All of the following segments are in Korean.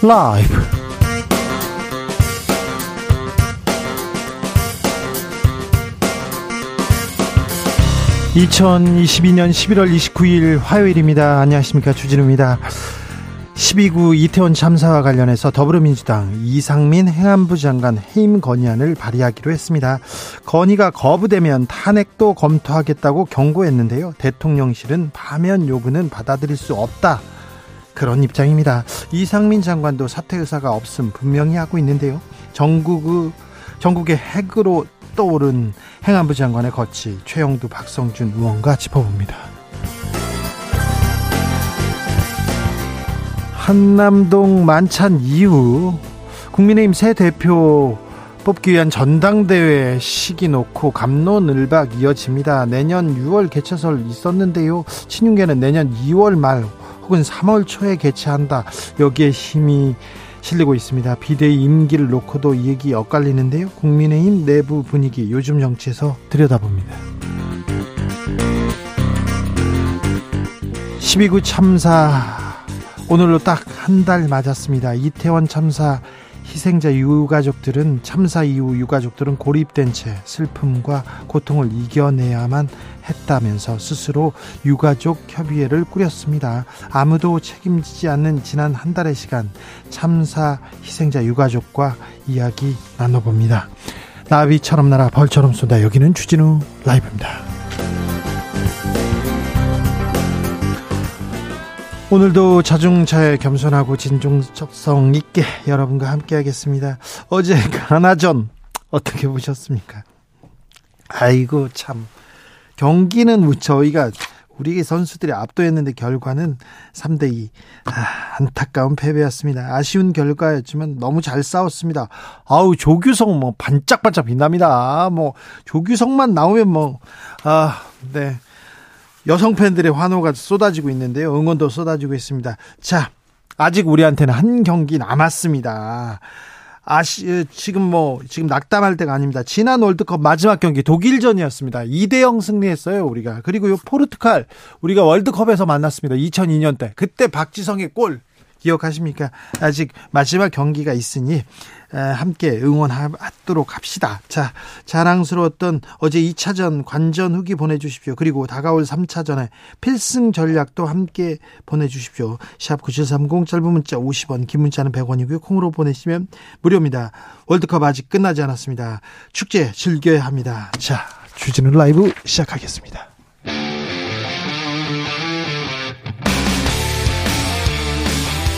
라이브 2022년 11월 29일 화요일입니다. 안녕하십니까. 주진우입니다. 12구 이태원 참사와 관련해서 더불어민주당 이상민 행안부 장관 해임 건의안을 발의하기로 했습니다. 건의가 거부되면 탄핵도 검토하겠다고 경고했는데요. 대통령실은 파면 요구는 받아들일 수 없다. 그런 입장입니다. 이상민 장관도 사퇴 의사가 없음 분명히 하고 있는데요. 전국 전국의 핵으로 떠오른 행안부 장관의 거치 최영두 박성준 의원과 짚어봅니다. 한남동 만찬 이후 국민의힘 새 대표 뽑기 위한 전당대회 시기 놓고 감론을박 이어집니다. 내년 6월 개최설 있었는데요. 친윤계는 내년 2월 말 혹은 3월 초에 개최한다. 여기에 힘이 실리고 있습니다. 비대위 임기를 놓고도 얘기 엇갈리는데요. 국민의힘 내부 분위기 요즘 정치에서 들여다봅니다. 12구 참사 오늘로 딱 한 달 맞았습니다. 이태원 참사 희생자 유가족들은 참사 이후 유가족들은 고립된 채 슬픔과 고통을 이겨내야만 했다면서 스스로 유가족 협의회를 꾸렸습니다. 아무도 책임지지 않는 지난 한 달의 시간 참사 희생자 유가족과 이야기 나눠봅니다. 나비처럼 날아 벌처럼 쏜다. 여기는 주진우 라이브입니다. 오늘도 자중차에 겸손하고 진중성성 있게 여러분과 함께하겠습니다. 어제 가나전 어떻게 보셨습니까? 아이고 참 경기는 저희가 우리 선수들이 압도했는데 결과는 3대 2. 아, 안타까운 패배였습니다. 아쉬운 결과였지만 너무 잘 싸웠습니다. 아우 조규성 뭐 반짝반짝 빛납니다. 뭐 조규성만 나오면 뭐 아, 네. 여성 팬들의 환호가 쏟아지고 있는데요. 응원도 쏟아지고 있습니다. 자, 아직 우리한테는 한 경기 남았습니다. 아시 지금 뭐 지금 낙담할 때가 아닙니다. 지난 월드컵 마지막 경기 독일전이었습니다. 2대 0 승리했어요, 우리가. 그리고 요 포르투갈 우리가 월드컵에서 만났습니다. 2002년 때. 그때 박지성의 골 기억하십니까? 아직 마지막 경기가 있으니 함께 응원하도록 합시다. 자, 자랑스러웠던 어제 2차전 관전 후기 보내주십시오. 그리고 다가올 3차전에 필승 전략도 함께 보내주십시오. 샵 9730 짧은 문자 50원, 긴 문자는 100원이고요. 콩으로 보내시면 무료입니다. 월드컵 아직 끝나지 않았습니다. 축제 즐겨야 합니다. 자, 주진우 라이브 시작하겠습니다.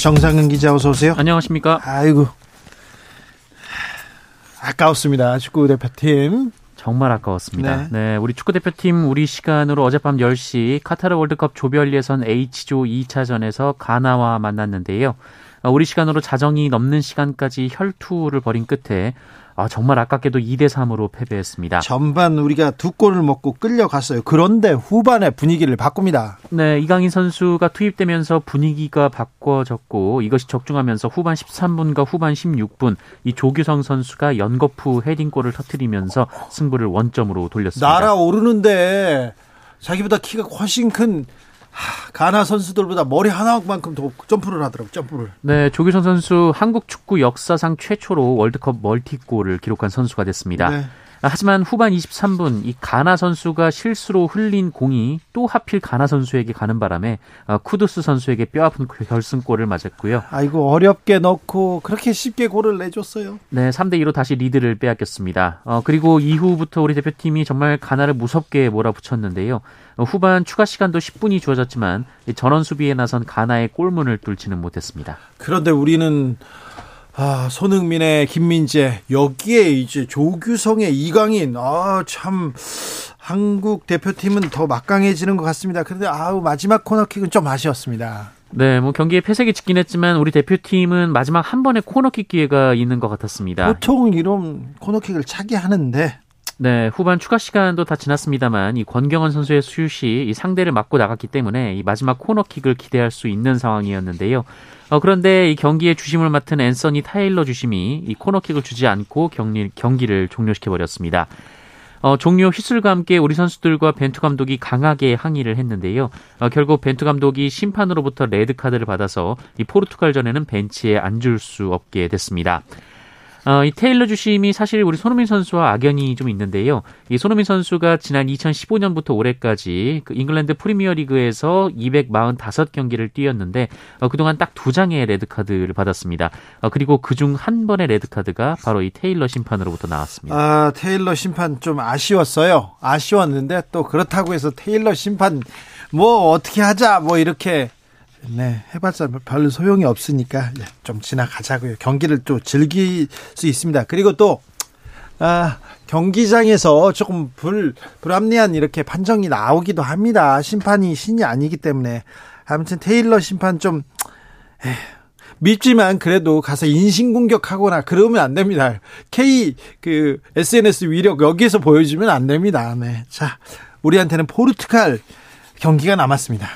정상근 기자 어서 오세요. 안녕하십니까? 아이고 아까웠습니다. 축구 대표팀. 정말 아까웠습니다. 네. 네. 우리 축구 대표팀 우리 시간으로 어젯밤 10시 카타르 월드컵 조별 예선 H조 2차전에서 가나와 만났는데요. 우리 시간으로 자정이 넘는 시간까지 혈투를 벌인 끝에 아, 정말 아깝게도 2대 3으로 패배했습니다. 전반 우리가 두 골을 먹고 끌려갔어요. 그런데 후반에 분위기를 바꿉니다. 네, 이강인 선수가 투입되면서 분위기가 바꿔졌고 이것이 적중하면서 후반 13분과 후반 16분 이 조규성 선수가 연거푸 헤딩골을 터뜨리면서 승부를 원점으로 돌렸습니다. 날아오르는데 자기보다 키가 훨씬 큰 하, 가나 선수들보다 머리 하나만큼 더 점프를 하더라고요. 점프를. 네, 조규성 선수 한국 축구 역사상 최초로 월드컵 멀티골을 기록한 선수가 됐습니다. 네. 하지만 후반 23분 이 가나 선수가 실수로 흘린 공이 또 하필 가나 선수에게 가는 바람에 어, 쿠두스 선수에게 뼈아픈 결승골을 맞았고요. 아이고 어렵게 넣고 그렇게 쉽게 골을 내줬어요. 네, 3대 2로 다시 리드를 빼앗겼습니다. 어, 그리고 이후부터 우리 대표팀이 정말 가나를 무섭게 몰아붙였는데요. 어, 후반 추가 시간도 10분이 주어졌지만 전원 수비에 나선 가나의 골문을 뚫지는 못했습니다. 그런데 우리는 아, 손흥민의 김민재 여기에 이제 조규성의 이강인 아 참 한국 대표팀은 더 막강해지는 것 같습니다. 그런데 아우 마지막 코너킥은 좀 아쉬웠습니다. 네, 뭐 경기에 패색이 짙긴 했지만 우리 대표팀은 마지막 한 번의 코너킥 기회가 있는 것 같았습니다. 보통 이런 코너킥을 차게 하는데 네, 후반 추가 시간도 다 지났습니다만 이 권경원 선수의 슛이 이 상대를 맞고 나갔기 때문에 이 마지막 코너킥을 기대할 수 있는 상황이었는데요. 어, 그런데 이 경기의 주심을 맡은 앤서니 테일러 주심이 이 코너킥을 주지 않고 경기, 경기를 종료시켜 버렸습니다. 어, 종료 휘슬과 함께 우리 선수들과 벤투 감독이 강하게 항의를 했는데요. 어, 결국 벤투 감독이 심판으로부터 레드 카드를 받아서 이 포르투갈전에는 벤치에 앉을 수 없게 됐습니다. 어, 이 테일러 주심이 사실 우리 손흥민 선수와 악연이 좀 있는데요. 이 손흥민 선수가 지난 2015년부터 올해까지 그 잉글랜드 프리미어리그에서 245경기를 뛰었는데 어, 그동안 딱 두 장의 레드 카드를 받았습니다. 어, 그리고 그중 한 번의 레드 카드가 바로 이 테일러 심판으로부터 나왔습니다. 아, 테일러 심판 좀 아쉬웠어요. 아쉬웠는데 또 그렇다고 해서 테일러 심판 뭐 어떻게 하자 뭐 이렇게 네, 해봤자 별로 소용이 없으니까 네, 좀 지나가자고요. 경기를 또 즐길 수 있습니다. 그리고 또 아, 경기장에서 조금 불 불합리한 이렇게 판정이 나오기도 합니다. 심판이 신이 아니기 때문에 아무튼 테일러 심판 좀 에휴, 밉지만 그래도 가서 인신공격하거나 그러면 안 됩니다. K 그 SNS 위력 여기에서 보여주면 안 됩니다. 네. 자, 우리한테는 포르투갈 경기가 남았습니다.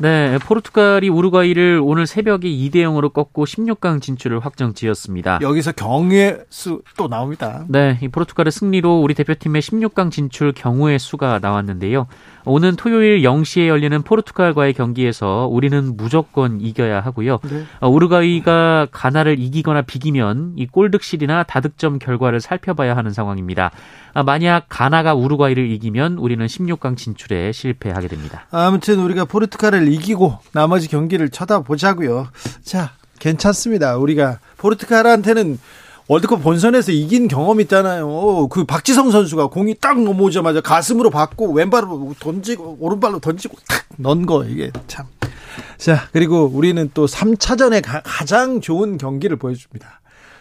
네, 포르투갈이 우루과이를 오늘 새벽에 2대 0으로 꺾고 16강 진출을 확정 지었습니다. 여기서 경우의 수 또 나옵니다. 네, 이 포르투갈의 승리로 우리 대표팀의 16강 진출 경우의 수가 나왔는데요. 오는 토요일 0시에 열리는 포르투갈과의 경기에서 우리는 무조건 이겨야 하고요. 네. 어, 우루과이가 가나를 이기거나 비기면 이 골득실이나 다득점 결과를 살펴봐야 하는 상황입니다. 아, 만약 가나가 우루과이를 이기면 우리는 16강 진출에 실패하게 됩니다. 아무튼 우리가 포르투갈을 이기고 나머지 경기를 쳐다보자고요. 자, 괜찮습니다. 우리가 포르투갈한테는 월드컵 본선에서 이긴 경험 있잖아요. 그 박지성 선수가 공이 딱 넘어오자마자 가슴으로 받고 왼발로 던지고 오른발로 던지고 탁 넣은 거 이게 참. 자, 그리고 우리는 또 3차전에 가, 장 좋은 경기를 보여줍니다.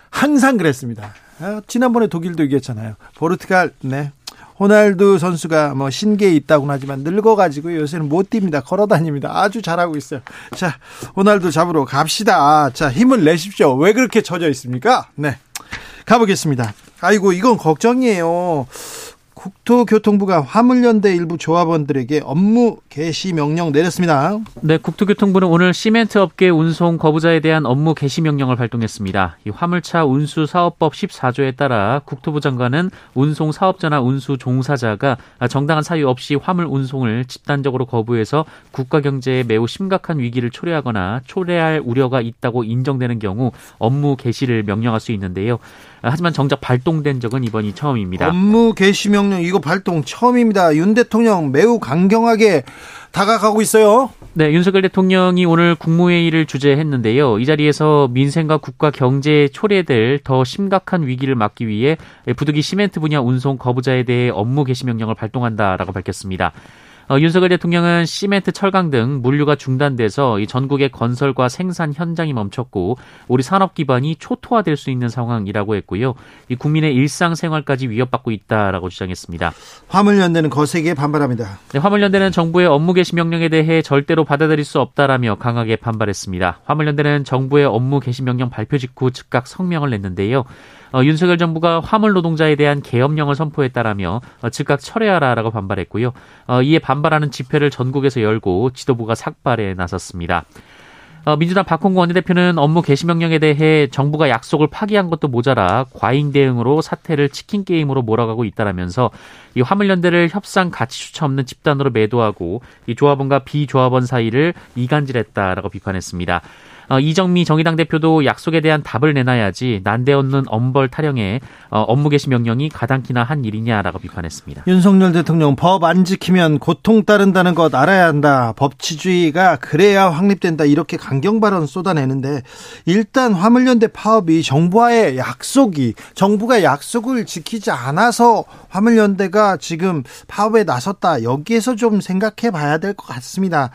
항상 그랬습니다. 아, 지난번에 독일도 이겼잖아요. 포르투갈, 네. 호날두 선수가 뭐 신기에 있다고는 하지만 늙어가지고 요새는 못 뜁니다. 걸어 다닙니다. 아주 잘하고 있어요. 자, 호날두 잡으러 갑시다. 자, 힘을 내십시오. 왜 그렇게 처져 있습니까? 네. 가보겠습니다. 아이고, 이건 걱정이에요. 국토교통부가 화물연대 일부 조합원들에게 업무 개시 명령 내렸습니다. 네, 국토교통부는 오늘 시멘트 업계 운송 거부자에 대한 업무 개시 명령을 발동했습니다. 이 화물차 운수 사업법 14조에 따라 국토부 장관은 운송 사업자나 운수 종사자가 정당한 사유 없이 화물 운송을 집단적으로 거부해서 국가 경제에 매우 심각한 위기를 초래하거나 초래할 우려가 있다고 인정되는 경우 업무 개시를 명령할 수 있는데요. 하지만 정작 발동된 적은 이번이 처음입니다. 업무 개시 명령 이거 발동 처음입니다. 윤 대통령 매우 강경하게 다가가고 있어요. 네, 윤석열 대통령이 오늘 국무회의를 주재했는데요. 이 자리에서 민생과 국가 경제에 초래될 더 심각한 위기를 막기 위해 부득이 시멘트 분야 운송 거부자에 대해 업무 개시 명령을 발동한다라고 밝혔습니다. 어, 윤석열 대통령은 시멘트, 철강 등 물류가 중단돼서 이 전국의 건설과 생산 현장이 멈췄고 우리 산업 기반이 초토화될 수 있는 상황이라고 했고요. 이 국민의 일상생활까지 위협받고 있다라고 주장했습니다. 화물연대는 거세게 반발합니다. 네, 화물연대는 정부의 업무 개시 명령에 대해 절대로 받아들일 수 없다라며 강하게 반발했습니다. 화물연대는 정부의 업무 개시 명령 발표 직후 즉각 성명을 냈는데요. 어, 윤석열 정부가 화물 노동자에 대한 계엄령을 선포했다라며 어, 즉각 철회하라라고 반발했고요. 어, 이에 반발하는 집회를 전국에서 열고 지도부가 삭발에 나섰습니다. 어, 민주당 박홍구 원내대표는 업무 개시 명령에 대해 정부가 약속을 파기한 것도 모자라 과잉 대응으로 사태를 치킨 게임으로 몰아가고 있다라면서 이 화물연대를 협상 가치조차 없는 집단으로 매도하고 이 조합원과 비조합원 사이를 이간질했다라고 비판했습니다. 어, 이정미 정의당 대표도 약속에 대한 답을 내놔야지 난데없는 엄벌 타령에 어, 업무 개시 명령이 가당키나 한 일이냐라고 비판했습니다. 윤석열 대통령 법 안 지키면 고통 따른다는 것 알아야 한다. 법치주의가 그래야 확립된다. 이렇게 강경 발언 쏟아내는데 일단 화물연대 파업이 정부와의 약속이 정부가 약속을 지키지 않아서 화물연대가 지금 파업에 나섰다. 여기에서 좀 생각해 봐야 될 것 같습니다.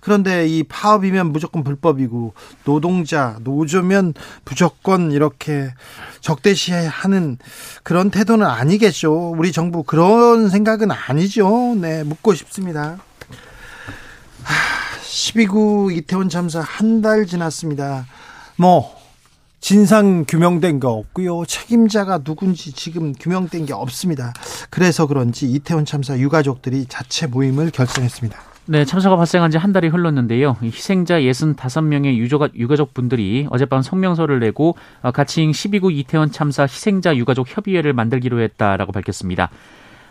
그런데 이 파업이면 무조건 불법이고 노동자, 노조면 무조건 이렇게 적대시하는 그런 태도는 아니겠죠. 우리 정부 그런 생각은 아니죠. 네, 묻고 싶습니다. 12구 이태원 참사 한 달 지났습니다. 뭐 진상 규명된 거 없고요. 책임자가 누군지 지금 규명된 게 없습니다. 그래서 그런지 이태원 참사 유가족들이 자체 모임을 결성했습니다. 네, 참사가 발생한 지 한 달이 흘렀는데요. 희생자 65명의 유족, 유가족 분들이 어젯밤 성명서를 내고 어, 가칭 12구 이태원 참사 희생자 유가족 협의회를 만들기로 했다라고 밝혔습니다.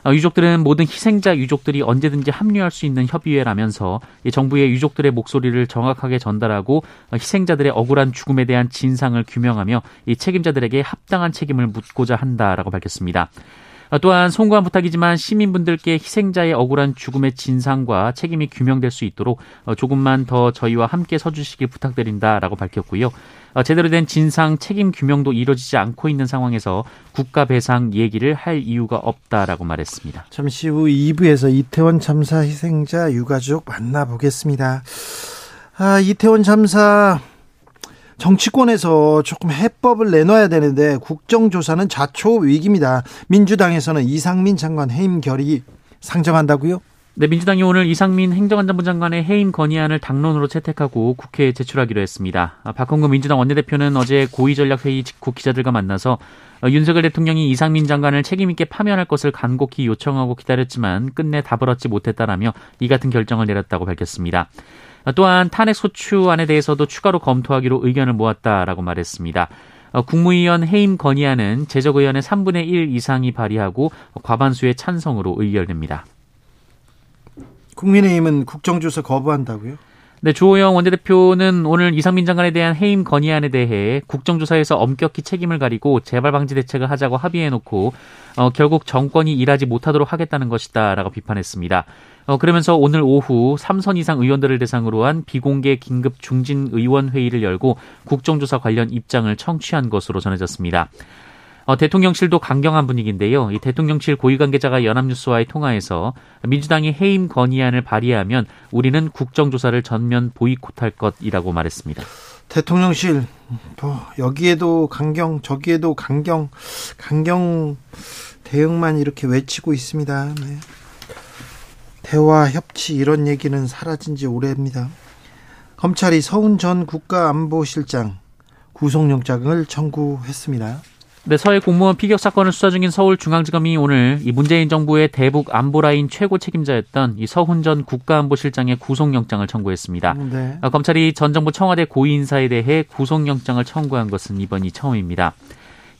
어, 유족들은 모든 희생자 유족들이 언제든지 합류할 수 있는 협의회라면서 정부의 유족들의 목소리를 정확하게 전달하고 어, 희생자들의 억울한 죽음에 대한 진상을 규명하며 이 책임자들에게 합당한 책임을 묻고자 한다라고 밝혔습니다. 어, 또한 송구한 부탁이지만 시민분들께 희생자의 억울한 죽음의 진상과 책임이 규명될 수 있도록 조금만 더 저희와 함께 서주시길 부탁드린다라고 밝혔고요. 어, 제대로 된 진상 책임 규명도 이루어지지 않고 있는 상황에서 국가 배상 얘기를 할 이유가 없다라고 말했습니다. 잠시 후 2부에서 이태원 참사 희생자 유가족 만나보겠습니다. 아, 이태원 참사 정치권에서 조금 해법을 내놔야 되는데 국정조사는 자초 위기입니다. 민주당에서는 이상민 장관 해임 결의 상정한다고요? 네, 민주당이 오늘 이상민 행정안전부 장관의 해임 건의안을 당론으로 채택하고 국회에 제출하기로 했습니다. 아, 박홍근 민주당 원내대표는 어제 고위전략회의 직후 기자들과 만나서 어, 윤석열 대통령이 이상민 장관을 책임있게 파면할 것을 간곡히 요청하고 기다렸지만 끝내 답을 얻지 못했다라며 이 같은 결정을 내렸다고 밝혔습니다. 아, 또한 탄핵 소추안에 대해서도 추가로 검토하기로 의견을 모았다라고 말했습니다. 어, 국무위원 해임 건의안은 제적 의원의 3분의 1 이상이 발의하고 과반수의 찬성으로 의결됩니다. 국민의힘은 국정조사 거부한다고요? 네, 주호영 원내대표는 오늘 이상민 장관에 대한 해임 건의안에 대해 국정조사에서 엄격히 책임을 가리고 재발 방지 대책을 하자고 합의해놓고 어, 결국 정권이 일하지 못하도록 하겠다는 것이다라고 비판했습니다. 어, 그러면서 오늘 오후 3선 이상 의원들을 대상으로 한 비공개 긴급 중진 의원 회의를 열고 국정조사 관련 입장을 청취한 것으로 전해졌습니다. 어, 대통령실도 강경한 분위기인데요. 이 대통령실 고위 관계자가 연합뉴스와의 통화에서 민주당이 해임 건의안을 발의하면 우리는 국정조사를 전면 보이콧할 것이라고 말했습니다. 대통령실 뭐 여기에도 강경 저기에도 강경 강경 대응만 이렇게 외치고 있습니다. 네. 대화 협치 이런 얘기는 사라진 지 오래입니다. 검찰이 서훈 전 국가안보실장 구속영장을 청구했습니다. 네, 서해 공무원 피격 사건을 수사 중인 서울중앙지검이 오늘 이 문재인 정부의 대북 안보라인 최고 책임자였던 이 서훈 전 국가안보실장의 구속영장을 청구했습니다. 네. 아, 검찰이 전 정부 청와대 고위 인사에 대해 구속영장을 청구한 것은 이번이 처음입니다.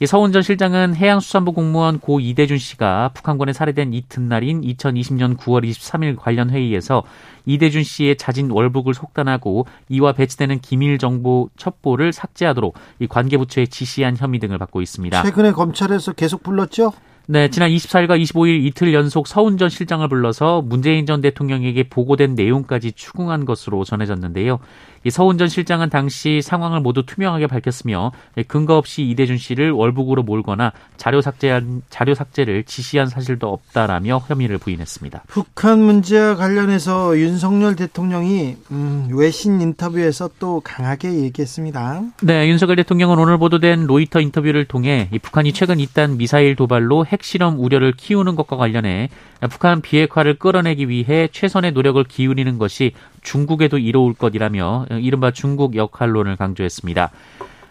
이 서훈 전 실장은 해양수산부 공무원 고 이대준 씨가 북한군에 살해된 이튿날인 2020년 9월 23일 관련 회의에서 이대준 씨의 자진 월북을 속단하고 이와 배치되는 기밀 정보 첩보를 삭제하도록 이 관계부처에 지시한 혐의 등을 받고 있습니다. 최근에 검찰에서 계속 불렀죠? 네, 지난 24일과 25일 이틀 연속 서훈 전 실장을 불러서 문재인 전 대통령에게 보고된 내용까지 추궁한 것으로 전해졌는데요. 이 서훈 전 실장은 당시 상황을 모두 투명하게 밝혔으며 근거 없이 이대준 씨를 월북으로 몰거나 자료 삭제한 자료 삭제를 지시한 사실도 없다라며 혐의를 부인했습니다. 북한 문제와 관련해서 윤석열 대통령이 음, 외신 인터뷰에서 또 강하게 얘기했습니다. 네, 윤석열 대통령은 오늘 보도된 로이터 인터뷰를 통해 북한이 최근 잇단 미사일 도발로 핵 핵실험 우려를 키우는 것과 관련해 북한 비핵화를 끌어내기 위해 최선의 노력을 기울이는 것이 중국에도 이로울 것이라며 이른바 중국 역할론을 강조했습니다.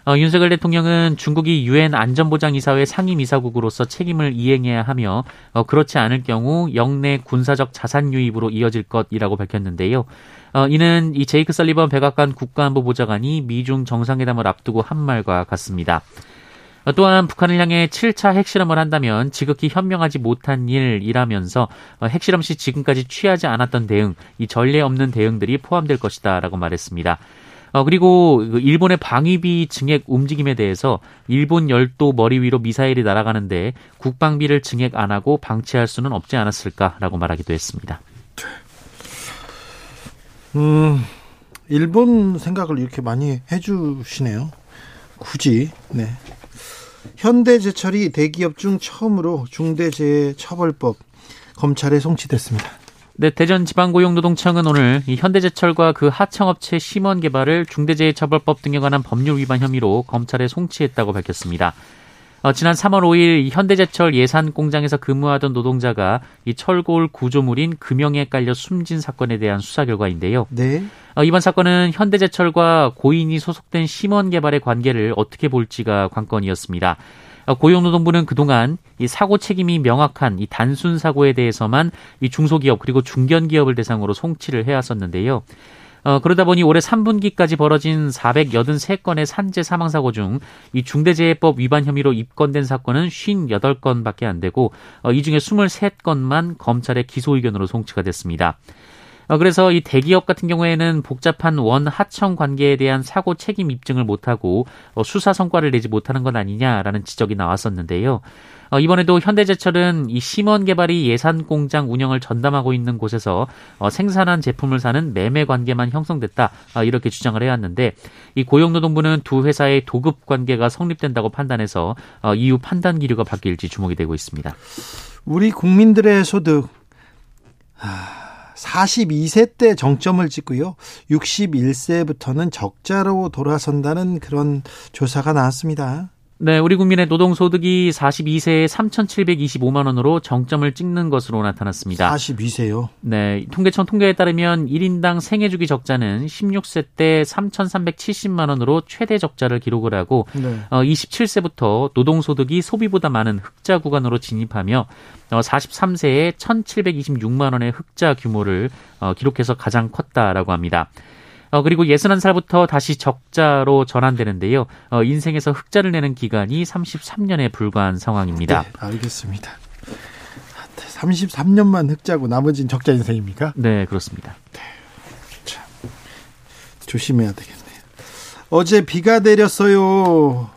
어, 윤석열 대통령은 중국이 유엔 안전보장이사회 상임이사국으로서 책임을 이행해야 하며 어, 그렇지 않을 경우 영내 군사적 자산 유입으로 이어질 것이라고 밝혔는데요. 어, 이는 이 제이크 설리번 백악관 국가안보보좌관이 미중 정상회담을 앞두고 한 말과 같습니다. 또한 북한을 향해 7차 핵실험을 한다면 지극히 현명하지 못한 일이라면서 핵실험 시 지금까지 취하지 않았던 대응, 이 전례 없는 대응들이 포함될 것이다라고 말했습니다. 어, 그리고 그 일본의 방위비 증액 움직임에 대해서 일본 열도 머리 위로 미사일이 날아가는데 국방비를 증액 안 하고 방치할 수는 없지 않았을까라고 말하기도 했습니다. 음, 일본 생각을 이렇게 많이 해주시네요. 굳이, 네. 현대제철이 대기업 중 처음으로 중대재해처벌법 검찰에 송치됐습니다. 네, 대전 지방고용노동청은 오늘 이 현대제철과 그 하청업체 심원 개발을 중대재해처벌법 등에 관한 법률 위반 혐의로 검찰에 송치했다고 밝혔습니다. 어, 지난 3월 5일 현대제철 예산 공장에서 근무하던 노동자가 이 철골 구조물인 금형에 깔려 숨진 사건에 대한 수사 결과인데요. 네. 어, 이번 사건은 현대제철과 고인이 소속된 심원 개발의 관계를 어떻게 볼지가 관건이었습니다. 어, 고용노동부는 그동안 이 사고 책임이 명확한 이 단순 사고에 대해서만 이 중소기업 그리고 중견기업을 대상으로 송치를 해왔었는데요. 어, 그러다 보니 올해 3분기까지 벌어진 483건의 산재 사망 사고 중 이 중대재해법 위반 혐의로 입건된 사건은 58건밖에 안 되고 어, 이 중에 23건만 검찰의 기소 의견으로 송치가 됐습니다. 어, 그래서 이 대기업 같은 경우에는 복잡한 원 하청 관계에 대한 사고 책임 입증을 못하고 어, 수사 성과를 내지 못하는 것 아니냐라는 지적이 나왔었는데요. 어, 이번에도 현대제철은 이 심원 개발이 예산 공장 운영을 전담하고 있는 곳에서 어, 생산한 제품을 사는 매매 관계만 형성됐다 어, 이렇게 주장을 해왔는데 이 고용노동부는 두 회사의 도급 관계가 성립된다고 판단해서 어, 이후 판단 기류가 바뀔지 주목이 되고 있습니다. 우리 국민들의 소득 42세 때 정점을 찍고요. 61세부터는 적자로 돌아선다는 그런 조사가 나왔습니다. 네, 우리 국민의 노동 소득이 42세에 3,725만 원으로 정점을 찍는 것으로 나타났습니다. 42세요? 네, 통계청 통계에 따르면 1인당 생애 주기 적자는 16세 때 3,370만 원으로 최대 적자를 기록을 하고 네. 어, 27세부터 노동 소득이 소비보다 많은 흑자 구간으로 진입하며 어, 43세에 1,726만 원의 흑자 규모를 어, 기록해서 가장 컸다라고 합니다. 어, 그리고 61살부터 다시 적자로 전환되는데요. 어, 인생에서 흑자를 내는 기간이 33년에 불과한 상황입니다. 네, 알겠습니다. 33년만 흑자고 나머지는 적자 인생입니까? 네, 그렇습니다. 네. 참, 조심해야 되겠네요. 어제 비가 내렸어요.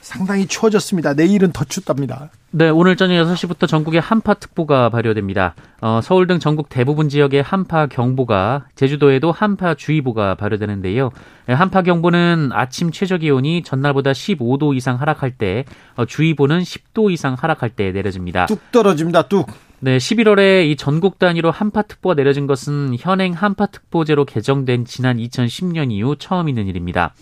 상당히 추워졌습니다. 내일은 더 춥답니다. 네, 오늘 저녁 6시부터 전국에 한파특보가 발효됩니다. 어, 서울 등 전국 대부분 지역에 한파경보가, 제주도에도 한파주의보가 발효되는데요. 네, 한파경보는 아침 최저기온이 전날보다 15도 이상 하락할 때, 어, 주의보는 10도 이상 하락할 때 내려집니다. 뚝 떨어집니다, 뚝. 네, 11월에 이 전국 단위로 한파특보가 내려진 것은 현행 한파특보제로 개정된 지난 2010년 이후 처음 있는 일입니다.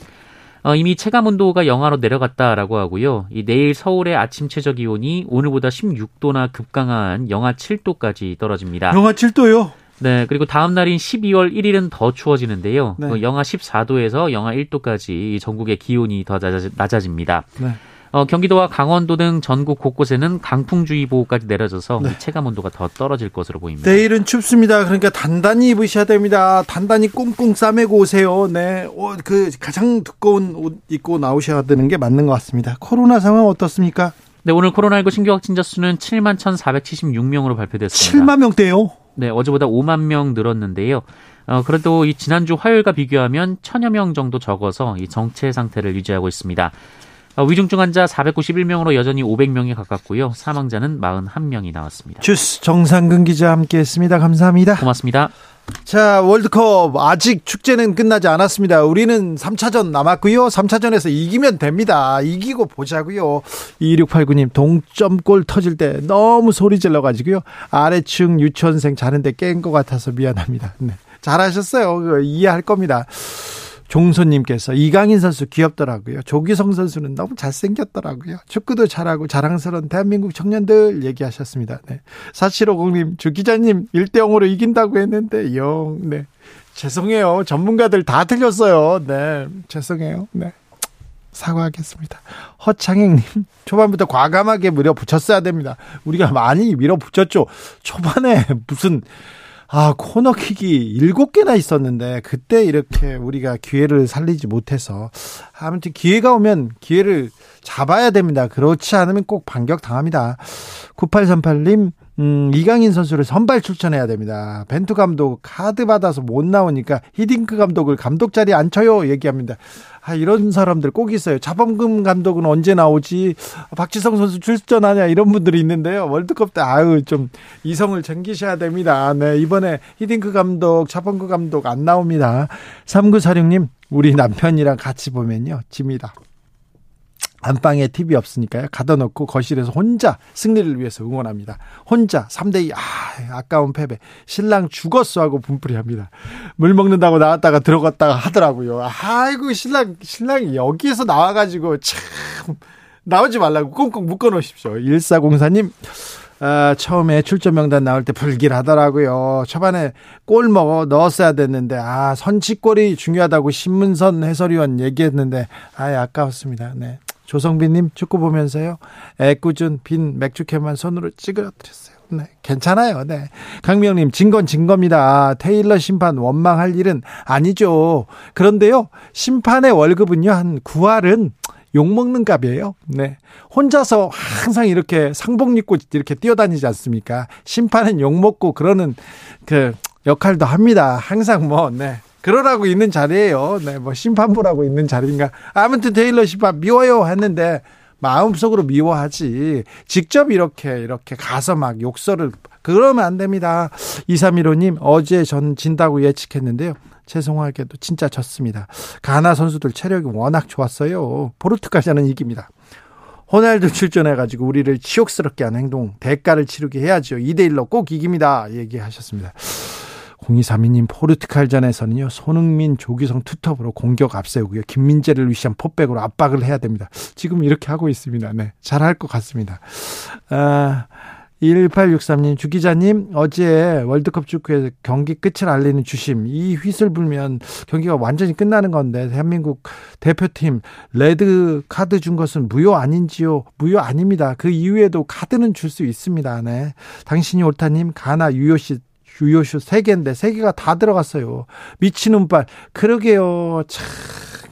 어, 이미 체감 온도가 영하로 내려갔다라고 하고요. 이 내일 서울의 아침 최저 기온이 오늘보다 16도나 급강한 영하 7도까지 떨어집니다. 영하 7도요? 네, 그리고 다음 날인 12월 1일은 더 추워지는데요. 네. 어, 영하 14도에서 영하 1도까지 전국의 기온이 더 낮아집니다. 네. 어, 경기도와 강원도 등 전국 곳곳에는 강풍주의보까지 내려져서 네. 체감 온도가 더 떨어질 것으로 보입니다. 내일은 춥습니다. 그러니까 단단히 입으셔야 됩니다. 단단히 꽁꽁 싸매고 오세요. 네, 어, 그 가장 두꺼운 옷 입고 나오셔야 되는 게 맞는 것 같습니다. 코로나 상황 어떻습니까? 네, 오늘 코로나19 신규 확진자 수는 7만 1,476명으로 발표됐습니다. 7만 명대요? 네, 어제보다 5만 명 늘었는데요. 어, 그래도 이 지난주 화요일과 비교하면 천여 명 정도 적어서 이 정체 상태를 유지하고 있습니다. 어, 위중증 환자 491명으로 여전히 500명에 가깝고요. 사망자는 41명이 나왔습니다. 주스 정상근 기자 함께했습니다. 감사합니다. 고맙습니다. 자, 월드컵 아직 축제는 끝나지 않았습니다. 우리는 3차전 남았고요. 3차전에서 이기면 됩니다. 이기고 보자고요. 2689님 동점골 터질 때 너무 소리 질러 가지고요. 아래층 유치원생 자는데 깬 것 같아서 미안합니다. 네. 잘하셨어요. 이해할 겁니다. 종소님께서 이강인 선수 귀엽더라고요. 조기성 선수는 너무 잘생겼더라고요. 축구도 잘하고 자랑스러운 대한민국 청년들 얘기하셨습니다. 네. 4750님, 주 기자님 1대0으로 이긴다고 했는데, 영, 네. 죄송해요. 전문가들 다 틀렸어요. 네. 죄송해요. 네. 사과하겠습니다. 허창행님, 초반부터 과감하게 밀어붙였어야 됩니다. 우리가 많이 밀어붙였죠. 초반에 무슨, 아, 코너킥이 일곱 개나 있었는데 그때 이렇게 우리가 기회를 살리지 못해서 아무튼 기회가 오면 기회를 잡아야 됩니다. 그렇지 않으면 꼭 반격 당합니다. 9838님 음, 이강인 선수를 선발 출전해야 됩니다. 벤투 감독 카드 받아서 못 나오니까 히딩크 감독을 감독 자리에 앉혀요 얘기합니다. 아, 이런 사람들 꼭 있어요. 자범금 감독은 언제 나오지? 박지성 선수 출전하냐 이런 분들이 있는데요. 월드컵 때 아유 좀 이성을 챙기셔야 됩니다. 네, 이번에 히딩크 감독, 자범금 감독 안 나옵니다. 3946님, 우리 남편이랑 같이 보면요. 집니다. 안방에 TV 없으니까요. 가둬놓고 거실에서 혼자 승리를 위해서 응원합니다. 혼자 3대2 아, 아까운 패배. 신랑 죽었어 하고 분풀이 합니다. 물 먹는다고 나왔다가 들어갔다가 하더라고요. 아이고 신랑 신랑이 여기에서 나와 가지고 참 나오지 말라고 꽁꽁 묶어 놓으십시오. 1404님, 아, 처음에 출전 명단 나올 때 불길하더라고요. 초반에 골 먹어 넣었어야 됐는데, 아, 선취골이 중요하다고 신문선 해설위원 얘기했는데, 아, 아까웠습니다. 네. 조성빈님 축구 보면서요. 애꿎은 빈 맥주캔만 손으로 찌그러뜨렸어요. 네, 괜찮아요. 네. 강명님, 진건 진겁니다. 테일러 심판 원망할 일은 아니죠. 그런데요, 심판의 월급은요, 한 9할은 욕먹는 값이에요. 네. 혼자서 항상 이렇게 상복 입고 이렇게 뛰어다니지 않습니까? 심판은 욕먹고 그러는 그 역할도 합니다. 항상 뭐, 네. 그러라고 있는 자리예요. 네, 뭐 심판부라고 있는 자리인가. 아무튼 테일러 심판 미워요 했는데 마음속으로 미워하지. 직접 이렇게 이렇게 가서 막 욕설을 그러면 안 됩니다. 2315님 어제 전 진다고 예측했는데요. 죄송하게도 진짜 졌습니다. 가나 선수들 체력이 워낙 좋았어요. 포르투갈전은 이깁니다. 호날두 출전해가지고 우리를 치욕스럽게 한 행동 대가를 치르게 해야죠. 2대1로 꼭 이깁니다. 얘기하셨습니다. 0232님 포르투갈전에서는요 손흥민 조기성 투톱으로 공격 앞세우고요 김민재를 위시한 포백으로 압박을 해야 됩니다. 지금 이렇게 하고 있습니다. 네, 잘할 것 같습니다. 아, 1863님, 주 기자님, 어제 월드컵 축구에서 경기 끝을 알리는 주심, 이 휘슬 불면 경기가 완전히 끝나는 건데, 대한민국 대표팀, 레드 카드 준 것은 무효 아닌지요? 무효 아닙니다. 그 이후에도 카드는 줄 수 있습니다. 네. 당신이 옳다님, 가나 유효시 유효슛 3개인데 3개가 다 들어갔어요. 미치는 발. 그러게요. 참.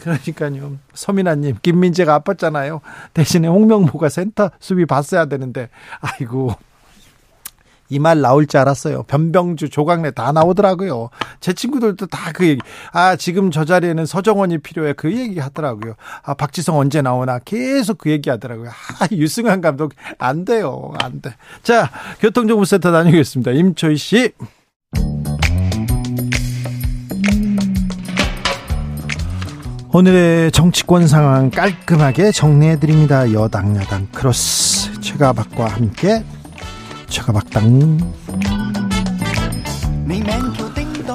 그러니까요. 서민아님, 김민재가 아팠잖아요. 대신에 홍명보가 센터 수비 봤어야 되는데, 아이고. 이 말 나올 줄 알았어요. 변병주, 조강래 다 나오더라고요. 제 친구들도 다 그 얘기. 아, 지금 저 자리에는 서정원이 필요해. 그 얘기 하더라고요. 아, 박지성 언제 나오나. 계속 그 얘기 하더라고요. 아, 유승환 감독, 안 돼요. 안 돼. 자, 교통정보센터 다녀오겠습니다. 임초희 씨. 오늘의 정치권 상황 깔끔하게 정리해드립니다. 여당, 야당, 크로스, 최가박과 함께 최가박당.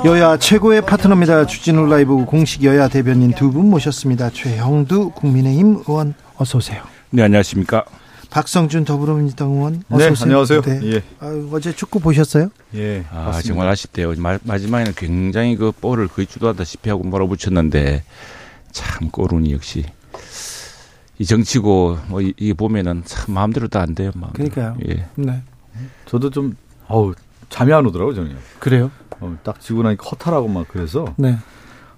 여야 최고의 파트너입니다. 주진우 라이브 공식 여야 대변인 두 분 모셨습니다. 최형두 국민의힘 의원 어서 오세요. 네, 안녕하십니까. 박성준 더불어민주당 의원 어서 네, 오세요. 안녕하세요. 네. 예. 아, 어제 축구 보셨어요? 예. 아, 봤습니다. 정말 아쉽데요. 마, 마지막에는 굉장히 그 볼을 거의 주도하다시피 하고 몰아붙였는데 참 꼬run이 역시 이 정치고 뭐 이게 보면은 참 마음대로도 안 돼요. 마음대로. 그러니까요. 예. 네. 저도 좀 어우 잠이 안 오더라고요, 저는. 그래요? 어, 딱 지고 나니까 허탈하고 막 그래서 네.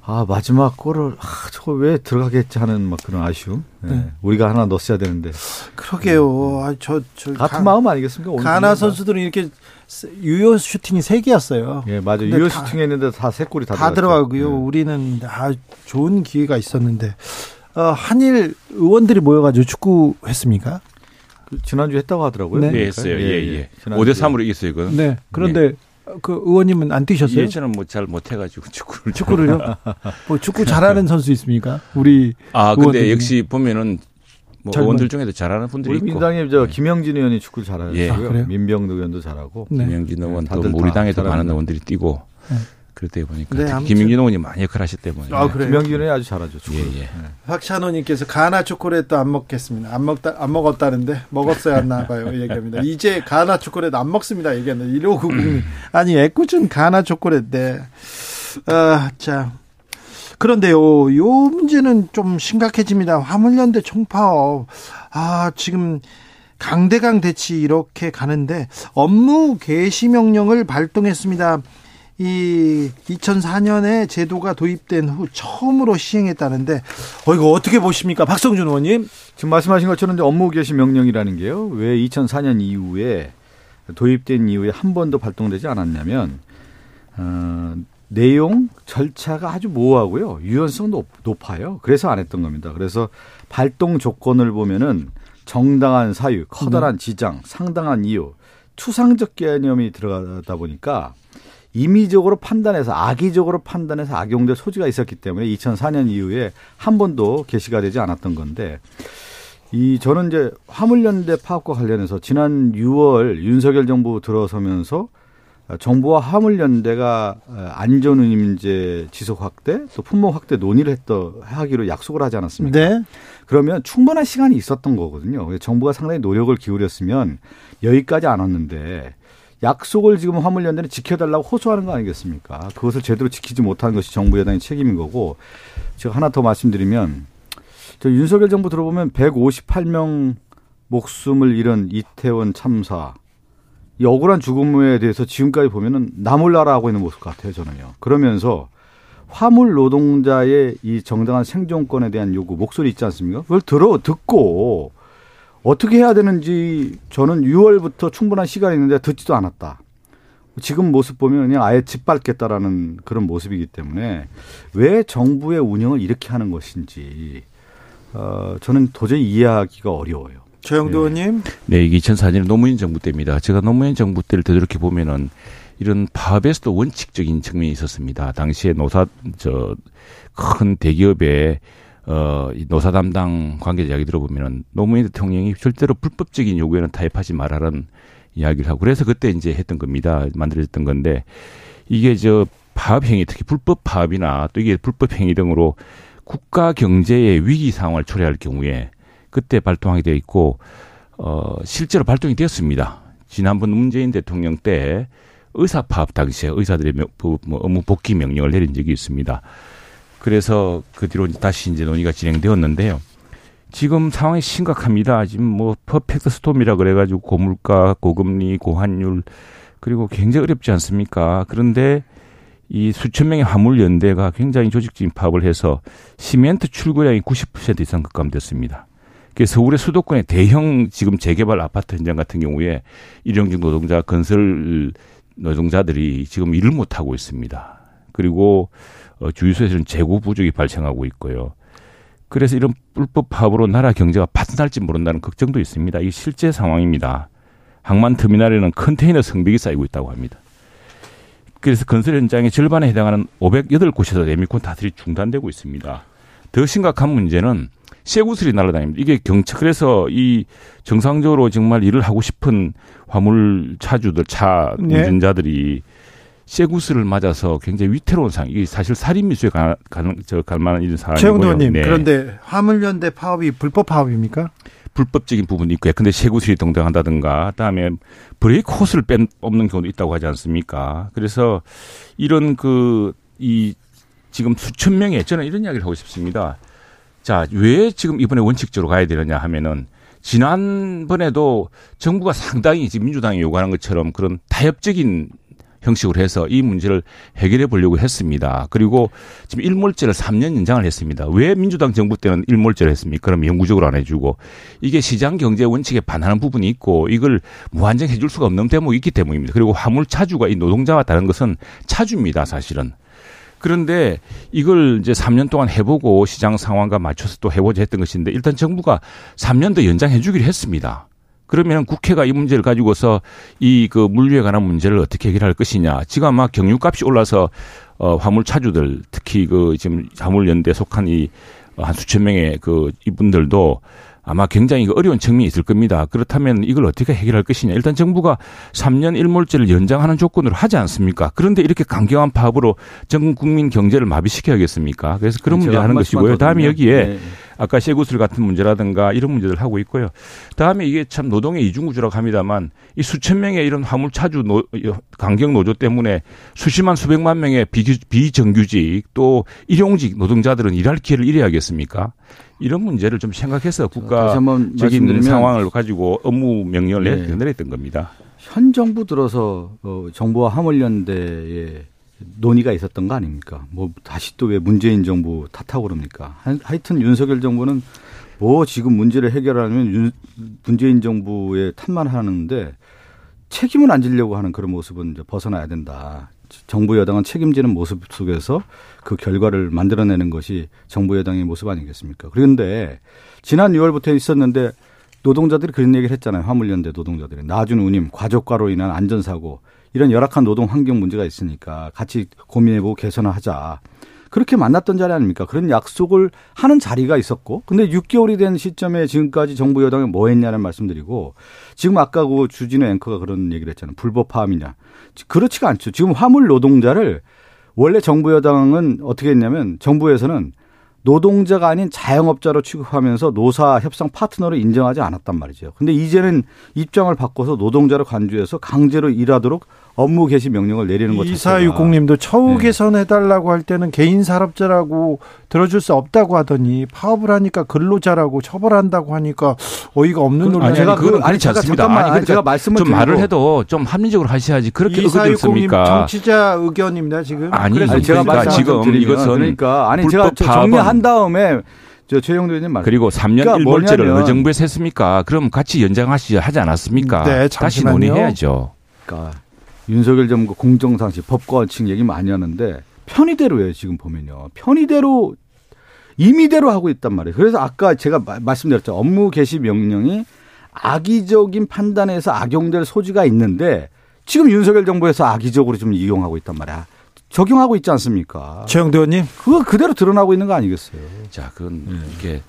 아 마지막 골을 아 저거 왜 들어가겠지 하는 막 그런 아쉬움. 네. 네. 우리가 하나 넣었어야 되는데. 그러게요. 아, 저, 저 같은 가, 마음 아니겠습니까? 가나 선수들은 이렇게 유효 슈팅이 세 개였어요. 예, 맞아요. 유효 슈팅 했는데 다 세 골이 다, 다 들어가고요. 네. 우리는 아 좋은 기회가 있었는데 어, 한일 의원들이 모여가지고 축구 했습니까? 그 지난주 했다고 하더라고요. 네, 네 했어요. 예, 예. 예. 5대 3으로 이겼어요, 이거. 네. 그런데 네. 그 의원님은 안 뛰셨어요? 예, 저는 뭐 잘 못해가지고 축구를 축구를요? 뭐 축구 잘하는 선수 있습니까? 우리 아 근데 역시 보면은 뭐 의원들 중에도 잘하는 분들이 우리 민당에 저 네. 김영진 의원이 축구 잘하고요. 예. 아, 민병도 의원도 잘하고. 네. 김영진 의원 네, 또 우리 당에도 많은 의원들이 뛰고. 네. 그렇다 보니까 네, 김민균 의원이 많이 역할 하셨기 때문에. 아, 그래요? 김민균 의원이 아주 잘하죠. 축구. 예, 예. 네. 박찬호님께서 가나 초콜릿도 안 먹겠습니다. 안 먹다 안 먹었다는데 먹었어야 했나 봐요. 얘기합니다. 이제 가나 초콜릿 안 먹습니다. 얘기했는데 1590님 아니 애꿎은 가나 초콜릿 네. 아, 자. 그런데요, 요 문제는 좀 심각해집니다. 화물연대 총파업. 아, 지금 강대강 대치 이렇게 가는데 업무 개시 명령을 발동했습니다. 이 2004년에 제도가 도입된 후 처음으로 시행했다는데 어 이거 어떻게 보십니까? 박성준 의원님? 지금 말씀하신 것처럼 업무 개시 명령이라는 게요. 왜 2004년 이후에 도입된 이후에 한 번도 발동되지 않았냐면 어, 내용 절차가 아주 모호하고요. 유연성도 높아요. 그래서 안 했던 겁니다. 그래서 발동 조건을 보면은 정당한 사유 커다란 네. 지장 상당한 이유 추상적 개념이 들어가다 보니까 임의적으로 판단해서 악의적으로 판단해서 악용될 소지가 있었기 때문에 2004년 이후에 한 번도 개시가 되지 않았던 건데 이 저는 이제 화물연대 파업과 관련해서 지난 6월 윤석열 정부 들어서면서 정부와 화물연대가 안전운임제 지속 확대 또 품목 확대 논의를 했더 하기로 약속을 하지 않았습니까? 네. 그러면 충분한 시간이 있었던 거거든요. 정부가 상당히 노력을 기울였으면 여기까지 안 왔는데 약속을 지금 화물연대는 지켜달라고 호소하는 거 아니겠습니까? 그것을 제대로 지키지 못하는 것이 정부 여당의 책임인 거고 제가 하나 더 말씀드리면 저 윤석열 정부 들어보면 158명 목숨을 잃은 이태원 참사 이 억울한 죽음에 대해서 지금까지 보면은 나 몰라라 하고 있는 모습 같아요 저는요. 그러면서 화물 노동자의 이 정당한 생존권에 대한 요구 목소리 있지 않습니까? 그걸 들어 듣고 어떻게 해야 되는지 저는 6월부터 충분한 시간이 있는데 듣지도 않았다. 지금 모습 보면 그냥 아예 짓밟겠다라는 그런 모습이기 때문에 왜 정부의 운영을 이렇게 하는 것인지 어, 저는 도저히 이해하기가 어려워요. 조영도 네. 의원님. 네, 이게 2004년 노무현 정부 때입니다. 제가 노무현 정부 때를 되돌이켜 보면은 이런 파업에서도 원칙적인 측면이 있었습니다. 당시에 노사 저 큰 대기업의 어, 이 노사 담당 관계자 이야기 들어보면은 노무현 대통령이 절대로 불법적인 요구에는 타협하지 말라는 이야기를 하고 그래서 그때 이제 했던 겁니다. 만들어졌던 건데 이게 저 파업 행위 특히 불법 파업이나 또 이게 불법 행위 등으로 국가 경제의 위기 상황을 초래할 경우에 그때 발동하게 되어 있고 어 실제로 발동이 되었습니다. 지난번 문재인 대통령 때 의사 파업 당시에 의사들의 뭐 업무 복귀 명령을 내린 적이 있습니다. 그래서 그 뒤로 다시 이제 논의가 진행되었는데요. 지금 상황이 심각합니다. 지금 뭐 퍼펙트 스톰이라 그래가지고 고물가, 고금리, 고환율 그리고 굉장히 어렵지 않습니까? 그런데 이 수천 명의 화물 연대가 굉장히 조직적인 파업을 해서 시멘트 출고량이 90% 이상 급감됐습니다. 그래서 서울의 수도권의 대형 지금 재개발 아파트 현장 같은 경우에 일용직 노동자 건설 노동자들이 지금 일을 못 하고 있습니다. 그리고 어, 주유소에서는 재고 부족이 발생하고 있고요. 그래서 이런 불법 파업으로 나라 경제가 파탄날지 모른다는 걱정도 있습니다. 이 실제 상황입니다. 항만 터미널에는 컨테이너 성벽이 쌓이고 있다고 합니다. 그래서 건설 현장의 절반에 해당하는 508곳에서 레미콘 다들이 중단되고 있습니다. 더 심각한 문제는 쇠구슬이 날아다닙니다. 이게 경찰 그래서 이 정상적으로 정말 일을 하고 싶은 화물 차주들 차 네. 운전자들이 네. 쇠구슬을 맞아서 굉장히 위태로운 상황. 이게 사실 살인 미수에 가, 가, 저, 갈 만한 이런 상황이고요. 최영도님 네. 그런데 화물연대 파업이 불법 파업입니까? 불법적인 부분이 있고요. 근데 쇠구슬이 동등한다든가, 그다음에 브레이크 호스를 뺀 없는 경우도 있다고 하지 않습니까? 그래서 이런 그 이 지금 수천 명의 저는 이런 이야기를 하고 싶습니다. 자, 왜 지금 이번에 원칙적으로 가야 되느냐 하면은 지난번에도 정부가 상당히 지금 민주당이 요구하는 것처럼 그런 타협적인 형식으로 해서 이 문제를 해결해 보려고 했습니다. 그리고 지금 일몰제를 3년 연장을 했습니다. 왜 민주당 정부 때는 일몰제를 했습니까? 그럼 영구적으로 안 해주고 이게 시장 경제 원칙에 반하는 부분이 있고 이걸 무한정 해줄 수가 없는 대목이 있기 때문입니다. 그리고 화물 차주가 이 노동자와 다른 것은 차주입니다, 사실은. 그런데 이걸 이제 3년 동안 해보고 시장 상황과 맞춰서 또 해보자 했던 것인데 일단 정부가 3년 더 연장해 주기로 했습니다. 그러면 국회가 이 문제를 가지고서 이 그 물류에 관한 문제를 어떻게 해결할 것이냐. 지금 아마 경유값이 올라서 어 화물 차주들 특히 그 지금 화물 연대 속한 이 한 수천 명의 그 이분들도 아마 굉장히 그 어려운 측면이 있을 겁니다. 그렇다면 이걸 어떻게 해결할 것이냐. 일단 정부가 3년 일몰제를 연장하는 조건으로 하지 않습니까? 그런데 이렇게 강경한 파업으로 전 국민 경제를 마비시켜야겠습니까? 그래서 그런 문제 하는 것이고요. 다음에 여기에 네. 아까 쇠구슬 같은 문제라든가 이런 문제들 하고 있고요. 다음에 이게 참 노동의 이중구조라고 합니다만 이 수천 명의 이런 화물차주 노, 강경 노조 때문에 수십만 수백만 명의 비, 비정규직 또 일용직 노동자들은 일할 기회를 잃어야겠습니까? 이런 문제를 좀 생각해서 국가적인 상황을 가지고 업무 명령을 네. 내렸던 겁니다. 현 정부 들어서 어, 정부와 화물연대의 논의가 있었던 거 아닙니까? 뭐 다시 또 왜 문재인 정부 탓하고 그럽니까? 하여튼 윤석열 정부는 뭐 지금 문제를 해결하면 윤, 문재인 정부의 탓만 하는데 책임을 안 지려고 하는 그런 모습은 이제 벗어나야 된다. 정부 여당은 책임지는 모습 속에서 그 결과를 만들어내는 것이 정부 여당의 모습 아니겠습니까? 그런데 지난 6월부터 있었는데 노동자들이 그런 얘기를 했잖아요. 화물연대 노동자들이. 나준 운임, 과적과로 인한 안전사고 이런 열악한 노동 환경 문제가 있으니까 같이 고민해보고 개선하자. 그렇게 만났던 자리 아닙니까? 그런 약속을 하는 자리가 있었고, 근데 6개월이 된 시점에 지금까지 정부 여당이 뭐 했냐는 말씀드리고, 지금 아까 그 주진우 앵커가 그런 얘기를 했잖아요. 불법 파업이냐. 그렇지가 않죠. 지금 화물 노동자를 원래 정부 여당은 어떻게 했냐면 정부에서는 노동자가 아닌 자영업자로 취급하면서 노사 협상 파트너를 인정하지 않았단 말이죠. 근데 이제는 입장을 바꿔서 노동자를 간주해서 강제로 일하도록 업무 개시 명령을 내리는 것 자체가 2460님도 처우 네. 개선해달라고 할 때는 개인 산업자라고 들어줄 수 없다고 하더니 파업을 하니까 근로자라고 처벌한다고 하니까 어이가 없는 논리 아니, 제가 그, 아니, 제가 않습니다. 아니, 그러니까 제가 말씀을 좀 말을 해도 좀 합리적으로 하셔야지 그렇게 의견습니까 정치자 의견입니다 지금. 아니, 아니 제가 그러니까 지금 이것은 그러니까 아니 제가 정리한 다음에 저 최영도 의원님 말. 그리고 3년 그러니까 1월제를 의정부에서 했습니까? 그럼 같이 연장하시 하지 않았습니까? 네, 다시 논의해야죠. 그러니까 윤석열 정부 공정상식 법과 칙 얘기 많이 하는데 편의대로예요 지금 보면요 편의대로 임의대로 하고 있단 말이에요. 그래서 아까 제가 말씀드렸죠 업무 개시 명령이 악의적인 판단에서 악용될 소지가 있는데 지금 윤석열 정부에서 악의적으로 좀 이용하고 있단 말이야. 적용하고 있지 않습니까? 최영도 의원님. 그거 그대로 드러나고 있는 거 아니겠어요? 자, 그건 네. 이게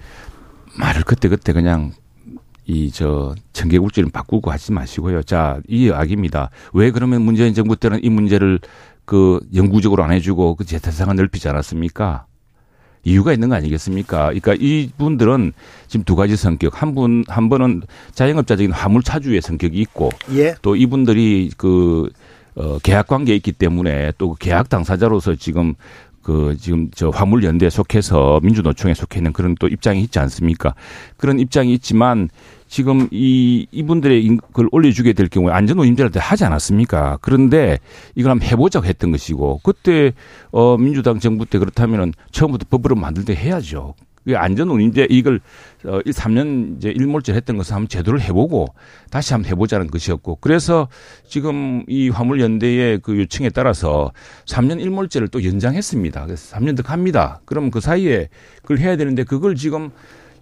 말을 그때그때 그냥 이 저 청개구지를 바꾸고 하지 마시고요. 자, 이 이야기입니다. 왜 그러면 문재인 정부 때는 이 문제를 그 영구적으로 안 해주고 그 재타상을 넓히지 않았습니까? 이유가 있는 거 아니겠습니까? 그러니까 이분들은 지금 두 가지 성격. 한 분, 한 번은 자영업자적인 화물 차주의 성격이 있고 예. 또 이분들이 그, 어, 계약 관계에 있기 때문에 또그 계약 당사자로서 지금 그 지금 저 화물연대에 속해서 민주노총에 속해 있는 그런 또 입장이 있지 않습니까? 그런 입장이 있지만 지금 이 이분들의 그걸 올려주게 될 경우에 안전노임제를 하지 않았습니까? 그런데 이걸 한번 해보자고 했던 것이고 그때 어 민주당 정부 때 그렇다면은 처음부터 법으로 만들 때 해야죠. 안전운임제 이걸 어 3년 이제 일몰제 했던 것을 한번 제도를 해보고 다시 한번 해보자는 것이었고 그래서 지금 이 화물 연대의 그 요청에 따라서 3년 일몰제를 또 연장했습니다. 그래서 3년 더 갑니다. 그럼 그 사이에 그걸 해야 되는데 그걸 지금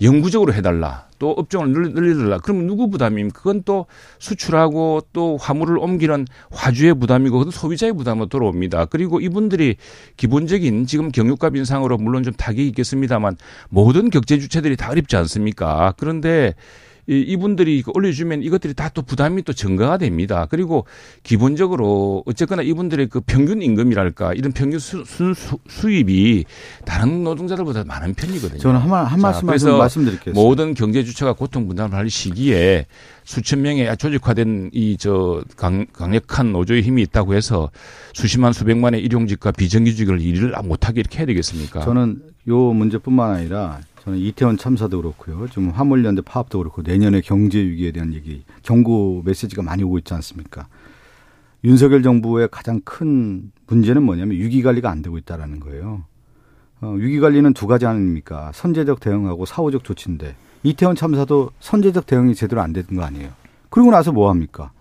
영구적으로 해달라. 또 업종을 늘리달라. 그러면 누구 부담입니까? 그건 또 수출하고 또 화물을 옮기는 화주의 부담이고 그건 소비자의 부담으로 돌아옵니다. 그리고 이분들이 기본적인 지금 경유값 인상으로 물론 좀 타격이 있겠습니다만 모든 경제 주체들이 다 어렵지 않습니까? 그런데 이 분들이 올려주면 이것들이 다 또 부담이 또 증가가 됩니다. 그리고 기본적으로 어쨌거나 이분들의 그 평균 임금이랄까 이런 평균 수, 수, 수 입이 다른 노동자들보다 많은 편이거든요. 저는 한, 말, 한 말씀 그래서 말씀드릴게요. 모든 경제 주체가 고통 분담을 할 시기에 수천 명의 조직화된 이 저 강력한 노조의 힘이 있다고 해서 수십만 수백만의 일용직과 비정규직을 일을 못하게 이렇게 해야 되겠습니까? 저는 요 문제뿐만 아니라 저는 이태원 참사도 그렇고요. 좀 화물연대 파업도 그렇고 내년에 경제 위기에 대한 얘기, 경고 메시지가 많이 오고 있지 않습니까? 윤석열 정부의 가장 큰 문제는 뭐냐면 위기 관리가 안 되고 있다라는 거예요. 어, 위기 관리는 두 가지 아닙니까? 선제적 대응하고 사후적 조치인데 이태원 참사도 선제적 대응이 제대로 안 되는 거 아니에요. 그리고 나서 뭐 합니까?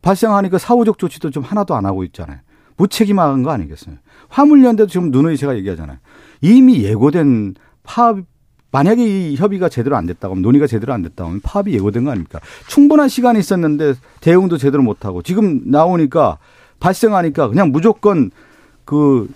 발생하니까 사후적 조치도 좀 하나도 안 하고 있잖아요. 무책임한 거 아니겠어요? 화물연대도 지금 누누이 제가 얘기하잖아요. 이미 예고된 파업 만약에 이 협의가 제대로 안 됐다고 하면 논의가 제대로 안 됐다고 하면 파업이 예고된 거 아닙니까? 충분한 시간이 있었는데 대응도 제대로 못 하고 지금 나오니까 발생하니까 그냥 무조건 그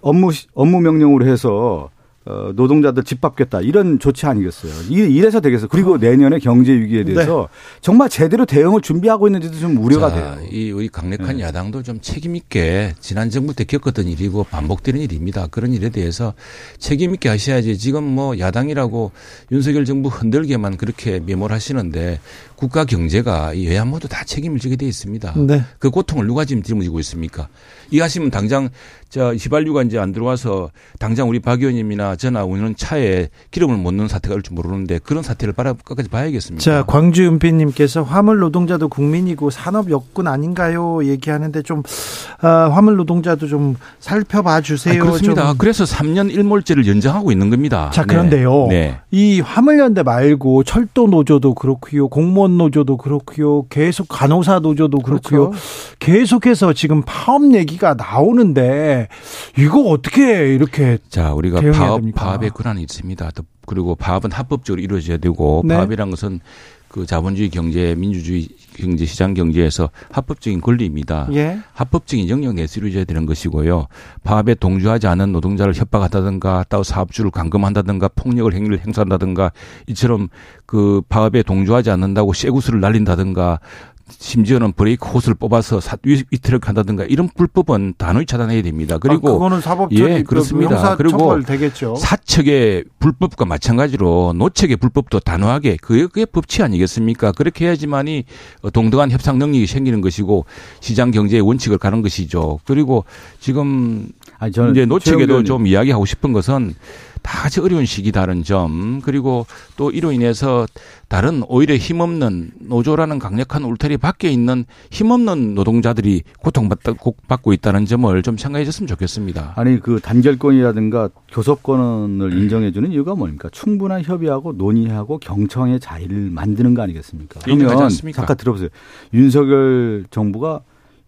업무 업무 명령으로 해서 어, 노동자들 집합겠다 이런 조치 아니겠어요. 이래서 되겠어요. 그리고 내년에 경제 위기에 네. 대해서 네. 정말 제대로 대응을 준비하고 있는지도 좀 우려가 자, 돼요. 이 우리 강력한 네. 야당도 좀 책임 있게 지난 정부 때 겪었던 일이고 반복되는 일입니다. 그런 일에 대해서 책임 있게 하셔야지 지금 뭐 야당이라고 윤석열 정부 흔들게만 그렇게 메모하시는데 국가 경제가 이 여야 모두 다 책임을 지게 돼 있습니다. 네. 그 고통을 누가 지금 짊어지고 있습니까? 이 하시면 당장 저 휘발유가 이제 안 들어와서 당장 우리 박 의원님이나 저나 우리는 차에 기름을 못 넣는 사태가 올지 모르는데 그런 사태를 바라 끝까지 봐야겠습니다. 자, 광주 은비님께서 화물 노동자도 국민이고 산업 여군 아닌가요? 얘기하는데 좀 어, 화물 노동자도 좀 살펴봐 주세요. 아니, 그렇습니다. 좀. 그래서 3년 일몰제를 연장하고 있는 겁니다. 자, 그런데요. 네. 네. 이 화물연대 말고 철도 노조도 그렇고요. 공무원 노조도 그렇고요. 계속 간호사 노조도 그렇고요. 그렇죠. 계속해서 지금 파업 얘기가 나오는데 이거 어떻게 이렇게 자, 우리가 파업 파업의 권한이 있습니다. 그리고 파업은 합법적으로 이루어져야 되고 네. 파업이란 것은 그 자본주의 경제, 민주주의 경제, 시장 경제에서 합법적인 권리입니다. 예. 합법적인 영역 내에서 이루어져야 되는 것이고요. 파업에 동조하지 않은 노동자를 협박한다든가 또 사업주를 감금한다든가 폭력을 행위를 행사한다든가 이처럼 그 파업에 동조하지 않는다고 쇠구슬을 날린다든가 심지어는 브레이크 호스를 뽑아서 사, 위트를 한다든가 이런 불법은 단호히 차단해야 됩니다. 그리고 아, 그거는 사법 예 그렇습니다. 그리고 되겠죠. 사측의 불법과 마찬가지로 노측의 불법도 단호하게 그게, 그게 법치 아니겠습니까? 그렇게 해야지만이 동등한 협상 능력이 생기는 것이고 시장 경제의 원칙을 가는 것이죠. 그리고 지금 아니, 저는 이제 노측에도 좀 이야기하고 싶은 것은 다 같이 어려운 시기다른 점 그리고 또 이로 인해서 다른 오히려 힘없는 노조라는 강력한 울타리 밖에 있는 힘없는 노동자들이 고통받고 있다는 점을 좀 생각해 줬으면 좋겠습니다. 아니 그 단결권이라든가 교섭권을 인정해 주는 이유가 뭡니까? 충분한 협의하고 논의하고 경청의 자리를 만드는 거 아니겠습니까? 그러면 잠깐 들어보세요. 윤석열 정부가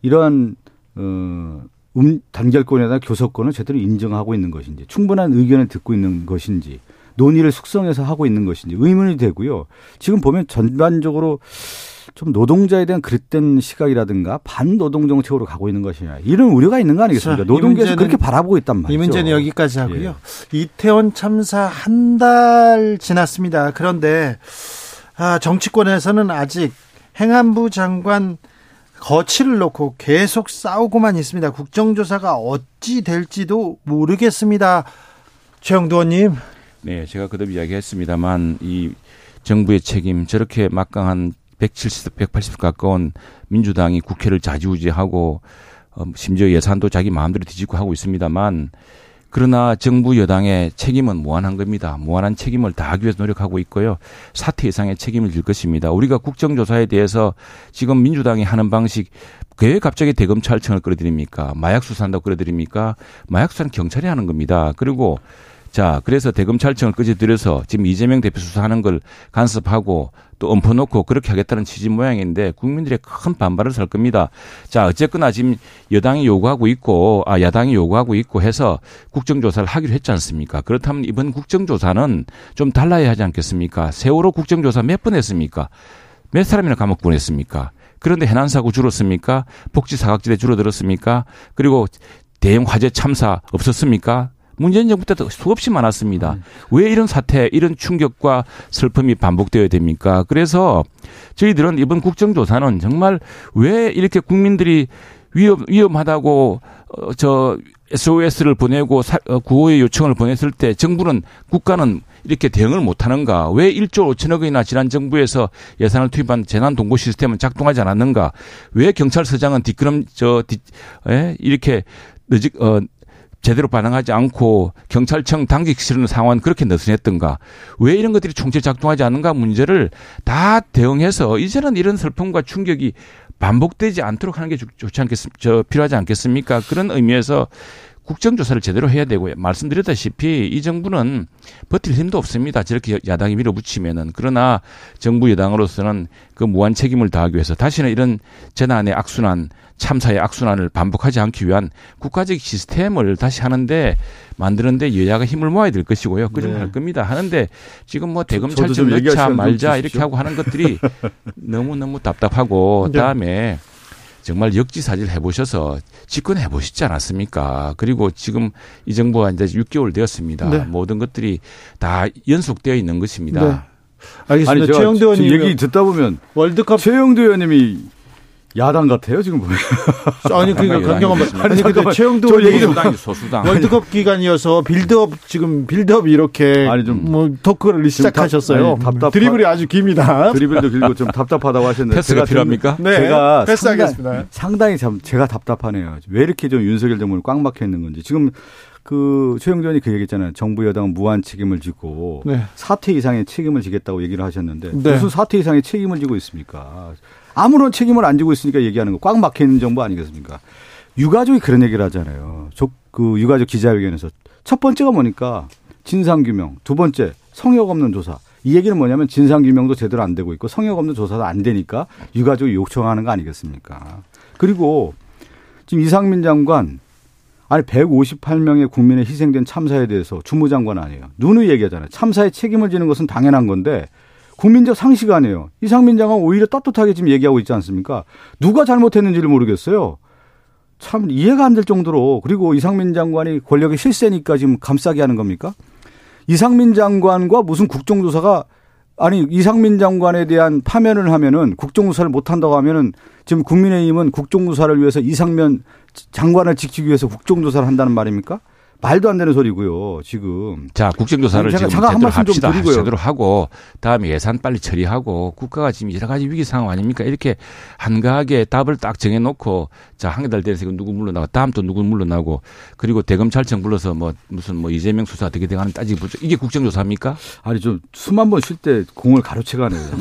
이러한 어 음, 단결권이나 교섭권을 제대로 인정하고 있는 것인지 충분한 의견을 듣고 있는 것인지 논의를 숙성해서 하고 있는 것인지 의문이 되고요. 지금 보면 전반적으로 좀 노동자에 대한 그릇된 시각이라든가 반노동 정책으로 가고 있는 것이냐 이런 우려가 있는 거 아니겠습니까? 노동계에서 그렇게 바라보고 있단 말이죠. 이 문제는 여기까지 하고요. 예. 이태원 참사 한 달 지났습니다. 그런데 아, 정치권에서는 아직 행안부 장관 거치를 놓고 계속 싸우고만 있습니다. 국정조사가 어찌 될지도 모르겠습니다. 최영도 의원님. 네, 제가 그도 이야기했습니다만 이 정부의 책임 저렇게 막강한 170, 180 가까운 민주당이 국회를 자지우지하고 어, 심지어 예산도 자기 마음대로 뒤집고 하고 있습니다만 그러나 정부 여당의 책임은 무한한 겁니다. 무한한 책임을 다하기 위해서 노력하고 있고요. 사태 이상의 책임을 질 것입니다. 우리가 국정조사에 대해서 지금 민주당이 하는 방식 왜 갑자기 대검찰청을 끌어들입니까? 마약 수사한다고 끌어들입니까? 마약 수사는 경찰이 하는 겁니다. 그리고 자, 그래서 대검찰청을 끄집들여서 지금 이재명 대표 수사하는 걸 간섭하고 또 엎어놓고 그렇게 하겠다는 취지 모양인데 국민들의 큰 반발을 살 겁니다. 자, 어쨌거나 지금 여당이 요구하고 있고, 아, 야당이 요구하고 있고 해서 국정조사를 하기로 했지 않습니까? 그렇다면 이번 국정조사는 좀 달라야 하지 않겠습니까? 세월호 국정조사 몇 번 했습니까? 몇 사람이나 감옥 보냈습니까? 그런데 해난 사고 줄었습니까? 복지 사각지대 줄어들었습니까? 그리고 대형 화재 참사 없었습니까? 문재인 정부 때도 수없이 많았습니다. 음. 왜 이런 사태, 이런 충격과 슬픔이 반복되어야 됩니까? 그래서 저희들은 이번 국정조사는 정말 왜 이렇게 국민들이 위험, 위험하다고 어, 저 SOS를 보내고 사, 어, 구호의 요청을 보냈을 때 정부는 국가는 이렇게 대응을 못하는가? 왜 1조 5천억 원이나 지난 정부에서 예산을 투입한 재난 동고 시스템은 작동하지 않았는가? 왜 경찰서장은 뒷걸음 저 뒷, 에? 이렇게 늦어 어, 제대로 반응하지 않고 경찰청 당직 실는 상황은 그렇게 느슨했던가 왜 이런 것들이 총체 작동하지 않는가 문제를 다 대응해서 이제는 이런 슬픔과 충격이 반복되지 않도록 하는 게 좋지 않겠습 저 필요하지 않겠습니까 그런 의미에서 국정조사를 제대로 해야 되고요. 말씀드렸다시피 이 정부는 버틸 힘도 없습니다. 저렇게 야당이 밀어붙이면은. 그러나 정부 여당으로서는 그 무한 책임을 다하기 위해서 다시는 이런 재난의 악순환, 참사의 악순환을 반복하지 않기 위한 국가적 시스템을 다시 하는데 만드는데 여야가 힘을 모아야 될 것이고요. 그좀 네. 할 겁니다. 하는데 지금 뭐 대검찰청 넣자 말자 이렇게 하고 하는 것들이 너무 너무 답답하고 그다음에 정말 역지사지를 해보셔서 집권해 보시지 않았습니까? 그리고 지금 이 정부가 이제 6개월 되었습니다. 네. 모든 것들이 다 연속되어 있는 것입니다. 네. 알겠습니다. 최영도 의원님 얘기 듣다 보면 월드컵 최영도 의원님이 야당 같아요 지금 보면. 아니 그러니까 강경한 말. 아니 근데 최형두 얘기 좀 소수당. 월드컵 기간이어서 빌드업 지금 빌드업 이렇게 아니 좀뭐 토크를 시작하셨어요. 답, 답답 드리블이 아주 깁니다. 드리블도 길고 좀 답답하다고 하셨는데 패스가 필요합니까? 네. 제가 패스하겠습니다. 상당히, 상당히 참 제가 답답하네요. 왜 이렇게 좀 윤석열 정부는 꽉 막혀 있는 건지 지금 그 최형두 의원이 그 얘기했잖아요. 정부 여당은 무한 책임을 지고 네. 사태 이상의 책임을 지겠다고 얘기를 하셨는데 네. 무슨 사태 이상의 책임을 지고 있습니까? 아무런 책임을 안 지고 있으니까 얘기하는 거 꽉 막혀 있는 정부 아니겠습니까? 유가족이 그런 얘기를 하잖아요. 그 유가족 기자회견에서 첫 번째가 뭐니까 진상규명, 두 번째 성역 없는 조사. 이 얘기는 뭐냐면 진상규명도 제대로 안 되고 있고 성역 없는 조사도 안 되니까 유가족이 요청하는 거 아니겠습니까? 그리고 지금 이상민 장관 아니 158명의 국민의 희생된 참사에 대해서 주무장관 아니에요. 누누이 얘기하잖아요. 참사에 책임을 지는 것은 당연한 건데 국민적 상식 아니에요. 이상민 장관 오히려 떳떳하게 지금 얘기하고 있지 않습니까? 누가 잘못했는지를 모르겠어요. 참 이해가 안 될 정도로 그리고 이상민 장관이 권력의 실세니까 지금 감싸게 하는 겁니까? 이상민 장관과 무슨 국정조사가 아니 이상민 장관에 대한 파면을 하면은 국정조사를 못 한다고 하면은 지금 국민의힘은 국정조사를 위해서 이상면 장관을 지키기 위해서 국정조사를 한다는 말입니까? 말도 안 되는 소리고요. 지금. 자 국정조사를 제가 지금 한 제대로 말씀 좀 합시다. 드리고요. 제대로 하고 다음에 예산 빨리 처리하고 국가가 지금 여러 가지 위기 상황 아닙니까? 이렇게 한가하게 답을 딱 정해놓고 자한달 돼서 이거 누구 물러나고 다음 또 누구 물러나고 그리고 대검찰청 불러서 뭐 무슨 뭐 이재명 수사 어떻게 돼가는 따지고 보죠. 이게 국정조사입니까? 아니 좀 수만 번쉴 때 공을 가로채가네요.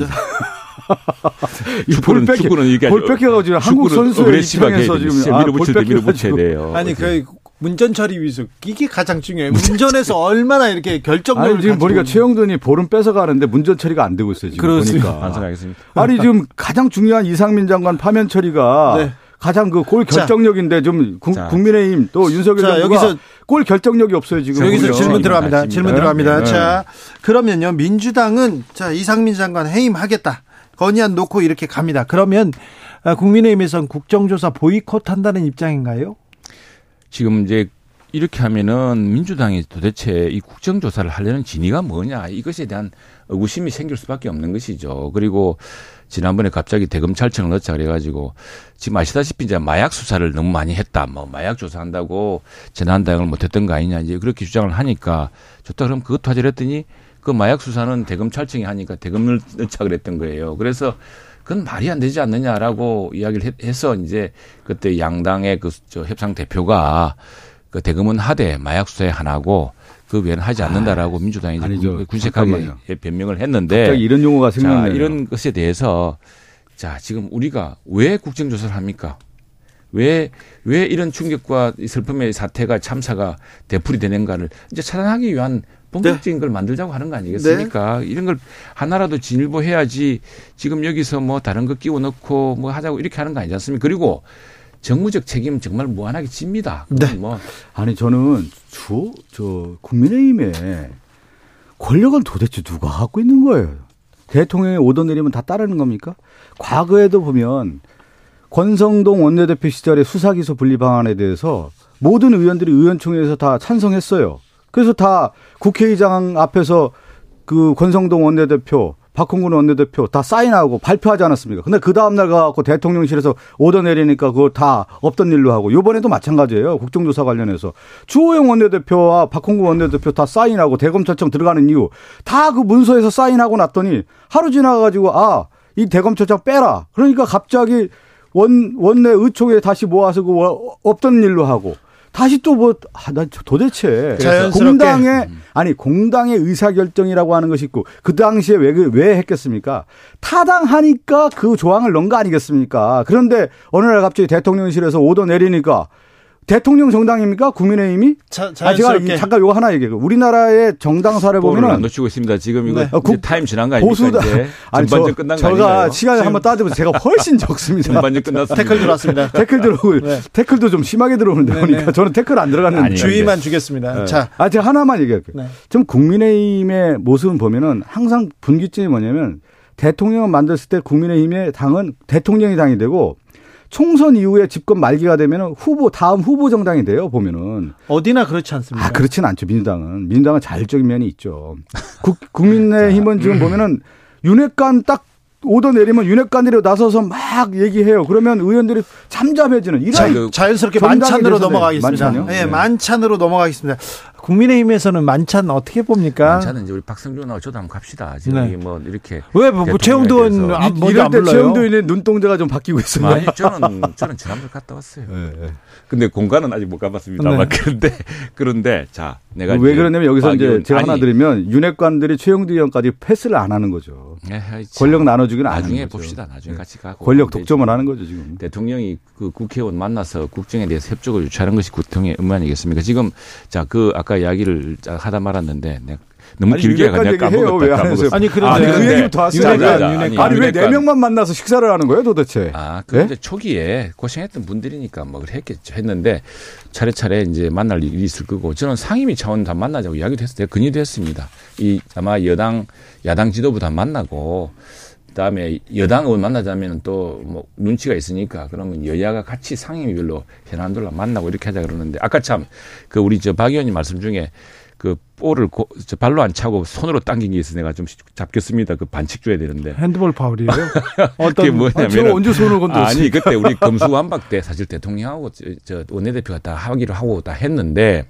이 축구는 볼 뺏기- 축구는 이게 볼 뺏겨가지고 지금 한국 선수의 입장에서 지금 돼. 아, 밀어붙일 때볼 밀어붙여야. 돼요. 아니 그 문전 처리 위수 이게 가장 중요해요. 문전에서 얼마나 이렇게 결정력을 아니 지금 가지고 보니까 최영돈이 볼은 뺏어 가는데 문전 처리가 안 되고 있어요. 지금 그렇습니다. 보니까. 반성하겠습니다. 아니 지금 가장 중요한 이상민 장관 파면 처리가 네. 가장 그골 자. 결정력인데 좀 국, 자. 민의힘 또 윤석열 자, 정부가 여기서- 골 결정력이 없어요 지금. 여기서 보면. 질문 들어갑니다. 아침입니다. 질문 들어갑니다. 네. 자, 그러면요. 민주당은 자, 이상민 장관 해임하겠다. 건의안 놓고 이렇게 갑니다. 그러면 아, 국민의힘에선 국정조사 보이콧 한다는 입장인가요? 지금 이제 이렇게 하면은 민주당이 도대체 이 국정조사를 하려는 진위가 뭐냐 이것에 대한 의구심이 생길 수밖에 없는 것이죠. 그리고 지난번에 갑자기 대검찰청을 넣자 그래가지고 지금 아시다시피 이제 마약 수사를 너무 많이 했다. 뭐 마약 조사한다고 재난 대응을 못했던 거 아니냐 이제 그렇게 주장을 하니까 좋다 그럼 그것도 하자 그랬더니 그 마약 수사는 대검찰청이 하니까 대검을 넣자 그랬던 거예요. 그래서 그건 말이 안 되지 않느냐라고 이야기를 했- 해서 이제 그때 양당의 그 저 협상 대표가 그 대검은 하되 마약 수사에 하나고 그 외에는 하지 않는다라고 민주당이 이제 아니죠. 군- 군색하게 잠깐만요. 변명을 했는데 이런 용어가 자, 생각나요. 이런 것에 대해서 자, 지금 우리가 왜 국정조사를 합니까? 왜, 왜 이런 충격과 이 슬픔의 사태가 참사가 되풀이 되는가를 이제 차단하기 위한 본격적인 걸 만들자고 하는 거 아니겠습니까? 이런 걸 하나라도 진일보해야지 지금 여기서 뭐 다른 거 끼워 넣고 뭐 하자고 이렇게 하는 거 아니지 않습니까? 그리고 정무적 책임 정말 무한하게 집니다. 네. 뭐 아니 저는 주 저 국민의힘에 권력을 도대체 누가 갖고 있는 거예요? 대통령이 오던 내리면 다 따르는 겁니까? 과거에도 보면 권성동 원내대표 시절의 수사기소 분리 방안에 대해서 모든 의원들이 의원총회에서 다 찬성했어요. 그래서 다 국회의장 앞에서 그 권성동 원내대표, 박홍근 원내대표 다 사인하고 발표하지 않았습니까? 근데 그 다음날 가갖고 대통령실에서 오더 내리니까 그거 다 없던 일로 하고 요번에도 마찬가지예요. 국정조사 관련해서. 주호영 원내대표와 박홍근 원내대표 다 사인하고 대검찰청 들어가는 이유 다 그 문서에서 사인하고 났더니 하루 지나가가지고 아, 이 대검찰청 빼라. 그러니까 갑자기 원, 원내 의총에 다시 모아서 그 없던 일로 하고 다시 또 뭐, 아, 나 도대체. 자연스럽게. 공당의, 아니, 공당의 의사 결정이라고 하는 것이 있고, 그 당시에 왜, 그- 왜 했겠습니까? 타당하니까 그 조항을 넣은 거 아니겠습니까? 그런데 어느 날 갑자기 대통령실에서 오더 내리니까 대통령 정당입니까? 국민의힘이? 자, 아, 제가 잠깐 요거 하나 얘기해요. 우리나라의 정당사를 볼을 안 보면은 놓치고 있습니다. 지금 이거 네. 어, 국- 타임 지난 거 아닙니까? 보수다. 이제 아니, 저, 전반전 끝난 거 아닌가요? 시간을 한번 따지면 제가 훨씬 적습니다. 전반전 끝났습니다. 태클 들어왔습니다. 태클 들어오고, 네. 태클도 좀 심하게 들어오는데 네, 보니까 네. 저는 태클 안 들어갔는데. 주의만 주겠습니다. 네. 자, 아, 제가 하나만 얘기할게요. 네. 지금 국민의힘의 모습을 보면은 항상 분기점이 뭐냐면 대통령을 만들었을 때 국민의힘의 당은 대통령이 당이 되고 총선 이후에 집권 말기가 되면은 후보 다음 후보 정당이 돼요 보면은 어디나 그렇지 않습니까? 아 그렇진 않죠 민주당은 민주당은 자율적인 면이 있죠 국, 국민의힘은 지금 보면은 윤핵관 딱 오더 내리면 윤핵관들이 나서서 막 얘기해요 그러면 의원들이 잠잠해지는 이런 자, 그 자연스럽게 만찬으로 넘어가겠습니다. 만찬이요? 네, 네. 만찬으로 넘어가겠습니다. 국민의힘에서는 만찬 어떻게 봅니까? 저는 이제 우리 박성준하고 저도 한번 갑시다. 지금 네. 뭐 이렇게 왜 뭐, 뭐 최영도. 안- 먼저 이럴 안때 불러요? 최영도 의원의 눈동자가 좀 바뀌고 있어요 아니 저는 저는 지난번 갔다 왔어요. 네. 근데 공간은 아직 못 가봤습니다만 네. 그런데 그런데 자 내가 왜 그러냐면 여기서 박 이제 의원- 제가 아니, 하나 드리면 윤핵관들이 최영두 의원까지 패스를 안 하는 거죠. 참, 권력 나눠주기는 나중에. 봅시다. 나중에 네. 같이 가고 권력 근데 독점을 하는 거죠 지금. 대통령이 그 국회의원 만나서 국정에 대해서 협조를 유치하는 것이 국통의 의무 아니겠습니까? 지금 자 그 아까 이야기를 자, 하다 말았는데 내가 너무 아니, 길게 얘기해요. 까먹었다. 까먹었어. 아니, 그런데- 아니, 그 얘기부터 하세요. 윤핵관. 아니 왜 네. 명만 만나서 식사를 하는 거예요 도대체? 아, 그 네? 이제 초기에 고생했던 분들이니까 뭐 했겠죠. 했는데 차례차례 이제 만날 일이 있을 거고 저는 상임위 차원 다 만나자고 이야기도 했어요. 건의도 했습니다. 이 아마 여당 야당 지도부 다 만나고 그 다음에 여당 의원 만나자면 또 뭐 눈치가 있으니까 그러면 여야가 같이 상임위별로 현안들로 만나고 이렇게 하자 그러는데 아까 참 그 우리 저 박 의원님 말씀 중에 그 볼을 고, 발로 안 차고 손으로 당긴 게 있어 내가 좀 잡겠습니다. 그 반칙 줘야 되는데. 핸드볼 파울이에요? 어떤 뭐냐면 아, 언제 손을 건드렸 아니 그때 우리 검수완박 때 사실 대통령하고 저, 저 원내대표가 다 하기로 하고 다 했는데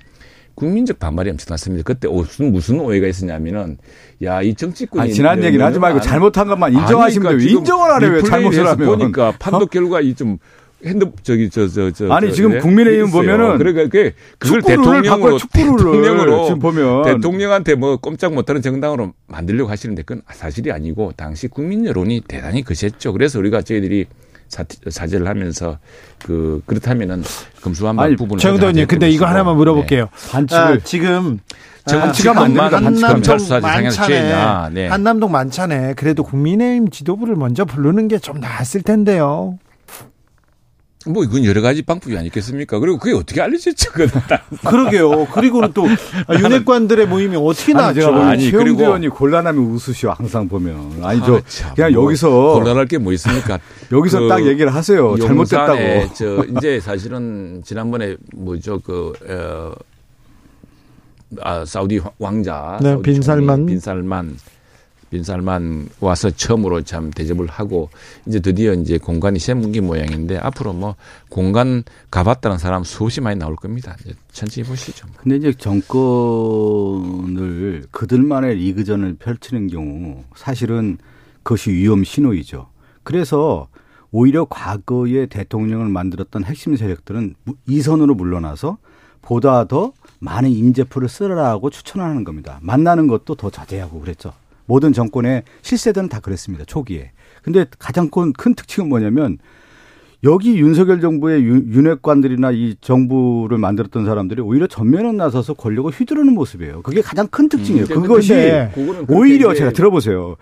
국민적 반발이 엄청 났습니다. 그때 무슨 무슨 오해가 있었냐면은 야 이 정치권이 아니, 지난 얘기는 하지 말고 잘못한 것만 인정하시면 돼요. 그러니까 인정을 안 해요. 왜 잘못을 하면 보니까 판독 어? 결과 이좀 핸드 저기 저저 저 아니 지금 네? 국민의힘 보면은 그러니까 그 그걸 대통령으로 대통령으로 지금 보면 대통령한테 뭐 꼼짝 못하는 정당으로 만들려고 하시는데 그건 사실이 아니고 당시 국민 여론이 대단히 거셌죠. 그래서 우리가 저희들이 사, 사죄를 하면서 그 그렇다면은 금수한 부분을 최영도님 근데 이거 하나만 물어볼게요. 네. 반칙을 아, 지금 정치가 만듭니다. 한남동 만찬에 네. 한남동 만찬에 그래도 국민의힘 지도부를 먼저 부르는 게 좀 나았을 텐데요. 뭐 이건 여러 가지 방법이 아니겠습니까? 그리고 그게 어떻게 알려졌죠? 그러게요. 그리고는 또 윤핵관들의 모임이 어떻게 나왔죠? 아니, 그리고 의원이 곤란하면 웃으시오. 항상 보면. 아니 저 아, 그냥 뭐 여기서 곤란할 게 뭐 있습니까? 여기서 그 딱 얘기를 하세요. 잘못됐다고. 저 이제 사실은 지난번에 뭐죠 그 어, 아, 사우디 왕자 네, 빈살만 빈살만 빈살만 와서 처음으로 참 대접을 하고 이제 드디어 이제 공간이 세문기 모양인데 앞으로 뭐 공간 가봤다는 사람 수없이 많이 나올 겁니다. 이제 천천히 보시죠. 근데 이제 정권을 그들만의 리그전을 펼치는 경우 사실은 그것이 위험 신호이죠. 그래서 오히려 과거에 대통령을 만들었던 핵심 세력들은 이선으로 물러나서 보다 더 많은 인재풀을 쓰라고 추천하는 겁니다. 만나는 것도 더 자제하고 그랬죠. 모든 정권의 실세들은 다 그랬습니다. 초기에. 근데 가장 큰, 큰 특징은 뭐냐면 여기 윤석열 정부의 윤핵관들이나 이 정부를 만들었던 사람들이 오히려 전면에 나서서 권력을 휘두르는 모습이에요. 그게 가장 큰 특징이에요. 음, 그것이 오히려 제가 들어보세요.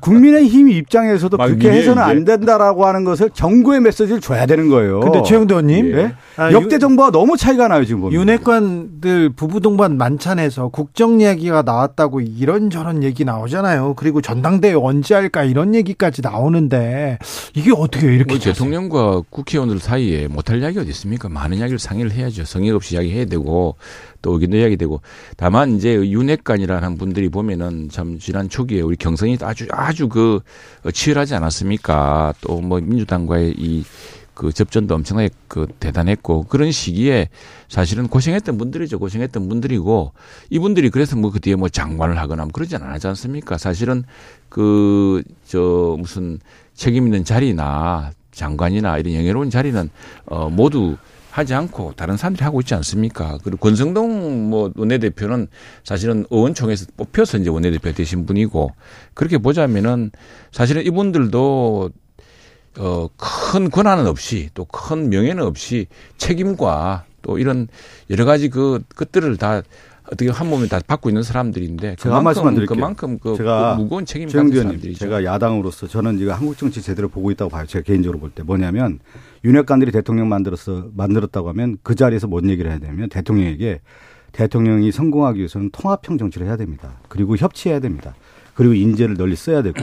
국민의힘 입장에서도 그렇게 해서는 안 된다라고 하는 것을 정부의 메시지를 줘야 되는 거예요. 근데 최영도 의원님 예? 아, 역대 정부와 너무 차이가 나요 지금 보면. 윤핵관들 부부 동반 만찬에서 국정 이야기가 나왔다고 이런저런 얘기 나오잖아요. 그리고 전당대회 언제 할까 이런 얘기까지 나오는데 이게 어떻게 이렇게 뭐 대통령과 국회의원들 사이에 못할 이야기 어디 있습니까? 많은 이야기를 상의를 해야죠. 성의 없이 이야기해야 되고 또 의견도 이야기되고 다만 이제 윤핵관이라는 분들이 보면은 참 지난 초기에 우리 경선이 아주 아주 그 치열하지 않았습니까? 또 뭐 민주당과의 이그 접전도 엄청나게 그 대단했고 그런 시기에 사실은 고생했던 분들이죠 고생했던 분들이고 이분들이 그래서 뭐 그 뒤에 뭐 장관을 하거나 뭐 그러지 않았지 않습니까? 사실은 그 저 무슨 책임 있는 자리나 장관이나 이런 영예로운 자리는 어 모두 하지 않고 다른 사람들이 하고 있지 않습니까? 그리고 권성동 뭐 원내대표는 사실은 의원총회에서 뽑혀서 이제 원내대표 되신 분이고 그렇게 보자면은 사실은 이분들도 어, 큰 권한은 없이 또 큰 명예는 없이 책임과 또 이런 여러 가지 그 것들을 다 어떻게 한 몸에 다 받고 있는 사람들인데 제가 드릴게요. 그만큼 그, 제가 그 무거운 책임을 가진 사람들이죠. 제가 야당으로서 저는 지금 한국 정치 제대로 보고 있다고 봐요. 제가 개인적으로 볼 때 뭐냐면 윤핵관들이 대통령 만들었어 만들었다고 하면 그 자리에서 뭔 얘기를 해야 되냐면 대통령에게 대통령이 성공하기 위해서는 통합형 정치를 해야 됩니다. 그리고 협치해야 됩니다. 그리고 인재를 널리 써야 되고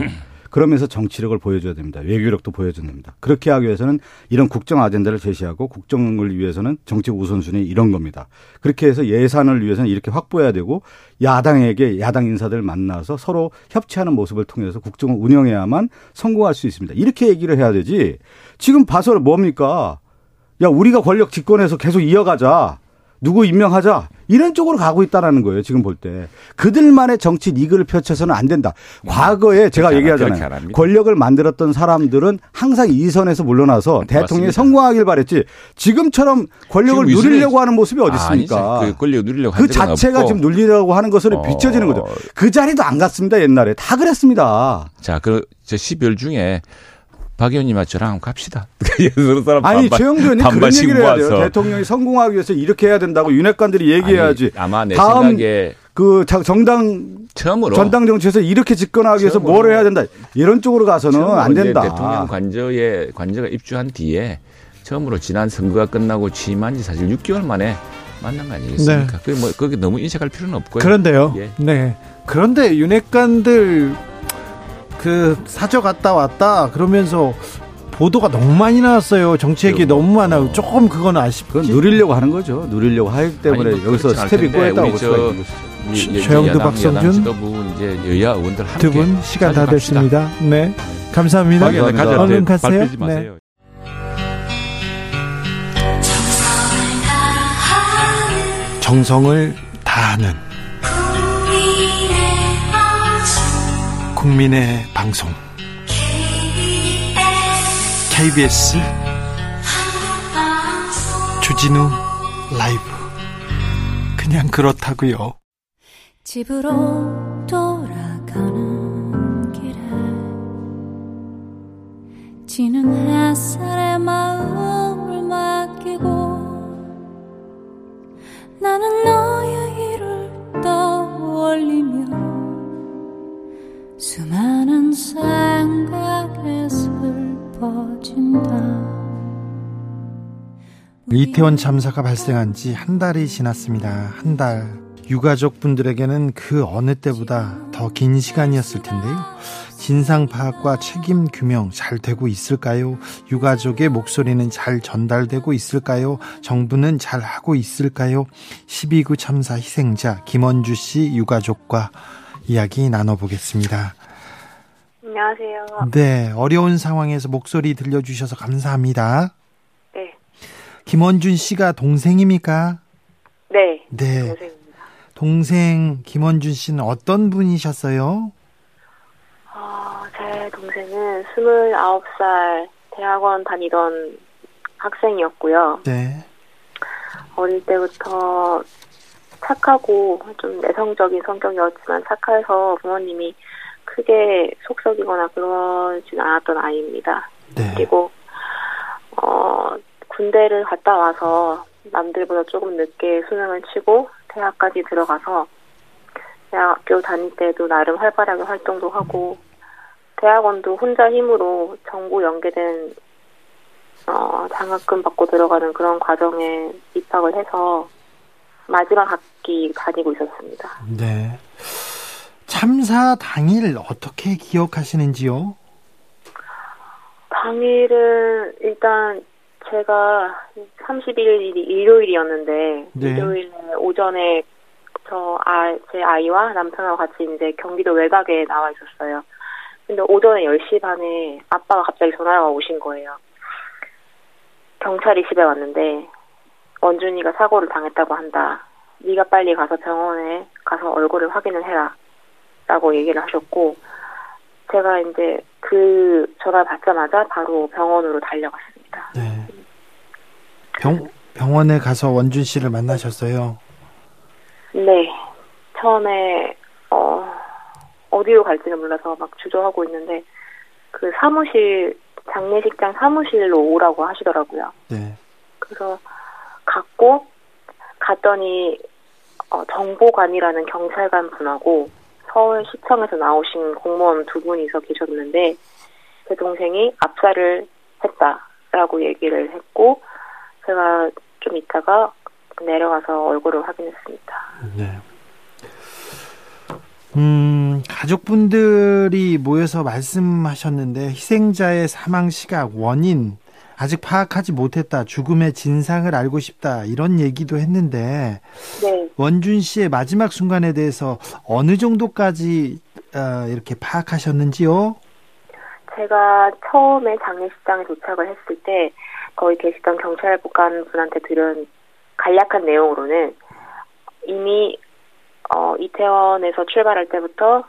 그러면서 정치력을 보여줘야 됩니다. 외교력도 보여줘야 됩니다. 그렇게 하기 위해서는 이런 국정 아젠다를 제시하고 국정을 위해서는 정책 우선순위 이런 겁니다. 그렇게 해서 예산을 위해서는 이렇게 확보해야 되고 야당에게 야당 인사들 만나서 서로 협치하는 모습을 통해서 국정을 운영해야만 성공할 수 있습니다. 이렇게 얘기를 해야 되지. 지금 봐서 뭡니까? 야, 우리가 권력 집권해서 계속 이어가자. 누구 임명하자 이런 쪽으로 가고 있다라는 거예요 지금 볼 때 그들만의 정치 리그를 펼쳐서는 안 된다. 과거에 제가 얘기하잖아요. 권력을 만들었던 사람들은 항상 이 선에서 물러나서 음, 대통령이 성공하길 바랬지 지금처럼 권력을 누리려고 하는 모습이 어디 있습니까? 그 권력 누리려고 그 자체가 없고. 지금 누리려고 하는 것으로 어. 비춰지는 거죠. 그 자리도 안 갔습니다 옛날에 다 그랬습니다. 자, 그저 12월 중에 박 의원님과 저랑 한번 갑시다. 사람 아니 최영도 의원님 그런 얘기를 해야 돼요. 대통령이 성공하기 위해서 이렇게 해야 된다고 윤핵관들이 얘기해야지. 아니, 아마 내 다음 생각에 그 정당 처음으로 전당 정치에서 이렇게 집권하기 위해서 뭘 해야 된다. 이런 쪽으로 가서는 안 된다. 대통령 관저에 관저가 입주한 뒤에 처음으로 지난 선거가 끝나고 취임한 지 사실 6개월 만에 만난 거 아니겠습니까? 네. 그게 뭐 그게 너무 인식할 필요는 없고요. 그런데요. 예. 네. 그런데 윤핵관들 그 사저 갔다 왔다 그러면서 보도가 너무 많이 나왔어요. 정치 얘기 너무 많아요. 조금 그건 아쉽지. 그건 누리려고 하는 거죠. 누리려고 하기 때문에 아니, 뭐 여기서 스텝이 꼬였다고 볼 수가 있는 것이죠. 최영두 박성준 이제 여야 의원들 두분 시간 다 됐습니다. 네. 감사합니다. 감사합니다. 얼른 가세요. 네. 정성을 다하는 국민의 방송 KBS 주진우 라이브 그냥 그렇다고요. 집으로 돌아가는 길에 지는 햇살에 마음을 맡기고 나는 너의 일을 떠올리 이태원 참사가 발생한 지 한 달이 지났습니다. 한 달. 유가족 분들에게는 그 어느 때보다 더 긴 시간이었을 텐데요. 진상 파악과 책임 규명 잘 되고 있을까요? 유가족의 목소리는 잘 전달되고 있을까요? 정부는 잘 하고 있을까요? 12구 참사 희생자 김원주 씨 유가족과 이야기 나눠보겠습니다. 안녕하세요. 네, 어려운 상황에서 목소리 들려주셔서 감사합니다. 네. 김원준 씨가 동생입니까? 네. 네. 동생입니다. 동생 김원준 씨는 어떤 분이셨어요? 제 동생은 29살 대학원 다니던 학생이었고요. 네. 어릴 때부터 착하고 좀 내성적인 성격이었지만 착해서 부모님이 크게 속썩이거나 그러진 않았던 아이입니다. 네. 그리고 어 군대를 갔다 와서 남들보다 조금 늦게 수능을 치고 대학까지 들어가서 대학교 다닐 때도 나름 활발하게 활동도 하고 대학원도 혼자 힘으로 정부 연계된 어, 장학금 받고 들어가는 그런 과정에 입학을 해서 마지막 학기 다니고 있었습니다. 네. 참사 당일 어떻게 기억하시는지요? 당일은 일단 제가 31일이 일요일이었는데 네. 일요일 오전에 저 아, 제 아이와 남편하고 같이 이제 경기도 외곽에 나와 있었어요. 근데 오전에 10시 반에 아빠가 갑자기 전화가 오신 거예요. 경찰이 집에 왔는데 원준이가 사고를 당했다고 한다. 네가 빨리 가서 병원에 가서 얼굴을 확인을 해라. 라고 얘기를 하셨고 제가 이제 그 전화 받자마자 바로 병원으로 달려갔습니다. 네. 병, 병원에 가서 원준 씨를 만나셨어요? 네. 처음에 어 어디로 갈지는 몰라서 막 주저하고 있는데 그 사무실 장례식장 사무실로 오라고 하시더라고요. 네. 그래서 갔고 갔더니 어, 정보관이라는 경찰관 분하고 서울시청에서 나오신 공무원 두 분이서 계셨는데 제 동생이 압사를 했다라고 얘기를 했고 제가 좀 있다가 내려가서 얼굴을 확인했습니다. 네. 음, 가족분들이 모여서 말씀하셨는데 희생자의 사망 시각, 원인 아직 파악하지 못했다. 죽음의 진상을 알고 싶다. 이런 얘기도 했는데 네. 원준 씨의 마지막 순간에 대해서 어느 정도까지 어, 이렇게 파악하셨는지요? 제가 처음에 장례식장에 도착을 했을 때 거기 계시던 경찰관 분한테 들은 간략한 내용으로는 이미 어, 이태원에서 출발할 때부터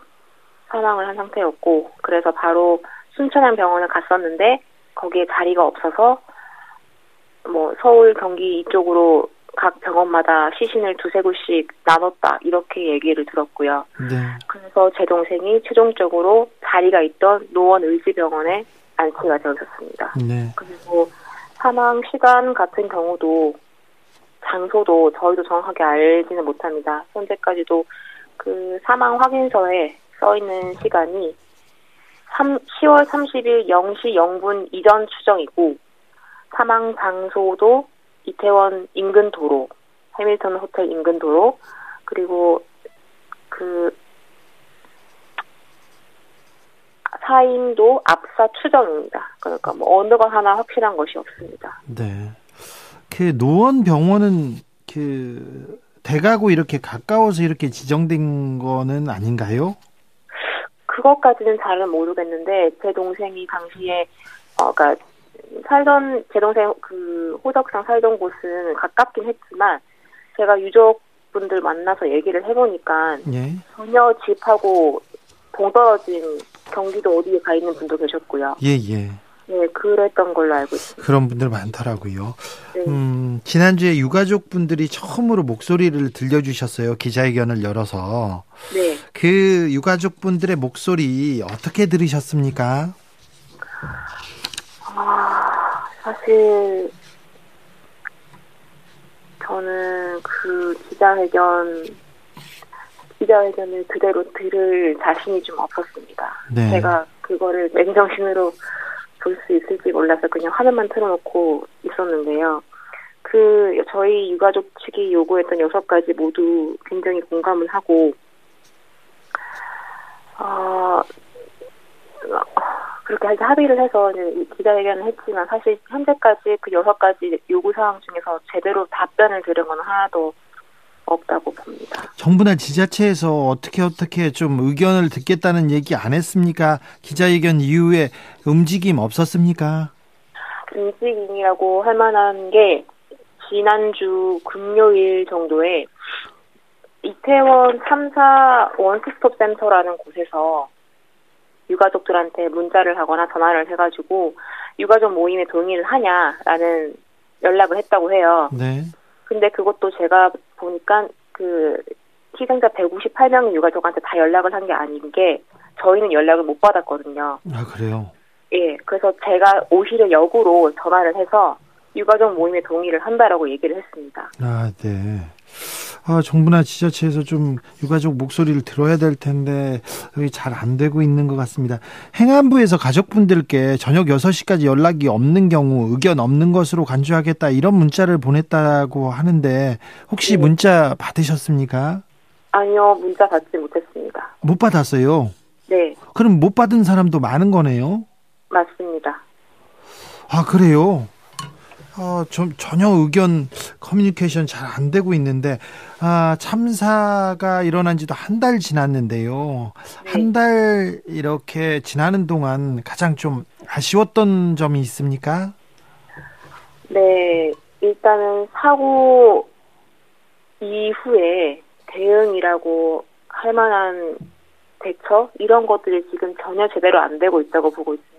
사망을 한 상태였고 그래서 바로 순천향 병원을 갔었는데 거기에 자리가 없어서 뭐 서울 경기 이쪽으로 각 병원마다 시신을 두세 구씩 나눴다 이렇게 얘기를 들었고요. 네. 그래서 제 동생이 최종적으로 자리가 있던 노원 의지병원에 안치가 되어졌습니다. 네. 그리고 사망 시간 같은 경우도 장소도 저희도 정확하게 알지는 못합니다. 현재까지도 그 사망 확인서에 써 있는 시간이 3, 10월 30일 0시 0분 이전 추정이고 사망 장소도 이태원 인근 도로, 해밀턴 호텔 인근 도로, 그리고 그 사임도 압사 추정입니다. 그러니까 뭐 어느 거 하나 확실한 것이 없습니다. 네. 그 노원 병원은 그 대가고 이렇게 가까워서 이렇게 지정된 거는 아닌가요? 그것까지는 잘은 모르겠는데 제 동생이 당시에 어 그러니까 살던 제 동생 그 호적상 살던 곳은 가깝긴 했지만 제가 유족분들 만나서 얘기를 해보니까 예. 전혀 집하고 동떨어진 경기도 어디에 가 있는 분도 계셨고요. 예, 예. 네, 그랬던 걸로 알고 있습니다. 그런 분들 많더라고요. 네. 음, 지난주에 유가족 분들이 처음으로 목소리를 들려주셨어요. 기자회견을 열어서. 네. 그 유가족 분들의 목소리 어떻게 들으셨습니까? 아, 사실 저는 그 기자회견 기자회견을 그대로 들을 자신이 좀 없었습니다. 네. 제가 그거를 맨정신으로 볼 수 있을지 몰라서 그냥 화면만 틀어놓고 있었는데요. 그 저희 유가족 측이 요구했던 여섯 가지 모두 굉장히 공감을 하고 어, 그렇게 해서 합의를 해서 기자회견을 했지만 사실 현재까지 그 여섯 가지 요구 사항 중에서 제대로 답변을 들은 건 하나도 없다고 봅니다. 정부나 지자체에서 어떻게 어떻게 좀 의견을 듣겠다는 얘기 안 했습니까? 기자회견 이후에 움직임 없었습니까? 움직임이라고 할 만한 게 지난주 금요일 정도에 이태원 3사 원스톱 센터라는 곳에서 유가족들한테 문자를 하거나 전화를 해가지고 유가족 모임에 동의를 하냐라는 연락을 했다고 해요. 네. 근데 그것도 제가 보니까 그 희생자 158명의 유가족한테 다 연락을 한 게 아닌 게 저희는 연락을 못 받았거든요. 아, 그래요? 예, 그래서 제가 오히려 역으로 전화를 해서 유가족 모임에 동의를 한다라고 얘기를 했습니다. 아, 네. 아, 정부나 지자체에서 좀 유가족 목소리를 들어야 될 텐데 잘 안 되고 있는 것 같습니다. 행안부에서 가족분들께 저녁 6시까지 연락이 없는 경우 의견 없는 것으로 간주하겠다 이런 문자를 보냈다고 하는데 혹시 네. 문자 받으셨습니까? 아니요, 문자 받지 못했습니다. 못 받았어요. 네, 그럼 못 받은 사람도 많은 거네요. 맞습니다. 아, 그래요? 아, 좀 전혀 의견 커뮤니케이션 잘 안 되고 있는데 아, 참사가 일어난 지도 한 달 지났는데요. 네. 한달 이렇게 지나는 동안 가장 좀 아쉬웠던 점이 있습니까? 네, 일단은 사고 이후에 대응이라고 할 만한 대처 이런 것들이 지금 전혀 제대로 안 되고 있다고 보고 있습니다.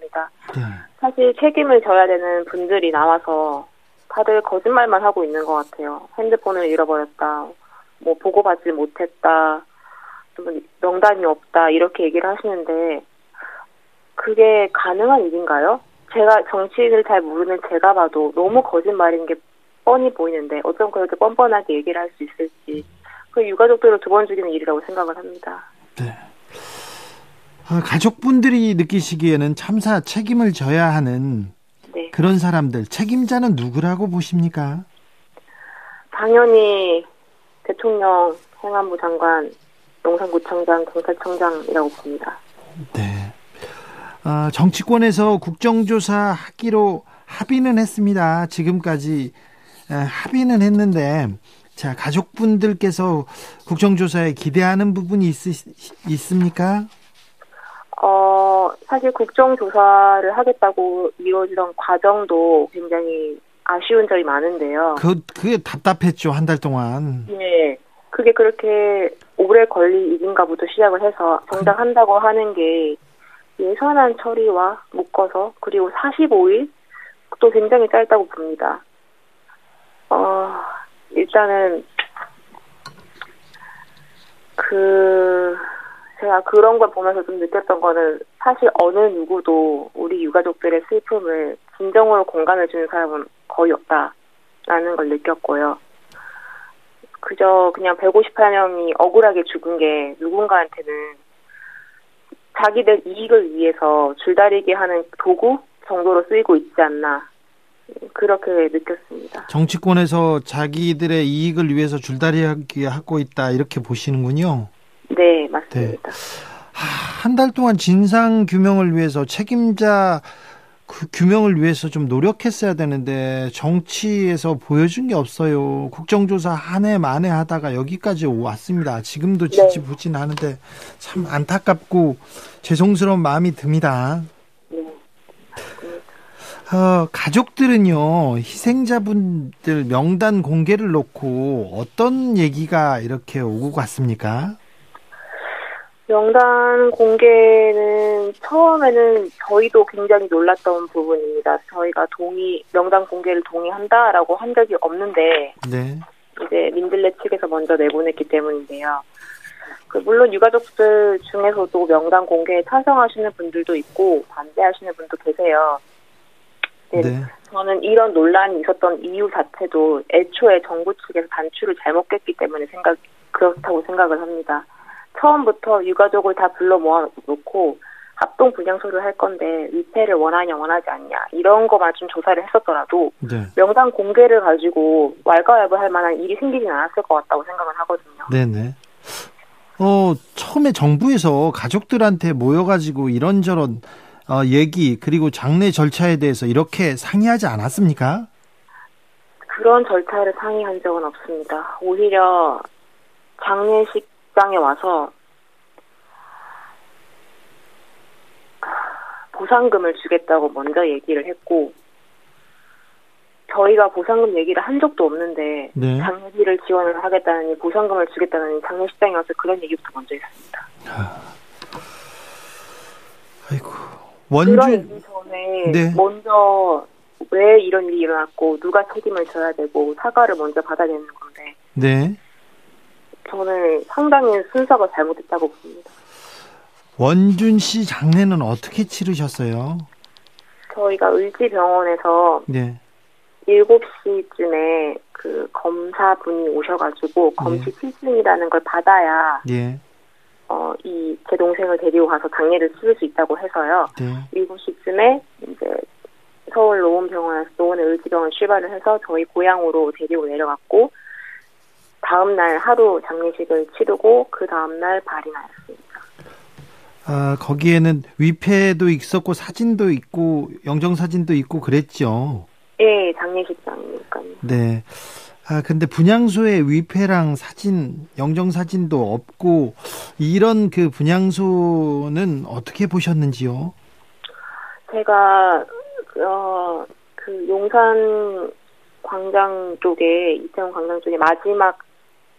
네. 사실 책임을 져야 되는 분들이 나와서 다들 거짓말만 하고 있는 것 같아요. 핸드폰을 잃어버렸다, 뭐 보고받지 못했다, 뭐 명단이 없다 이렇게 얘기를 하시는데 그게 가능한 일인가요? 제가 정치인을 잘 모르는 제가 봐도 너무 거짓말인 게 뻔히 보이는데 어쩜 그렇게 뻔뻔하게 얘기를 할 수 있을지 그 유가족들을 두 번 죽이는 일이라고 생각을 합니다. 네. 아, 가족분들이 느끼시기에는 참사 책임을 져야 하는 네, 그런 사람들 책임자는 누구라고 보십니까? 당연히 대통령, 행안부 장관, 용산구청장, 경찰청장이라고 봅니다. 네. 아, 정치권에서 국정조사 하기로 합의는 했습니다. 지금까지 에, 합의는 했는데, 자, 가족분들께서 국정조사에 기대하는 부분이 있, 있습니까? 어, 사실 국정조사를 하겠다고 이루어지던 과정도 굉장히 아쉬운 점이 많은데요. 그, 그게 답답했죠, 한 달 동안. 예. 그게 그렇게 오래 걸릴 일인가부터 시작을 해서 정작 한다고 하는 게 예산안 처리와 묶어서 그리고 45일 또 굉장히 짧다고 봅니다. 어, 일단은 그 제가 그런 걸 보면서 좀 느꼈던 거는 사실 어느 누구도 우리 유가족들의 슬픔을 진정으로 공감해 주는 사람은 거의 없다라는 걸 느꼈고요. 그저 그냥 158명이 억울하게 죽은 게 누군가한테는 자기들 이익을 위해서 줄다리기 하는 도구 정도로 쓰이고 있지 않나 그렇게 느꼈습니다. 정치권에서 자기들의 이익을 위해서 줄다리기 하고 있다, 이렇게 보시는군요. 네, 맞습니다. 하, 한달 동안 진상 규명을 위해서 책임자 그 규명을 위해서 좀 노력했어야 되는데 정치에서 보여준 게 없어요. 국정조사 한 해 만에 하다가 여기까지 왔습니다. 지금도 네. 지지부진하는데 참 안타깝고 죄송스러운 마음이 듭니다. 네. 어, 가족들은요 희생자분들 명단 공개를 놓고 어떤 얘기가 이렇게 오고 갔습니까? 명단 공개는 처음에는 저희도 굉장히 놀랐던 부분입니다. 저희가 동의, 명단 공개를 동의한다라고 한 적이 없는데, 네, 이제 민들레 측에서 먼저 내보냈기 때문인데요. 그 물론 유가족들 중에서도 명단 공개에 찬성하시는 분들도 있고 반대하시는 분도 계세요. 네, 네, 저는 이런 논란이 있었던 이유 자체도 애초에 정부 측에서 단추를 잘못 꼈기 때문에 생각 그렇다고 생각을 합니다. 처음부터 유가족을 다 불러 모아놓고 합동 분양소를 할 건데 위패를 원하냐 원하지 않냐 이런 거만 좀 조사를 했었더라도 네, 명단 공개를 가지고 왈가왈부 할 만한 일이 생기진 않았을 것 같다고 생각을 하거든요. 네, 네. 어 처음에 정부에서 가족들한테 모여가지고 이런저런 어, 얘기 그리고 장례 절차에 대해서 이렇게 상의하지 않았습니까? 그런 절차를 상의한 적은 없습니다. 오히려 장례식 장에 와서 보상금을 주겠다고 먼저 얘기를 했고 저희가 보상금 얘기를 한 적도 없는데 네. 장례비를 지원을 하겠다느니 보상금을 주겠다느니 장례식장에 와서 그런 얘기부터 먼저 했습니다. 아이고 그런 얘기 전에 네. 먼저 왜 이런 일이 일어났고 누가 책임을 져야 되고 사과를 먼저 받아야 되는 건데 네 저는 상당히 순서가 잘못됐다고 봅니다. 원준 씨 장례는 어떻게 치르셨어요? 저희가 의지병원에서 네, 7시쯤에 그 검사분이 오셔가지고 검시 필증이라는 걸 받아야 네, 어, 이 제 동생을 데리고 가서 장례를 치를 수 있다고 해서요. 네, 7시쯤에 이제 서울 노원병원에서 노원의 의지병원 출발을 해서 저희 고향으로 데리고 내려갔고 다음 날 하루 장례식을 치르고 그 다음 날 발이 나였습니다. 아 거기에는 위패도 있었고 사진도 있고 영정 사진도 있고 그랬죠. 예, 장례식장이니까요. 네. 아, 근데 분향소에 위패랑 사진, 영정 사진도 없고, 이런 그 분향소는 어떻게 보셨는지요? 제가 어, 그 용산 광장 쪽에 이태원 광장 쪽에 마지막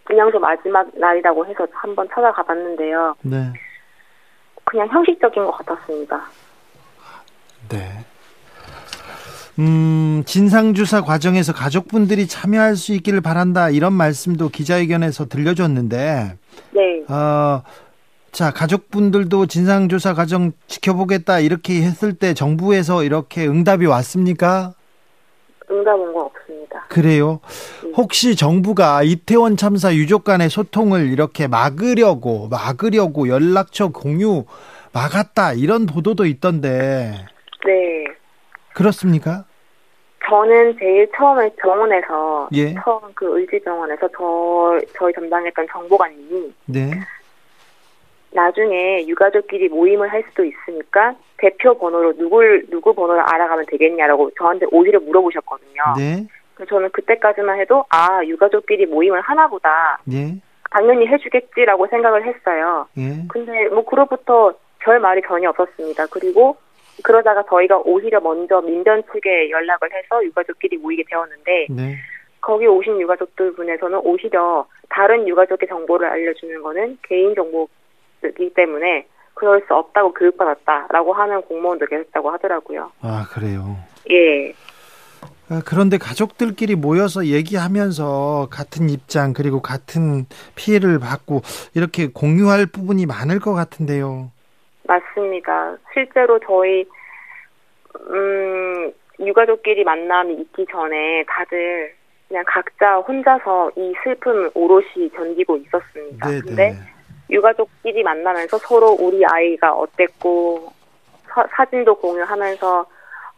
분양소 마지막 날이라고 해서 한번 찾아가 봤는데요. 네. 그냥 형식적인 것 같았습니다. 네. 음, 진상조사 과정에서 가족분들이 참여할 수 있기를 바란다. 이런 말씀도 기자회견에서 들려줬는데, 네, 어, 자, 가족분들도 진상조사 과정 지켜보겠다. 이렇게 했을 때 정부에서 이렇게 응답이 왔습니까? 응답 온건없 습니다. 그래요. 혹시 정부가 이태원 참사 유족 간의 소통을 이렇게 막으려고, 막으려고 연락처 공유 막았다. 이런 보도도 있던데, 네, 그렇습니까? 저는 제일 처음에 병원에서 예. 처음 그 의지병원에서 저 저희 담당했던 정보관님이 네. 나중에 유가족끼리 모임을 할 수도 있으니까 대표 번호로 누굴 누구 번호를 알아가면 되겠냐라고 저한테 오히려 물어보셨거든요. 네. 저는 그때까지만 해도 아 유가족끼리 모임을 하나보다 예. 당연히 해주겠지라고 생각을 했어요. 예. 근데 뭐 그로부터 별 말이 전혀 없었습니다. 그리고 그러다가 저희가 오히려 먼저 민변 측에 연락을 해서 유가족끼리 모이게 되었는데 네. 거기 오신 유가족들 분에서는 오히려 다른 유가족의 정보를 알려주는 거는 개인 정보이기 때문에 그럴 수 없다고 교육받았다라고 하는 공무원도 계셨다고 하더라고요. 아, 그래요. 예. 아, 그런데 가족들끼리 모여서 얘기하면서 같은 입장 그리고 같은 피해를 받고 이렇게 공유할 부분이 많을 것 같은데요. 맞습니다. 실제로 저희 음 유가족끼리 만남이 있기 전에 다들 그냥 각자 혼자서 이 슬픔을 오롯이 견디고 있었습니다. 네, 근데 네. 유가족끼리 만나면서 서로 우리 아이가 어땠고 사, 사진도 공유하면서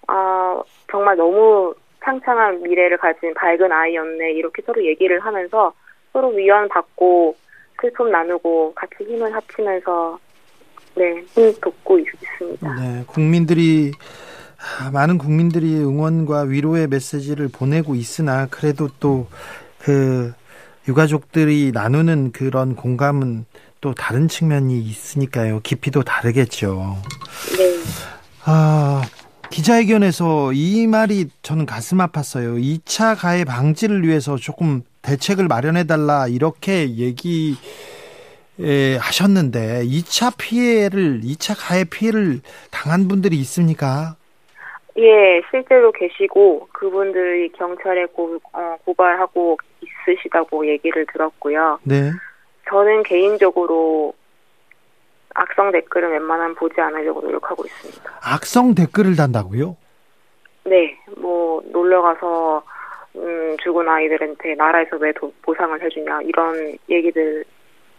아 정말 너무 창창한 미래를 가진 밝은 아이였네 이렇게 서로 얘기를 하면서 서로 위안받고 슬픔 나누고 같이 힘을 합치면서 네, 힘 돋고 있습니다. 네, 국민들이 많은 국민들이 응원과 위로의 메시지를 보내고 있으나 그래도 또 그 유가족들이 나누는 그런 공감은 또 다른 측면이 있으니까요. 깊이도 다르겠죠. 네. 아, 기자회견에서 이 말이 저는 가슴 아팠어요. 2차 가해 방지를 위해서 조금 대책을 마련해 달라 이렇게 얘기 에, 하셨는데 2차 피해를 2차 가해 피해를 당한 분들이 있습니까? 예, 실제로 계시고 그분들이 경찰에 고, 어, 고발하고 있으시다고 얘기를 들었고요. 네. 저는 개인적으로 악성 댓글은 웬만하면 보지 않으려고 노력하고 있습니다. 악성 댓글을 단다고요? 네, 뭐 놀러 가서 음, 죽은 아이들한테 나라에서 왜 도, 보상을 해주냐 이런 얘기들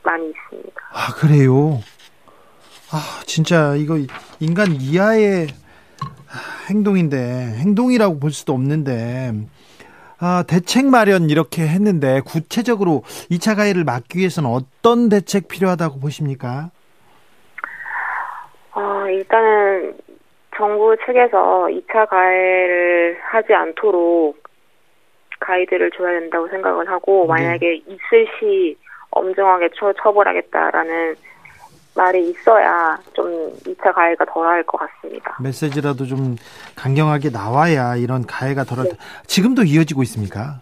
많이 있습니다. 아 그래요? 아 진짜 이거 인간 이하의 행동인데 행동이라고 볼 수도 없는데 아, 대책 마련 이렇게 했는데 구체적으로 2차 가해를 막기 위해서는 어떤 대책 필요하다고 보십니까? 어, 일단은 정부 측에서 2차 가해를 하지 않도록 가이드를 줘야 된다고 생각을 하고 네. 만약에 있을 시 엄정하게 처, 처벌하겠다라는 말이 있어야 좀 2차 가해가 덜할 것 같습니다. 메시지라도 좀 강경하게 나와야 이런 가해가 덜할 네. 때 지금도 이어지고 있습니까?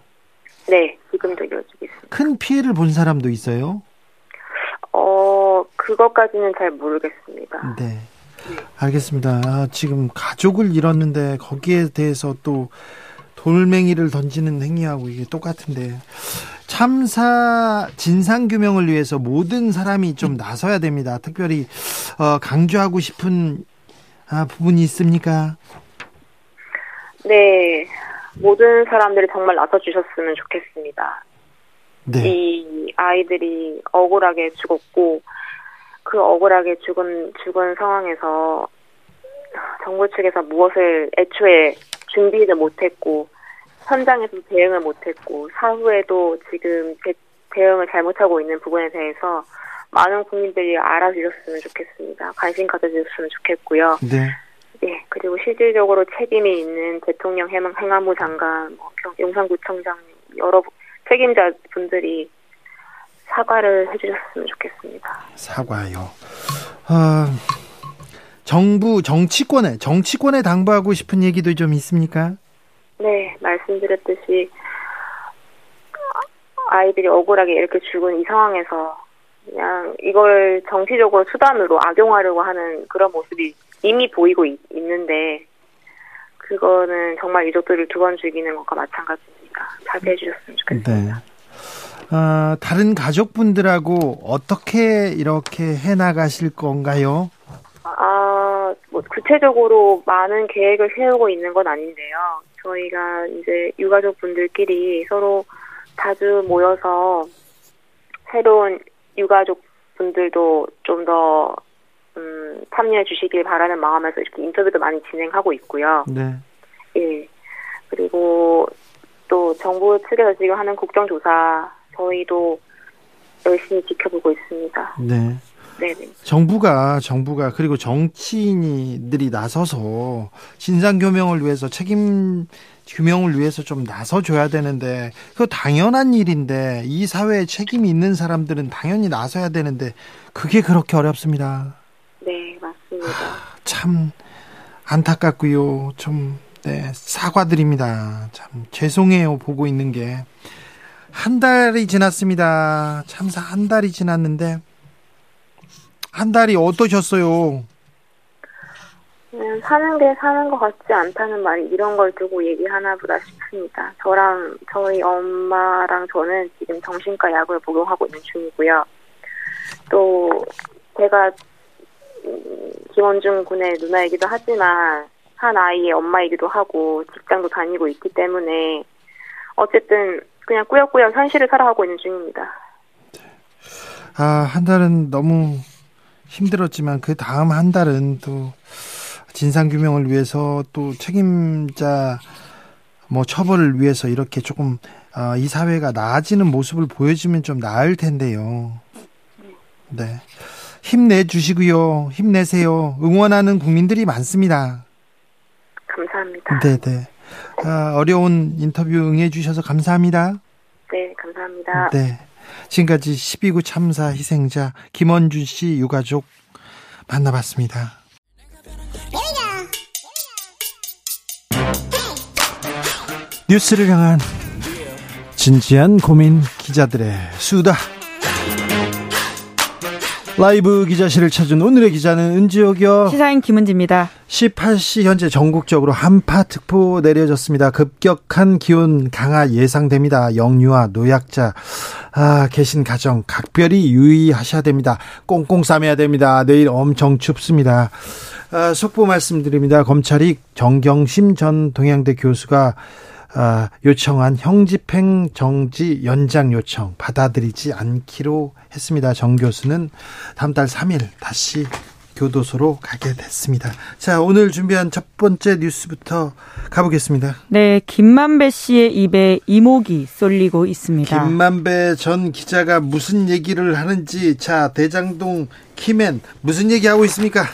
네, 지금도 이어지고 있습니다. 큰 피해를 본 사람도 있어요? 어, 그것까지는 잘 모르겠습니다. 네. 알겠습니다. 아, 지금 가족을 잃었는데 거기에 대해서 또 돌멩이를 던지는 행위하고 이게 똑같은데 참사 진상 규명을 위해서 모든 사람이 좀 나서야 됩니다. 특별히 어, 강조하고 싶은 아, 부분이 있습니까? 네, 모든 사람들이 정말 나서 주셨으면 좋겠습니다. 네. 이 아이들이 억울하게 죽었고 그 억울하게 죽은 죽은 상황에서 정부 측에서 무엇을 애초에 준비를 못했고 현장에서 대응을 못했고 사후에도 지금 대, 대응을 잘못하고 있는 부분에 대해서 많은 국민들이 알아주셨으면 좋겠습니다. 관심 가져주셨으면 좋겠고요. 네. 네, 그리고 실질적으로 책임이 있는 대통령 행안, 행안부 장관, 뭐, 경- 용산구청장 여러 책임자 분들이 사과를 해주셨으면 좋겠습니다. 사과요. 아, 정부 정치권에 정치권에 당부하고 싶은 얘기도 좀 있습니까? 네, 말씀드렸듯이 아이들이 억울하게 이렇게 죽은 이 상황에서 그냥 이걸 정치적으로 수단으로 악용하려고 하는 그런 모습이 이미 보이고 있, 는데 그거는 정말 유족들을 두 번 죽이는 것과 마찬가지입니다. 자제해 주셨으면 좋겠습니다. 아, 다른 가족분들하고 어떻게 이렇게 해 나가실 건가요? 아, 뭐 구체적으로 많은 계획을 세우고 있는 건 아닌데요. 저희가 이제 유가족 분들끼리 서로 자주 모여서 새로운 유가족 분들도 좀더 음, 참여해 주시길 바라는 마음에서 이렇게 인터뷰도 많이 진행하고 있고요. 네. 예. 그리고 또 정부 측에서 지금 하는 국정조사 저희도 열심히 지켜보고 있습니다. 네. 네네. 정부가 정부가 그리고 정치인들이 나서서 진상 규명을 위해서 책임 규명을 위해서 좀 나서 줘야 되는데 그거 당연한 일인데 이 사회에 책임이 있는 사람들은 당연히 나서야 되는데 그게 그렇게 어렵습니다. 네, 맞습니다. 참 안타깝고요. 좀 네, 사과드립니다. 참 죄송해요. 보고 있는 게 한 달이 지났습니다. 참사 한 달이 지났는데 한 달이 어떠셨어요? 그냥 사는 게 사는 것 같지 않다는 말이 이런 걸 두고 얘기하나 보다 싶습니다. 저랑 저희 엄마랑 저는 지금 정신과 약을 복용하고 있는 중이고요. 또 제가 음, 김원중 군의 누나이기도 하지만 한 아이의 엄마이기도 하고 직장도 다니고 있기 때문에 어쨌든 그냥 꾸역꾸역 현실을 살아가고 있는 중입니다. 아, 한 달은 너무 힘들었지만 그 다음 한 달은 또 진상 규명을 위해서 또 책임자 뭐 처벌을 위해서 이렇게 조금 아, 이 사회가 나아지는 모습을 보여주면 좀 나을 텐데요. 네. 힘내 주시고요. 힘내세요. 응원하는 국민들이 많습니다. 감사합니다. 네 네. 아, 어려운 인터뷰 응해주셔서 감사합니다. 네, 감사합니다. 네. 지금까지 12구 참사 희생자 김원준 씨 유가족 만나봤습니다. 뉴스를 향한 진지한 고민 기자들의 수다. 라이브 기자실을 찾은 오늘의 기자는 은지옥이요. 시사인 김은지입니다. 18시 현재 전국적으로 한파 특보 내려졌습니다. 급격한 기온 강화 예상됩니다. 영유아, 노약자 아, 계신 가정 각별히 유의하셔야 됩니다. 꽁꽁 싸매야 됩니다. 내일 엄청 춥습니다. 아, 속보 말씀드립니다. 검찰이 정경심 전 동양대 교수가 아, 요청한 형집행 정지 연장 요청 받아들이지 않기로 했습니다. 정 교수는 다음 달 3일 다시 교도소로 가게 됐습니다. 자, 오늘 준비한 첫 번째 뉴스부터 가보겠습니다. 네, 김만배 씨의 입에 이목이 쏠리고 있습니다. 김만배 전 기자가 무슨 얘기를 하는지 자, 대장동 keyman 무슨 얘기하고 있습니까?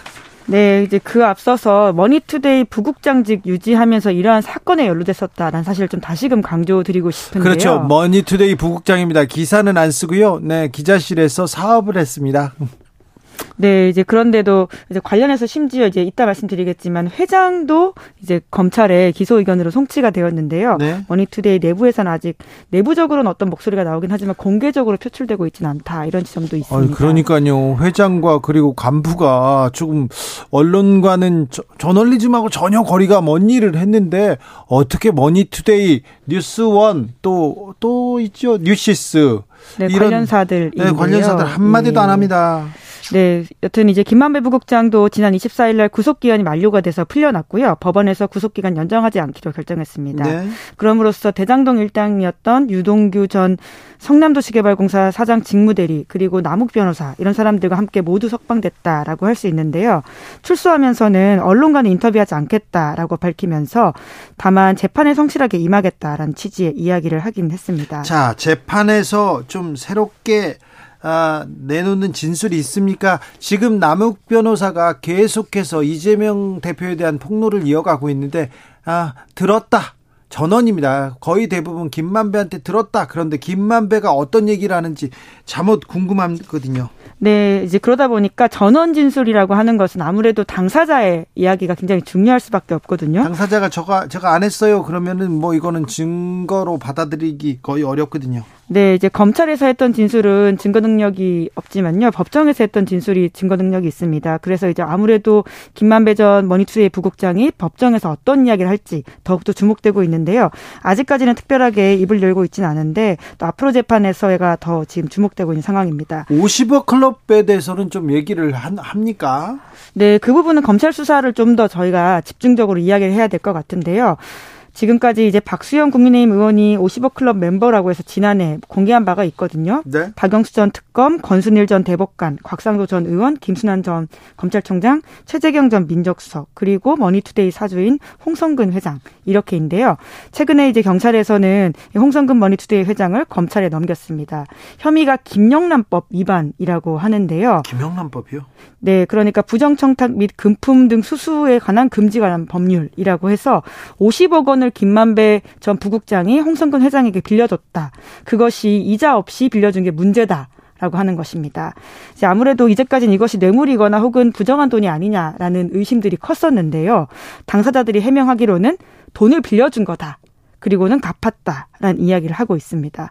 네, 이제 그 앞서서 머니투데이 부국장직 유지하면서 이러한 사건에 연루됐었다라는 사실을 좀 다시금 강조드리고 싶은데요. 그렇죠. 머니투데이 부국장입니다. 기사는 안 쓰고요. 네, 기자실에서 사업을 했습니다. 네, 이제 그런데도 이제 관련해서 심지어 이제 이따 말씀드리겠지만 회장도 이제 검찰의 기소 의견으로 송치가 되었는데요. 네. 머니투데이 내부에서는 아직 내부적으로는 어떤 목소리가 나오긴 하지만 공개적으로 표출되고 있지는 않다 이런 지점도 있습니다. 아니, 그러니까요. 회장과 그리고 간부가 조금 언론과는 저, 저널리즘하고 전혀 거리가 먼 일을 했는데 어떻게 머니투데이 뉴스원 또 또 있죠 뉴시스 네, 이런 관련사들 네, 관련사들 한 마디도 예. 안 합니다. 네, 여튼 이제 김만배 부국장도 지난 24일 날 구속 기한이 만료가 돼서 풀려났고요. 법원에서 구속 기간 연장하지 않기로 결정했습니다. 네. 그럼으로써 대장동 일당이었던 유동규 전 성남도시개발공사 사장 직무대리 그리고 남욱 변호사 이런 사람들과 함께 모두 석방됐다라고 할 수 있는데요. 출소하면서는 언론과는 인터뷰하지 않겠다라고 밝히면서 다만 재판에 성실하게 임하겠다라는 취지의 이야기를 하긴 했습니다. 자, 재판에서 좀 새롭게 아, 내놓는 진술이 있습니까? 지금 남욱 변호사가 계속해서 이재명 대표에 대한 폭로를 이어가고 있는데 아, 들었다. 전원입니다. 거의 대부분 김만배한테 들었다. 그런데 김만배가 어떤 얘기를 하는지 잠옷 궁금하거든요. 네, 이제 그러다 보니까 전원 진술이라고 하는 것은 아무래도 당사자의 이야기가 굉장히 중요할 수밖에 없거든요. 당사자가 저가 제가 안 했어요. 그러면은 뭐 이거는 증거로 받아들이기 거의 어렵거든요. 네, 이제 검찰에서 했던 진술은 증거 능력이 없지만요. 법정에서 했던 진술이 증거 능력이 있습니다. 그래서 이제 아무래도 김만배 전 머니투데이 부국장이 법정에서 어떤 이야기를 할지 더욱더 주목되고 있는데요. 아직까지는 특별하게 입을 열고 있지는 않은데 또 앞으로 재판에서가 더 지금 주목되고 있는 상황입니다. 50억 클럽에 대해서는 좀 얘기를 합니까? 네, 그 부분은 검찰 수사를 좀 더 저희가 집중적으로 이야기를 해야 될 것 같은데요. 지금까지 이제 박수영 국민의힘 의원이 50억 클럽 멤버라고 해서 지난해 공개한 바가 있거든요. 네. 박영수 전 특검, 권순일 전 대법관, 곽상도 전 의원, 김수남 전 검찰총장, 최재경 전 민정수석, 그리고 머니투데이 사주인 홍선근 회장 이렇게인데요. 최근에 이제 경찰에서는 홍선근 머니투데이 회장을 검찰에 넘겼습니다. 혐의가 김영란법 위반이라고 하는데요. 김영란법이요? 네, 그러니까 부정청탁 및 금품 등 수수에 관한 금지 관한 법률이라고 해서 50억 원을 김만배 전 부국장이 홍선근 회장에게 빌려줬다. 그것이 이자 없이 빌려준 게 문제다. 라고 하는 것입니다. 이제 아무래도 이제까지는 이것이 뇌물이거나 혹은 부정한 돈이 아니냐라는 의심들이 컸었는데요. 당사자들이 해명하기로는 돈을 빌려준 거다. 그리고는 갚았다라는 이야기를 하고 있습니다.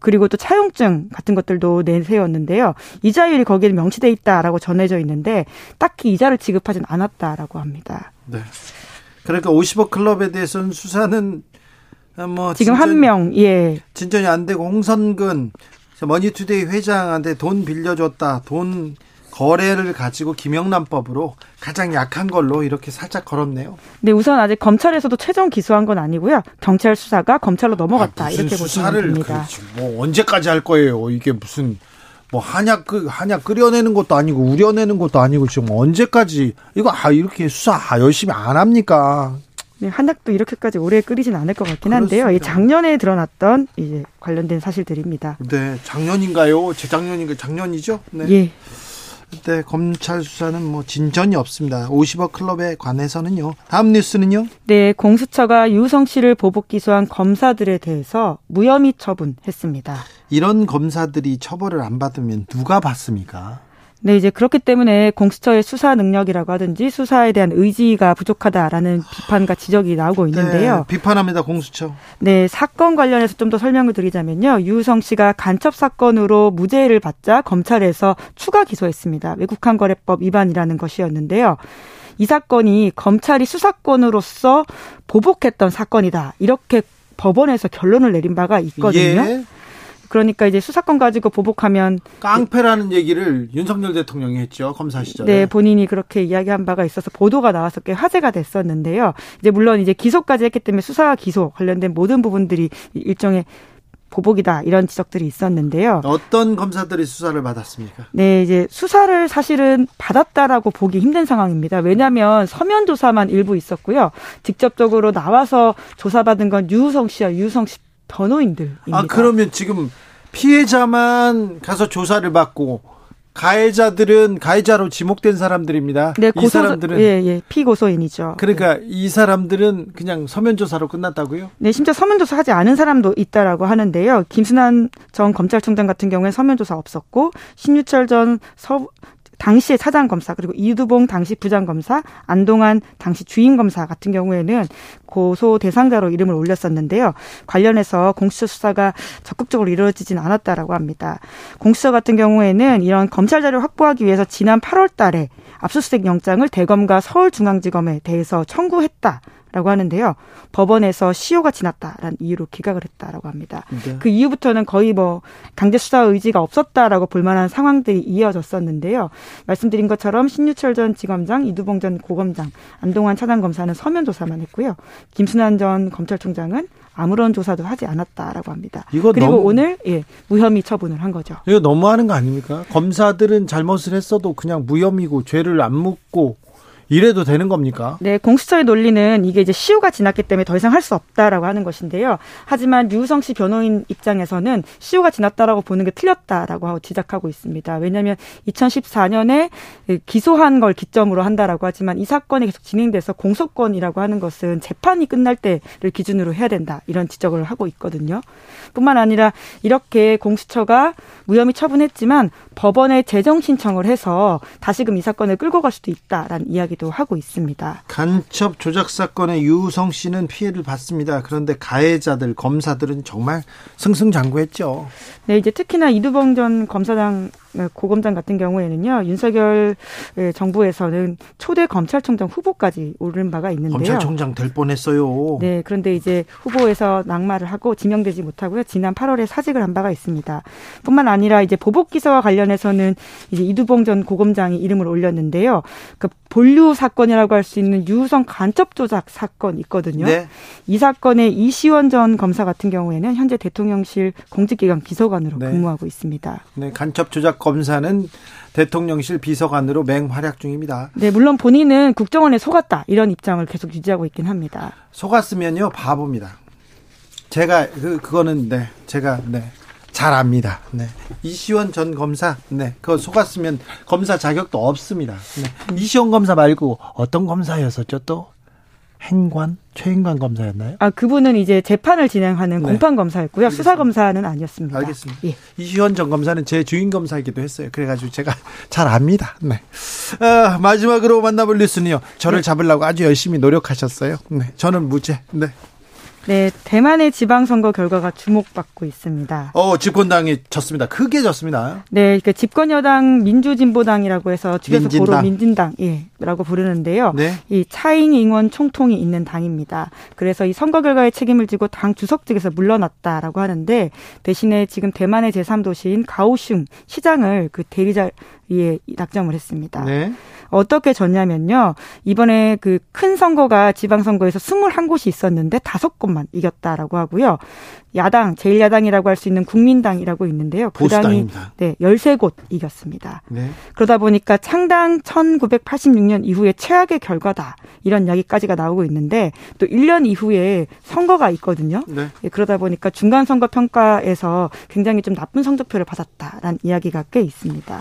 그리고 또 차용증 같은 것들도 내세웠는데요. 이자율이 거기에 명시돼 있다라고 전해져 있는데 딱히 이자를 지급하진 않았다라고 합니다. 네. 그러니까 50억 클럽에 대해서는 수사는 뭐 지금 한 명, 예. 진전이 안 되고 홍선근 머니투데이 회장한테 돈 빌려줬다. 돈 거래를 가지고 김영란법으로 가장 약한 걸로 이렇게 살짝 걸었네요. 네, 우선 아직 검찰에서도 최종 기소한 건 아니고요. 경찰 수사가 검찰로 넘어갔다 아, 이렇게 보시면 됩니다. 뭐 언제까지 할 거예요? 이게 무슨 뭐 한약 그 한약 끓여내는 것도 아니고 우려내는 것도 아니고 지금 언제까지 이거 아 이렇게 수사 아, 열심히 안 합니까? 네, 한약도 이렇게까지 오래 끓이진 않을 것 같긴 한데요. 그렇습니다. 이 작년에 드러났던 이제 관련된 사실들입니다. 네, 작년인가요? 재작년인가 작년이죠? 네. 예. 그때 검찰 수사는 뭐 진전이 없습니다. 50억 클럽에 관해서는요. 다음 뉴스는요? 네, 공수처가 유성 씨를 보복 기소한 검사들에 대해서 무혐의 처분했습니다. 이런 검사들이 처벌을 안 받으면 누가 받습니까? 네, 이제 그렇기 때문에 공수처의 수사 능력이라고 하든지 수사에 대한 의지가 부족하다라는 비판과 지적이 나오고 있는데요. 네, 비판합니다, 공수처. 네, 사건 관련해서 좀 더 설명을 드리자면요. 유성 씨가 간첩 사건으로 무죄를 받자 검찰에서 추가 기소했습니다. 외국한 거래법 위반이라는 것이었는데요. 이 사건이 검찰이 수사권으로서 보복했던 사건이다. 이렇게 법원에서 결론을 내린 바가 있거든요. 예. 그러니까 이제 수사권 가지고 보복하면 깡패라는 얘기를 윤석열 대통령이 했죠 검사 시절에. 네, 본인이 그렇게 이야기한 바가 있어서 보도가 나와서 꽤 화제가 됐었는데요. 이제 물론 이제 기소까지 했기 때문에 수사 기소 관련된 모든 부분들이 일종의 보복이다 이런 지적들이 있었는데요. 어떤 검사들이 수사를 받았습니까? 네, 이제 수사를 사실은 받았다라고 보기 힘든 상황입니다. 왜냐하면 서면 조사만 일부 있었고요. 직접적으로 나와서 조사받은 건 유우성 씨와 유우성 씨 변호인들입니다. 아 그러면 지금 피해자만 가서 조사를 받고 가해자들은 가해자로 지목된 사람들입니다. 네, 고소, 이 사람들은 예, 예, 피고소인이죠. 그러니까 네. 이 사람들은 그냥 서면 조사로 끝났다고요? 네, 심지어 서면 조사하지 않은 사람도 있다라고 하는데요. 김순환 전 검찰총장 같은 경우에 서면 조사 없었고 신유철 전 서, 당시의 사장 검사 그리고 이두봉 당시 부장 검사, 안동환 당시 주임 검사 같은 경우에는 고소 대상자로 이름을 올렸었는데요. 관련해서 공수처 수사가 적극적으로 이루어지진 않았다라고 합니다. 공수처 같은 경우에는 이런 검찰 자료 확보하기 위해서 지난 8월 달에 압수수색 영장을 대검과 서울중앙지검에 대해서 청구했다. 라고 하는데요. 법원에서 시효가 지났다라는 이유로 기각을 했다라고 합니다. 네. 그 이후부터는 거의 뭐 강제 수사 의지가 없었다라고 볼 만한 상황들이 이어졌었는데요. 말씀드린 것처럼 신유철 전 지검장, 이두봉 전 고검장, 안동환 차장 검사는 서면 조사만 했고요. 김순환 전 검찰총장은 아무런 조사도 하지 않았다라고 합니다. 그리고 너무, 오늘 예, 무혐의 처분을 한 거죠. 이거 너무하는 거 아닙니까? 검사들은 잘못을 했어도 그냥 무혐의고 죄를 안 묻고 이래도 되는 겁니까? 네, 공수처의 논리는 이게 이제 시효가 지났기 때문에 더 이상 할 수 없다라고 하는 것인데요. 하지만 류성 씨 변호인 입장에서는 시효가 지났다라고 보는 게 틀렸다라고 지적하고 있습니다. 왜냐하면 2014년에 기소한 걸 기점으로 한다라고 하지만 이 사건이 계속 진행돼서 공소권이라고 하는 것은 재판이 끝날 때를 기준으로 해야 된다 이런 지적을 하고 있거든요. 뿐만 아니라 이렇게 공수처가 무혐의 처분했지만 법원에 재정 신청을 해서 다시금 이 사건을 끌고 갈 수도 있다라는 이야기도 하고 있습니다. 간첩 조작 사건의 유성 씨는 피해를 받습니다. 그런데 가해자들 검사들은 정말 승승장구했죠. 네, 이제 특히나 이두봉 전 검사장 고검장 같은 경우에는요 윤석열 정부에서는 초대 검찰총장 후보까지 오른 바가 있는데요. 검찰총장 될 뻔했어요. 네, 그런데 이제 후보에서 낙마를 하고 지명되지 못하고요. 지난 8월에 사직을 한 바가 있습니다. 뿐만 아니라 이제 보복 기사와 관련해서는 이제 이두봉 전 고검장이 이름을 올렸는데요. 그 본류 사건이라고 할 수 있는 유성 간첩 조작 사건 있거든요. 네. 이 사건의 이시원 전 검사 같은 경우에는 현재 대통령실 공직기관 비서관으로 네. 근무하고 있습니다. 네, 간첩 조작 검사는 대통령실 비서관으로 맹활약 중입니다. 네, 물론 본인은 국정원에 속았다 이런 입장을 계속 유지하고 있긴 합니다. 속았으면요 바보입니다. 제가 그 그거는 네 제가 네. 잘 압니다. 네. 이시원 전 검사, 네. 그거 속았으면 검사 자격도 없습니다. 네. 이시원 검사 말고 어떤 검사였었죠 또? 행관? 최행관 검사였나요? 아, 그분은 이제 재판을 진행하는 네. 공판 검사였고요. 알겠습니다. 수사 검사는 아니었습니다. 알겠습니다. 예. 이시원 전 검사는 제 주인 검사이기도 했어요. 그래가지고 제가 잘 압니다. 네. 아, 마지막으로 만나볼 뉴스는요. 저를 네. 잡으려고 아주 열심히 노력하셨어요. 네. 저는 무죄. 네. 네, 대만의 지방선거 결과가 주목받고 있습니다. 어, 집권당이 졌습니다. 크게 졌습니다. 네, 그러니까 집권 여당 민주진보당이라고 해서 줄여서 민진당, 예, 라고 부르는데요. 네. 이 차잉 잉원 총통이 있는 당입니다. 그래서 이 선거 결과에 책임을 지고 당 주석직에서 물러났다라고 하는데 대신에 지금 대만의 제3도시인 가오슝 시장을 그 대리자리에 낙점을 했습니다. 네. 어떻게 졌냐면요. 이번에 그 큰 선거가 지방선거에서 21곳이 있었는데 5곳만 이겼다라고 하고요. 야당, 제1야당이라고 할 수 있는 국민당이라고 있는데요. 그 당이 네, 13곳 이겼습니다. 네. 그러다 보니까 창당 1986년 이후에 최악의 결과다. 이런 이야기까지가 나오고 있는데 또 1년 이후에 선거가 있거든요. 네. 네, 그러다 보니까 중간 선거 평가에서 굉장히 좀 나쁜 성적표를 받았다라는 이야기가 꽤 있습니다.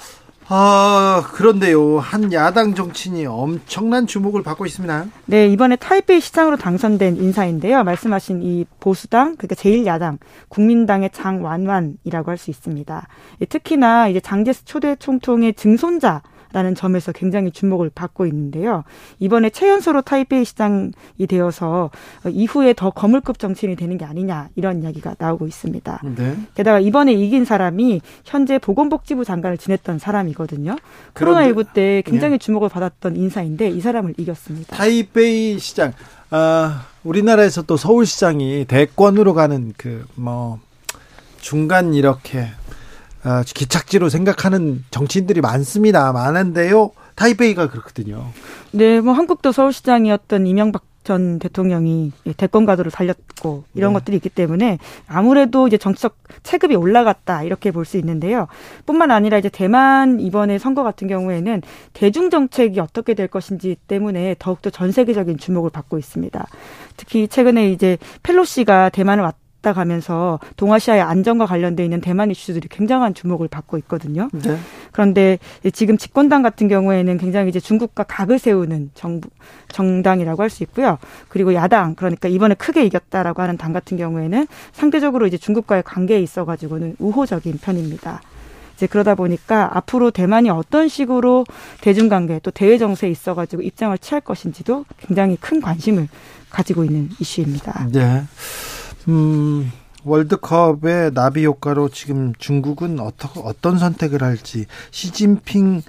아, 그런데요. 한 야당 정치인이 엄청난 주목을 받고 있습니다. 네, 이번에 타이페이 시장으로 당선된 인사인데요. 말씀하신 이 보수당, 그러니까 제1야당, 국민당의 장완완이라고 할 수 있습니다. 특히나 이제 장제스 초대 총통의 증손자 라는 점에서 굉장히 주목을 받고 있는데요. 이번에 최연소로 타이페이 시장이 되어서 이후에 더 거물급 정치인이 되는 게 아니냐 이런 이야기가 나오고 있습니다. 네. 게다가 이번에 이긴 사람이 현재 보건복지부 장관을 지냈던 사람이거든요. 코로나19 때 굉장히 예. 주목을 받았던 인사인데 이 사람을 이겼습니다. 타이페이 시장, 아, 우리나라에서 또 서울시장이 대권으로 가는 그 뭐 중간 이렇게 아, 기착지로 생각하는 정치인들이 많습니다. 많은데요. 타이베이가 그렇거든요. 네, 뭐 한국도 서울시장이었던 이명박 전 대통령이 대권 가도를 살렸고 이런 네. 것들이 있기 때문에 아무래도 이제 정치적 체급이 올라갔다 이렇게 볼 수 있는데요. 뿐만 아니라 이제 대만 이번에 선거 같은 경우에는 대중 정책이 어떻게 될 것인지 때문에 더욱더 전 세계적인 주목을 받고 있습니다. 특히 최근에 이제 펠로시가 대만을 왔 왔다 가면서 동아시아의 안정과 관련돼 있는 대만 이슈들이 굉장한 주목을 받고 있거든요. 네. 그런데 지금 집권당 같은 경우에는 굉장히 이제 중국과 각을 세우는 정부 정당이라고 할 수 있고요. 그리고 야당 그러니까 이번에 크게 이겼다라고 하는 당 같은 경우에는 상대적으로 이제 중국과의 관계에 있어 가지고는 우호적인 편입니다. 이제 그러다 보니까 앞으로 대만이 어떤 식으로 대중관계 또 대외 정세에 있어 가지고 입장을 취할 것인지도 굉장히 큰 관심을 가지고 있는 이슈입니다. 네. 음, 월드컵의 나비 효과로 지금 중국은 어떠, 어떤 선택을 할지 시진핑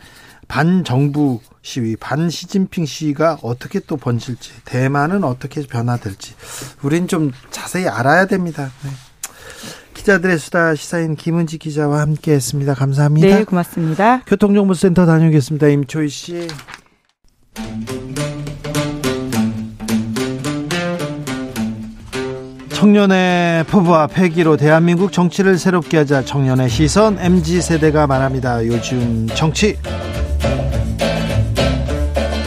반정부 시위, 반 시진핑 시위가 어떻게 또 번질지, 대만은 어떻게 변화될지, 우린 좀 자세히 알아야 됩니다. 네. 기자들의 수다 시사인 김은지 기자와 함께 했습니다. 감사합니다. 네, 고맙습니다. 교통정보센터 다녀오겠습니다. 임초희 씨. 청년의 포부와 패기로 대한민국 정치를 새롭게 하자 청년의 시선 MZ 세대가 말합니다. 요즘 정치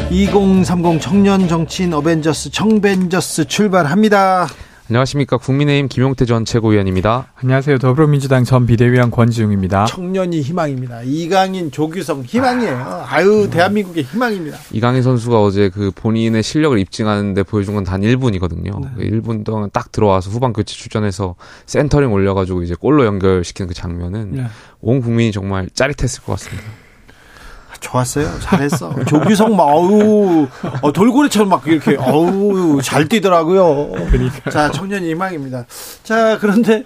2030 청년 정치인 어벤져스 청벤져스 출발합니다. 안녕하십니까 국민의힘 김용태 전 최고위원입니다. 안녕하세요 더불어민주당 전 비대위원 권지웅입니다. 청년이 희망입니다. 이강인, 조규성 희망이에요. 아유 대한민국의 희망입니다. 이강인 선수가 어제 그 본인의 실력을 입증하는데 보여준 건 단 1분이거든요. 네. 1분 동안 딱 들어와서 후반 교체 출전해서 센터링 올려가지고 이제 골로 연결시키는 그 장면은 네. 온 국민이 정말 짜릿했을 것 같습니다. 좋았어요. 잘했어. 조규성 막 어우 어, 돌고래처럼 막 이렇게 어우 잘 뛰더라고요. 그러니까. 자 청년 희망입니다. 자 그런데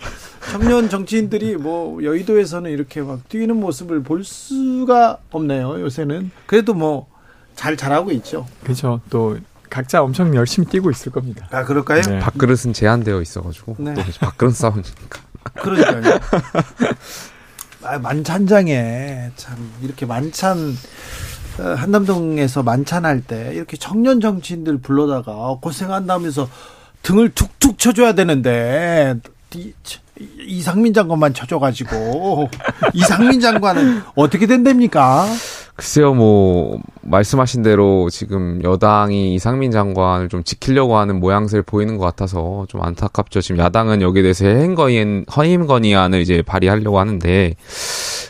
청년 정치인들이 뭐 여의도에서는 이렇게 막 뛰는 모습을 볼 수가 없네요. 요새는 그래도 뭐 잘 잘하고 있죠. 그렇죠. 또 각자 엄청 열심히 뛰고 있을 겁니다. 아 그럴까요? 네. 밥그릇은 제한되어 있어가지고 네. 또 밥그릇 싸우니까. 그러니까요. 아, 만찬장에 참 이렇게 만찬 어, 한남동에서 만찬할 때 이렇게 청년 정치인들 불러다가 고생한다면서 등을 툭툭 쳐줘야 되는데 이상민 장관만 쳐줘가지고 이상민 장관은 어떻게 된답니까? 글쎄요, 뭐 말씀하신 대로 지금 여당이 이상민 장관을 좀 지키려고 하는 모양새를 보이는 것 같아서 좀 안타깝죠. 지금 야당은 여기에 대해서 해임건의 허임건의안을 이제 발의하려고 하는데,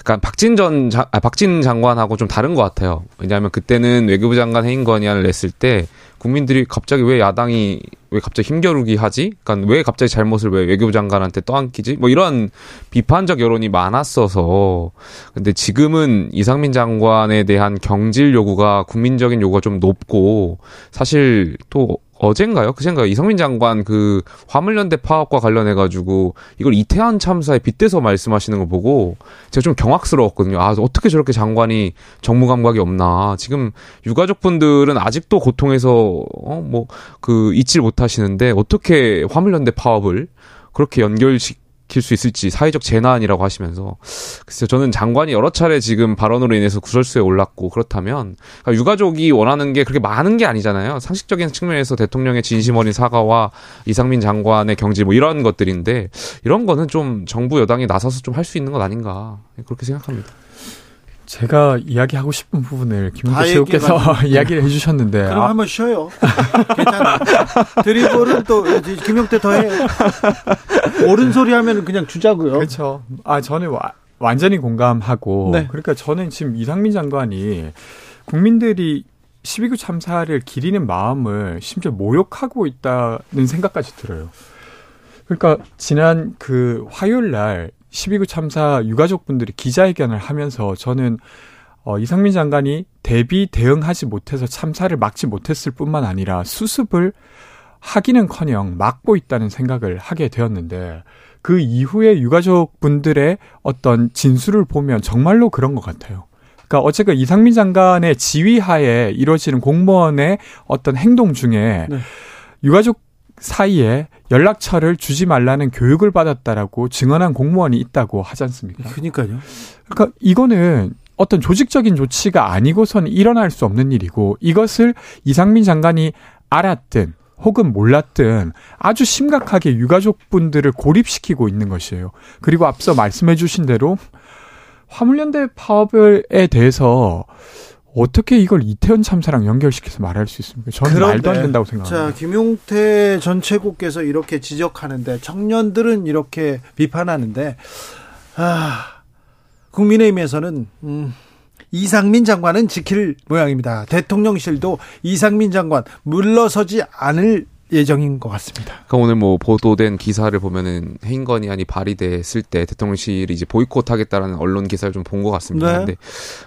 그러니까 박진 전 장, 아, 박진 장관하고 좀 다른 것 같아요. 왜냐하면 그때는 외교부 장관 해임건의안을 냈을 때 국민들이 갑자기 왜 야당이 왜 갑자기 힘겨루기 하지? 그러니까 왜 갑자기 잘못을 왜 외교부 장관한테 떠안기지? 뭐 이런 비판적 여론이 많았어서 근데 지금은 이상민 장관에 대한 경질 요구가 국민적인 요구가 좀 높고 사실 또 어젠가요? 그젠가요? 이성민 장관 그 화물연대 파업과 관련해 가지고 이걸 이태원 참사에 빗대서 말씀하시는 걸 보고 제가 좀 경악스러웠거든요. 아 어떻게 저렇게 장관이 정무 감각이 없나? 지금 유가족분들은 아직도 고통에서 어 뭐 그 잊질 못하시는데 어떻게 화물연대 파업을 그렇게 연결 시 킬수 있을지 사회적 재난이라고 하시면서. 글쎄요 저는 장관이 여러 차례 지금 발언으로 인해서 구설수에 올랐고 그렇다면 그러니까 유가족이 원하는 게 그렇게 많은 게 아니잖아요. 상식적인 측면에서 대통령의 진심 어린 사과와 이상민 장관의 경질 뭐 이런 것들인데 이런 거는 좀 정부 여당이 나서서 좀 할 수 있는 것 아닌가. 그렇게 생각합니다. 제가 이야기하고 싶은 부분을 김은태 씨께서 이야기를 해주셨는데 그럼 아. 한번 쉬어요. 괜찮아. 드리블은 또 김용태 더 해. 옳은 소리 하면 그냥 주자고요. 그렇죠. 아 저는 완전히 공감하고 네. 그러니까 저는 지금 이상민 장관이 국민들이 12구 참사를 기리는 마음을 심지어 모욕하고 있다는 생각까지 들어요. 그러니까 지난 그 화요일 날 12구 참사 유가족분들이 기자회견을 하면서 저는 어, 이상민 장관이 대비 대응하지 못해서 참사를 막지 못했을 뿐만 아니라 수습을 하기는커녕 막고 있다는 생각을 하게 되었는데 그 이후에 유가족 분들의 어떤 진술을 보면 정말로 그런 것 같아요. 그러니까 어쨌든 이상민 장관의 지휘하에 이루어지는 공무원의 어떤 행동 중에 네. 유가족 사이에 연락처를 주지 말라는 교육을 받았다라고 증언한 공무원이 있다고 하지 않습니까? 그러니까요. 그러니까 이거는 어떤 조직적인 조치가 아니고선 일어날 수 없는 일이고 이것을 이상민 장관이 알았든 혹은 몰랐든 아주 심각하게 유가족분들을 고립시키고 있는 것이에요. 그리고 앞서 말씀해 주신 대로 화물연대 파업에 대해서 어떻게 이걸 이태원 참사랑 연결시켜서 말할 수 있습니까? 저는 그런데, 말도 안 된다고 생각합니다. 자, 김용태 전 최고께서 이렇게 지적하는데 청년들은 이렇게 비판하는데 아, 국민의힘에서는 음, 이상민 장관은 지킬 모양입니다. 대통령실도 이상민 장관 물러서지 않을 예정인 것 같습니다. 그러니까 오늘 뭐 보도된 기사를 보면은 행인건의안이 발의됐을 때 대통령실이 이제 보이콧하겠다라는 언론 기사를 좀 본 것 같습니다. 네. 근데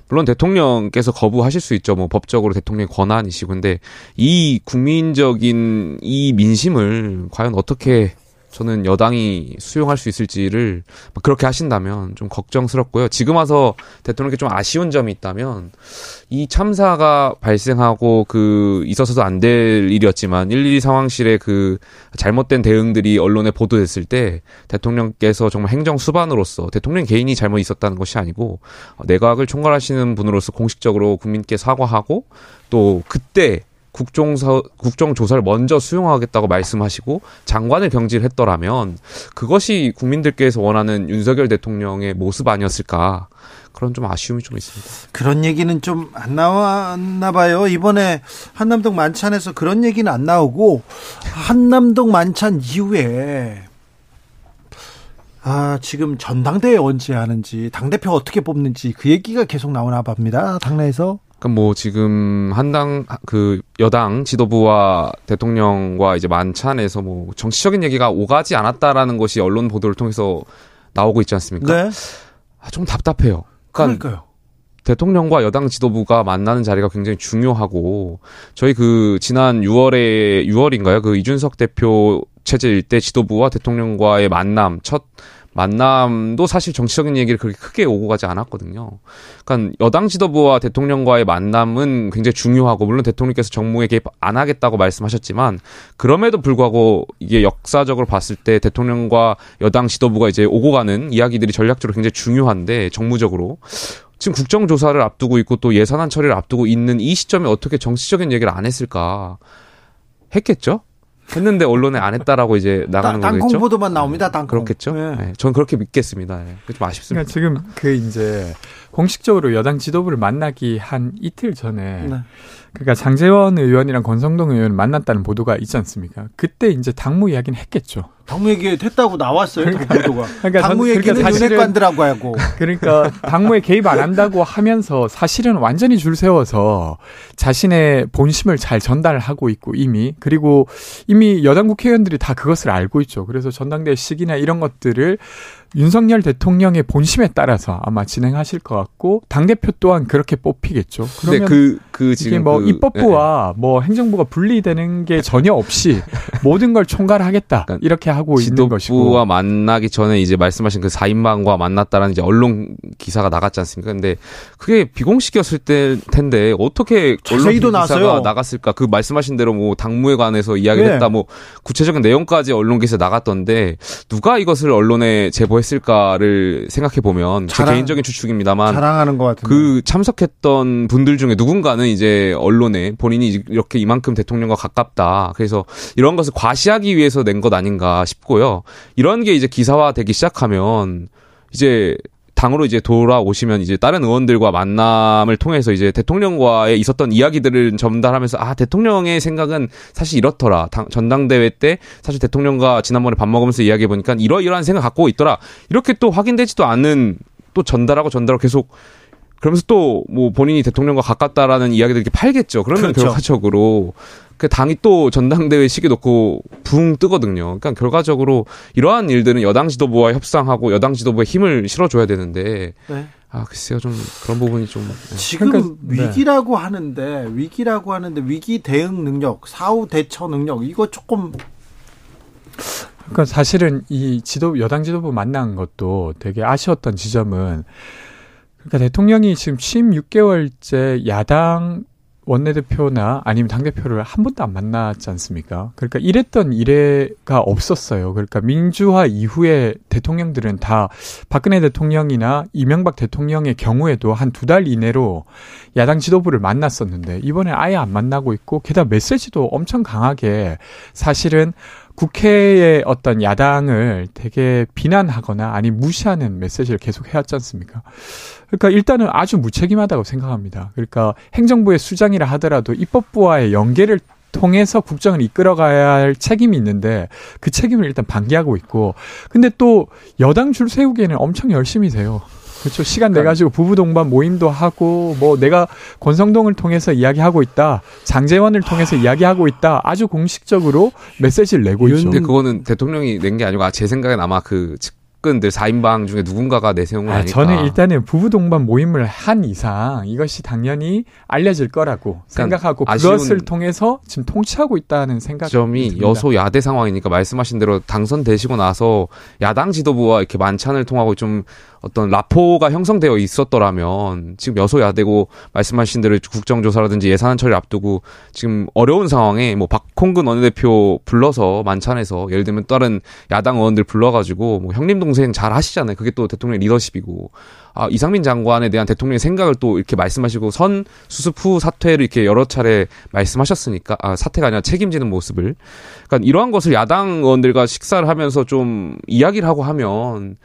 물론 대통령께서 거부하실 수 있죠. 뭐 법적으로 대통령의 권한이시고 근데 이 국민적인 이 민심을 과연 어떻게 저는 여당이 수용할 수 있을지를 그렇게 하신다면 좀 걱정스럽고요. 지금 와서 대통령께 좀 아쉬운 점이 있다면 이 참사가 발생하고 그 있어서도 안 될 일이었지만 112 상황실의 그 잘못된 대응들이 언론에 보도됐을 때 대통령께서 정말 행정 수반으로서 대통령 개인이 잘못 있었다는 것이 아니고 내각을 총괄하시는 분으로서 공식적으로 국민께 사과하고 또 그때 국정서, 국정조사를 먼저 수용하겠다고 말씀하시고 장관을 경질했더라면 그것이 국민들께서 원하는 윤석열 대통령의 모습 아니었을까 그런 좀 아쉬움이 좀 있습니다. 그런 얘기는 좀 안 나왔나 봐요. 이번에 한남동 만찬에서 그런 얘기는 안 나오고 한남동 만찬 이후에 아, 지금 전당대회 언제 하는지, 당대표 어떻게 뽑는지 그 얘기가 계속 나오나 봅니다. 당내에서. 그러니까 뭐 지금 한당 그 여당 지도부와 대통령과 이제 만찬에서 뭐 정치적인 얘기가 오가지 않았다라는 것이 언론 보도를 통해서 나오고 있지 않습니까? 네. 아, 좀 답답해요. 그러니까 그러니까요. 대통령과 여당 지도부가 만나는 자리가 굉장히 중요하고 저희 그 지난 6월에 6월인가요? 그 이준석 대표 체제일 때 지도부와 대통령과의 만남 첫 만남도 사실 정치적인 얘기를 그렇게 크게 오고 가지 않았거든요. 그러니까 여당 지도부와 대통령과의 만남은 굉장히 중요하고 물론 대통령께서 정무에 개입 안 하겠다고 말씀하셨지만 그럼에도 불구하고 이게 역사적으로 봤을 때 대통령과 여당 지도부가 이제 오고 가는 이야기들이 전략적으로 굉장히 중요한데 정무적으로 지금 국정조사를 앞두고 있고 또 예산안 처리를 앞두고 있는 이 시점에 어떻게 정치적인 얘기를 안 했을까 했겠죠? 했는데 언론에 안 했다라고 이제 나가는 거겠죠. 땅콩 보도만 나옵니다. 땅콩. 그렇겠죠. 네. 네. 전 그렇게 믿겠습니다. 네. 좀 아쉽습니다. 그러니까 지금 그 이제 공식적으로 여당 지도부를 만나기 한 이틀 전에 네. 그러니까 장재원 의원이랑 권성동 의원 만났다는 보도가 있지 않습니까? 그때 이제 당무 이야기는 했겠죠. 당무 얘기 했다고 나왔어요. 그러니까, 보도가. 그러니까 당무 전, 얘기는 그러니까 윤핵관들하고 하고. 그러니까 당무에 개입 안 한다고 하면서 사실은 완전히 줄 세워서 자신의 본심을 잘 전달하고 있고 이미 그리고 이미 여당 국회의원들이 다 그것을 알고 있죠. 그래서 전당대회 시기나 이런 것들을 윤석열 대통령의 본심에 따라서 아마 진행하실 것 같고 당 대표 또한 그렇게 뽑히겠죠. 그러면 그, 그 지금 뭐 그, 입법부와 네. 뭐 행정부가 분리되는 게 전혀 없이 모든 걸 총괄하겠다 그러니까 이렇게 하고 있는 것이고 지도부와 만나기 전에 이제 말씀하신 그 4인방과 만났다라는 이제 언론 기사가 나갔지 않습니까? 근데 그게 비공식이었을 때 텐데 어떻게 언론 기사가 나왔어요. 나갔을까? 그 말씀하신 대로 뭐 당무에 관해서 이야기를 네. 했다 뭐 구체적인 내용까지 언론 기사에 나갔던데 누가 이것을 언론에 제보 했을까를 생각해 보면 제 개인적인 추측입니다만 자랑하는 것 같은데 그 참석했던 분들 중에 누군가는 이제 언론에 본인이 이렇게 이만큼 대통령과 가깝다. 그래서 이런 것을 과시하기 위해서 낸 것 아닌가 싶고요. 이런 게 이제 기사화 되기 시작하면 이제 당으로 이제 돌아오시면 이제 다른 의원들과 만남을 통해서 이제 대통령과의 있었던 이야기들을 전달하면서 아 대통령의 생각은 사실 이렇더라 당, 전당대회 때 사실 대통령과 지난번에 밥 먹으면서 이야기해 보니까 이러이러한 생각 갖고 있더라 이렇게 또 확인되지도 않는 또 전달하고 전달하고 계속 그러면서 또 뭐 본인이 대통령과 가깝다라는 이야기들 이렇게 팔겠죠. 그러면 그렇죠. 결과적으로 그 당이 또 전당대회 시기 놓고 붕 뜨거든요. 그러니까 결과적으로 이러한 일들은 여당 지도부와 협상하고 여당 지도부에 힘을 실어줘야 되는데 네. 아 글쎄요 좀 그런 부분이 좀 네. 지금 그러니까, 위기라고 네. 하는데 위기라고 하는데 위기 대응 능력, 사후 대처 능력 이거 조금 그러니까 사실은 이 지도 여당 지도부 만난 것도 되게 아쉬웠던 지점은 그러니까 대통령이 지금 취임 6개월째 야당 원내대표나 아니면 당대표를 한 번도 안 만났지 않습니까? 그러니까 이랬던 이래가 없었어요. 그러니까 민주화 이후에 대통령들은 다 박근혜 대통령이나 이명박 대통령의 경우에도 한 두 달 이내로 야당 지도부를 만났었는데 이번에 아예 안 만나고 있고 게다가 메시지도 엄청 강하게 사실은 국회의 어떤 야당을 되게 비난하거나 아니 무시하는 메시지를 계속 해왔지 않습니까? 그러니까 일단은 아주 무책임하다고 생각합니다. 그러니까 행정부의 수장이라 하더라도 입법부와의 연계를 통해서 국정을 이끌어가야 할 책임이 있는데 그 책임을 일단 방기하고 있고 근데 또 여당 줄 세우기에는 엄청 열심히 돼요. 그렇죠. 시간 내 가지고 부부 동반 모임도 하고 뭐 내가 권성동을 통해서 이야기하고 있다. 장재원을 통해서 이야기하고 있다. 아주 공식적으로 메시지를 내고 있죠. 근데 그거는 대통령이 낸 게 아니고 아, 제 생각엔 아마 그 측근들 4인방 중에 누군가가 내세운 건 아, 아닐까. 저는 일단은 부부 동반 모임을 한 이상 이것이 당연히 알려질 거라고 그러니까 생각하고 그것을 통해서 지금 통치하고 있다는 생각 점이 듭니다. 여소 야대 상황이니까 말씀하신 대로 당선되시고 나서 야당 지도부와 이렇게 만찬을 통하고 좀 어떤 라포가 형성되어 있었더라면 지금 여소야대고 말씀하신 대로 국정조사라든지 예산 처리 앞두고 지금 어려운 상황에 뭐 박홍근 원내대표 불러서 만찬에서 예를 들면 다른 야당 의원들 불러가지고 뭐 형님 동생 잘 하시잖아요. 그게 또 대통령 리더십이고 아, 이상민 장관에 대한 대통령의 생각을 또 이렇게 말씀하시고 선 수습 후 사퇴를 이렇게 여러 차례 말씀하셨으니까 아, 사퇴가 아니라 책임지는 모습을 그러니까 이러한 것을 야당 의원들과 식사를 하면서 좀 이야기를 하고 하면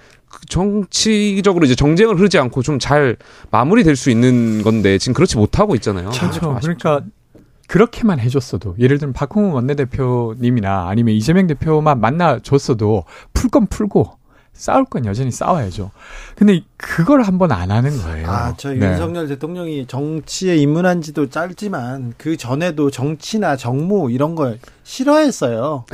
정치적으로 이제 정쟁을 흐르지 않고 좀 잘 마무리될 수 있는 건데 지금 그렇지 못하고 있잖아요. 그렇죠. 그러니까 그렇게만 해줬어도 예를 들면 박홍훈 원내대표님이나 아니면 이재명 대표만 만나줬어도 풀 건 풀고 싸울 건 여전히 싸워야죠. 근데 그걸 한번 안 하는 거예요. 아, 저 네. 윤석열 대통령이 정치에 입문한 지도 짧지만 그 전에도 정치나 정무 이런 걸 싫어했어요.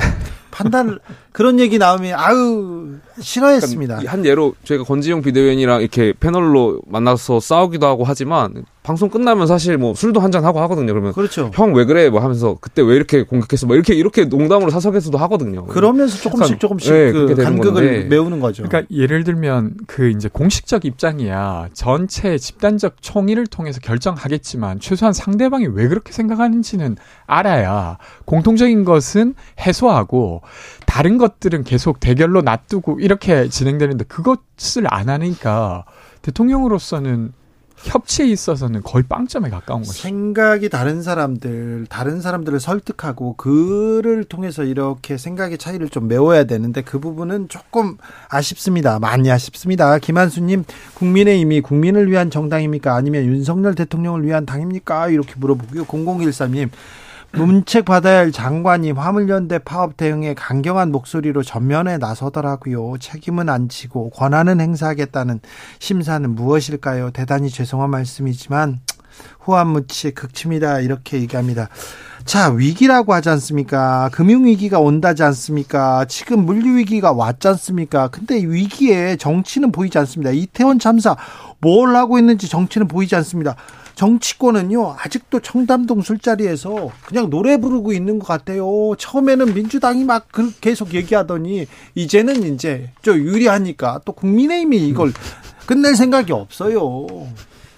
판단 그런 얘기 나오면 아유 싫어했습니다. 그러니까 한 예로 저희가 권지용 비대위원이랑 이렇게 패널로 만나서 싸우기도 하고 하지만 방송 끝나면 사실 뭐 술도 한 잔 하고 하거든요. 그러면 그렇죠. 형 왜 그래 뭐 하면서 그때 왜 이렇게 공격했어 뭐 이렇게 이렇게 농담으로 사석에서도 하거든요. 그러면서 조금씩 조금씩 네, 그 간극을 건데. 메우는 거죠. 그러니까 예를 들면 그 이제 공식적 입장이야 전체 집단적 총의를 통해서 결정하겠지만 최소한 상대방이 왜 그렇게 생각하는지는 알아야 공통적인 것은 해소하고 다른 것들은 계속 대결로 놔두고 이렇게 진행되는데 그것을 안 하니까 대통령으로서는 협치에 있어서는 거의 빵점에 가까운 거죠. 생각이 다른 사람들, 다른 사람들을 설득하고 그를 통해서 이렇게 생각의 차이를 좀 메워야 되는데 그 부분은 조금 아쉽습니다. 많이 아쉽습니다. 김한수님, 국민의힘이 국민을 위한 정당입니까? 아니면 윤석열 대통령을 위한 당입니까? 이렇게 물어보고요. 0013님, 문책 받아야 할 장관이 화물연대 파업 대응에 강경한 목소리로 전면에 나서더라고요. 책임은 안 지고 권한은 행사하겠다는 심사는 무엇일까요? 대단히 죄송한 말씀이지만 후한무치 극침이다 이렇게 얘기합니다. 자 위기라고 하지 않습니까? 금융 위기가 온다지 않습니까? 지금 물류 위기가 왔지 않습니까? 근데 위기에 정치는 보이지 않습니다. 이태원 참사 뭘 하고 있는지 정치는 보이지 않습니다. 정치권은요 아직도 청담동 술자리에서 그냥 노래 부르고 있는 것 같아요. 처음에는 민주당이 막 계속 얘기하더니 이제는 이제 저 유리하니까 또 국민의힘이 이걸 끝낼 생각이 없어요.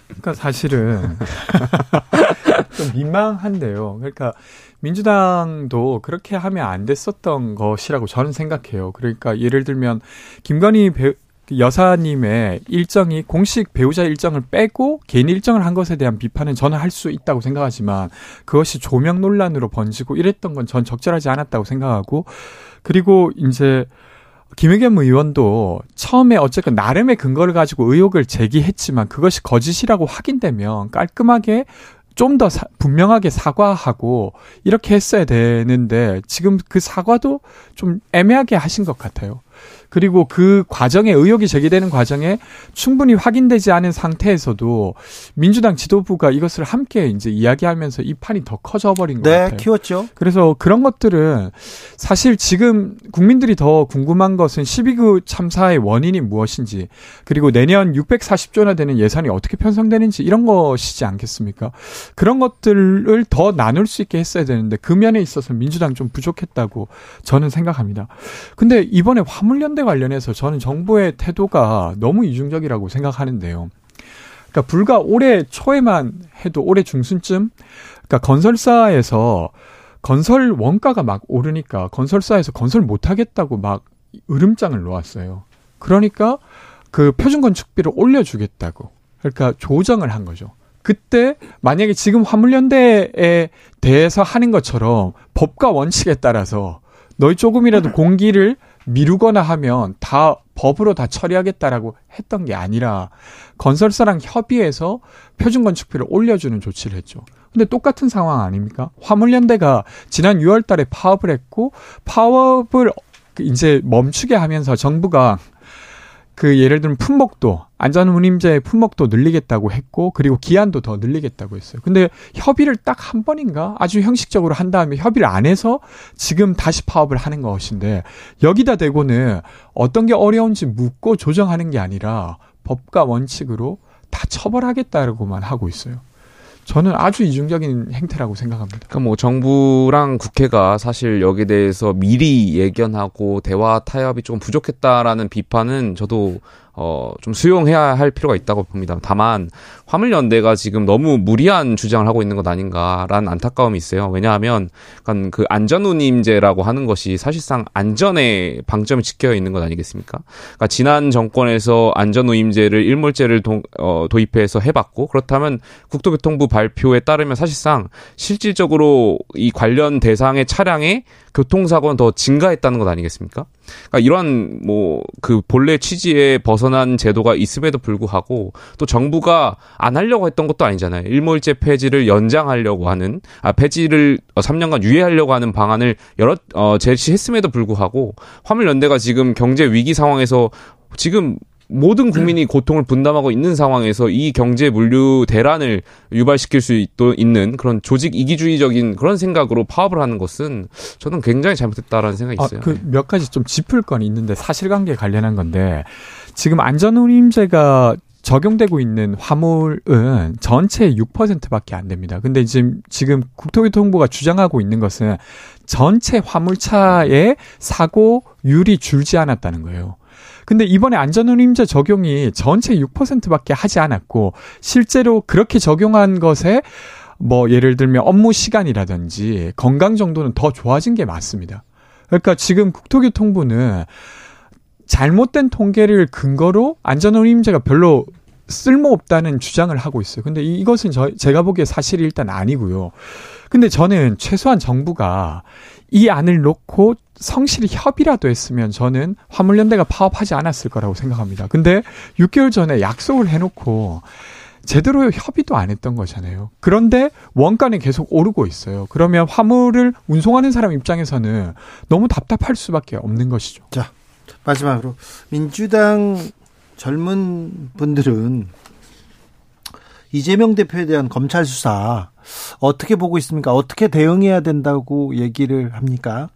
그러니까 사실은 좀 민망한데요. 그러니까 민주당도 그렇게 하면 안 됐었던 것이라고 저는 생각해요. 그러니까 예를 들면 김건희 배, 그 여사님의 일정이 공식 배우자 일정을 빼고 개인 일정을 한 것에 대한 비판은 저는 할 수 있다고 생각하지만 그것이 조명 논란으로 번지고 이랬던 건 전 적절하지 않았다고 생각하고 그리고 이제 김의겸 의원도 처음에 어쨌든 나름의 근거를 가지고 의혹을 제기했지만 그것이 거짓이라고 확인되면 깔끔하게 좀 더 분명하게 사과하고 이렇게 했어야 되는데 지금 그 사과도 좀 애매하게 하신 것 같아요. 그리고 그 과정에 의혹이 제기되는 과정에 충분히 확인되지 않은 상태에서도 민주당 지도부가 이것을 함께 이제 이야기하면서 이 판이 더 커져 버린 것 네, 같아요. 키웠죠. 그래서 그런 것들은 사실 지금 국민들이 더 궁금한 것은 12구 참사의 원인이 무엇인지 그리고 내년 640조나 되는 예산이 어떻게 편성되는지 이런 것이지 않겠습니까? 그런 것들을 더 나눌 수 있게 했어야 되는데 그 면에 있어서 민주당 좀 부족했다고 저는 생각합니다. 근데 이번에 화물연대 관련해서 저는 정부의 태도가 너무 이중적이라고 생각하는데요. 그러니까 불과 올해 초에만 해도 올해 중순쯤 그러니까 건설사에서 건설 원가가 막 오르니까 건설사에서 건설 못 하겠다고 막 으름장을 놓았어요. 그러니까 그 표준 건축비를 올려 주겠다고. 그러니까 조정을 한 거죠. 그때 만약에 지금 화물연대에 대해서 하는 것처럼 법과 원칙에 따라서 너희 조금이라도 공기를 미루거나 하면 다 법으로 다 처리하겠다라고 했던 게 아니라 건설사랑 협의해서 표준 건축비를 올려주는 조치를 했죠. 근데 똑같은 상황 아닙니까? 화물연대가 지난 6월 달에 파업을 했고 파업을 이제 멈추게 하면서 정부가 그 예를 들면 품목도 안전운임제 품목도 늘리겠다고 했고 그리고 기한도 더 늘리겠다고 했어요. 근데 협의를 딱 한 번인가 아주 형식적으로 한 다음에 협의를 안 해서 지금 다시 파업을 하는 것인데 여기다 대고는 어떤 게 어려운지 묻고 조정하는 게 아니라 법과 원칙으로 다 처벌하겠다라고만 하고 있어요. 저는 아주 이중적인 행태라고 생각합니다. 그러니까 뭐 정부랑 국회가 사실 여기에 대해서 미리 예견하고 대화 타협이 좀 부족했다라는 비판은 저도 어, 좀 수용해야 할 필요가 있다고 봅니다. 다만, 화물연대가 지금 너무 무리한 주장을 하고 있는 것 아닌가라는 안타까움이 있어요. 왜냐하면, 약간 그 안전운임제라고 하는 것이 사실상 안전에 방점이 찍혀 있는 것 아니겠습니까? 그러니까 지난 정권에서 안전운임제를 일몰제를 도, 어, 도입해서 해봤고, 그렇다면 국토교통부 발표에 따르면 사실상 실질적으로 이 관련 대상의 차량의 교통사고는 더 증가했다는 것 아니겠습니까? 그러니까 이런 뭐그 본래 취지에 벗어난 제도가 있음에도 불구하고 또 정부가 안 하려고 했던 것도 아니잖아요. 일몰제 폐지를 연장하려고 하는 아 폐지를 3년간 유예하려고 하는 방안을 여러 어 제시했음에도 불구하고 화물연대가 지금 경제 위기 상황에서 지금 모든 국민이 고통을 분담하고 있는 상황에서 이 경제 물류 대란을 유발시킬 수 있, 는 그런 조직 이기주의적인 그런 생각으로 파업을 하는 것은 저는 굉장히 잘못했다라는 생각이 있어요. 아, 그몇 가지 좀 짚을 건 있는데 사실관계 관련한 건데 지금 안전운임제가 적용되고 있는 화물은 전체의 6%밖에 안 됩니다. 근데 지금 지금 국토교통부가 주장하고 있는 것은 전체 화물차의 사고율이 줄지 않았다는 거예요. 근데 이번에 안전운임제 적용이 전체 6%밖에 하지 않았고 실제로 그렇게 적용한 것에 뭐 예를 들면 업무 시간이라든지 건강 정도는 더 좋아진 게 맞습니다. 그러니까 지금 국토교통부는 잘못된 통계를 근거로 안전운임제가 별로 쓸모없다는 주장을 하고 있어요. 근데 이것은 저, 제가 보기에 사실이 일단 아니고요. 근데 저는 최소한 정부가 이 안을 놓고 성실히 협의라도 했으면 저는 화물연대가 파업하지 않았을 거라고 생각합니다. 근데 6개월 전에 약속을 해놓고 제대로 협의도 안 했던 거잖아요. 그런데 원가는 계속 오르고 있어요. 그러면 화물을 운송하는 사람 입장에서는 너무 답답할 수밖에 없는 것이죠. 자, 마지막으로 민주당 젊은 분들은 이재명 대표에 대한 검찰 수사 어떻게 보고 있습니까? 어떻게 대응해야 된다고 얘기를 합니까?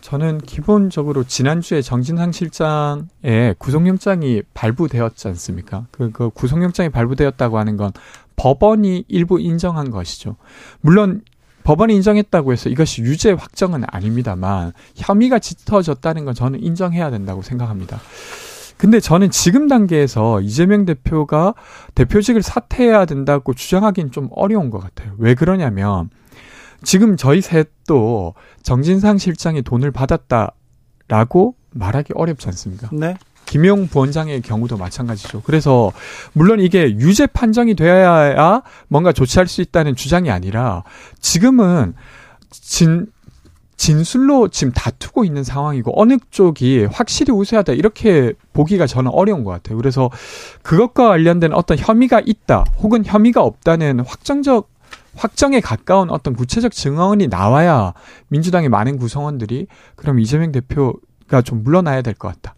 저는 기본적으로 지난주에 정진상 실장의 구속영장이 발부되었지 않습니까? 그, 그 구속영장이 발부되었다고 하는 건 법원이 일부 인정한 것이죠. 물론 법원이 인정했다고 해서 이것이 유죄 확정은 아닙니다만 혐의가 짙어졌다는 건 저는 인정해야 된다고 생각합니다. 근데 저는 지금 단계에서 이재명 대표가 대표직을 사퇴해야 된다고 주장하기는 좀 어려운 것 같아요. 왜 그러냐면 지금 저희 셋도 정진상 실장이 돈을 받았다라고 말하기 어렵지 않습니까? 네. 김용 부원장의 경우도 마찬가지죠. 그래서 물론 이게 유죄 판정이 되어야 뭔가 조치할 수 있다는 주장이 아니라 지금은 진 진술로 지금 다투고 있는 상황이고 어느 쪽이 확실히 우세하다 이렇게 보기가 저는 어려운 것 같아요. 그래서 그것과 관련된 어떤 혐의가 있다 혹은 혐의가 없다는 확정적 확정에 가까운 어떤 구체적 증언이 나와야 민주당의 많은 구성원들이 그럼 이재명 대표 좀 물러나야 될 것 같다.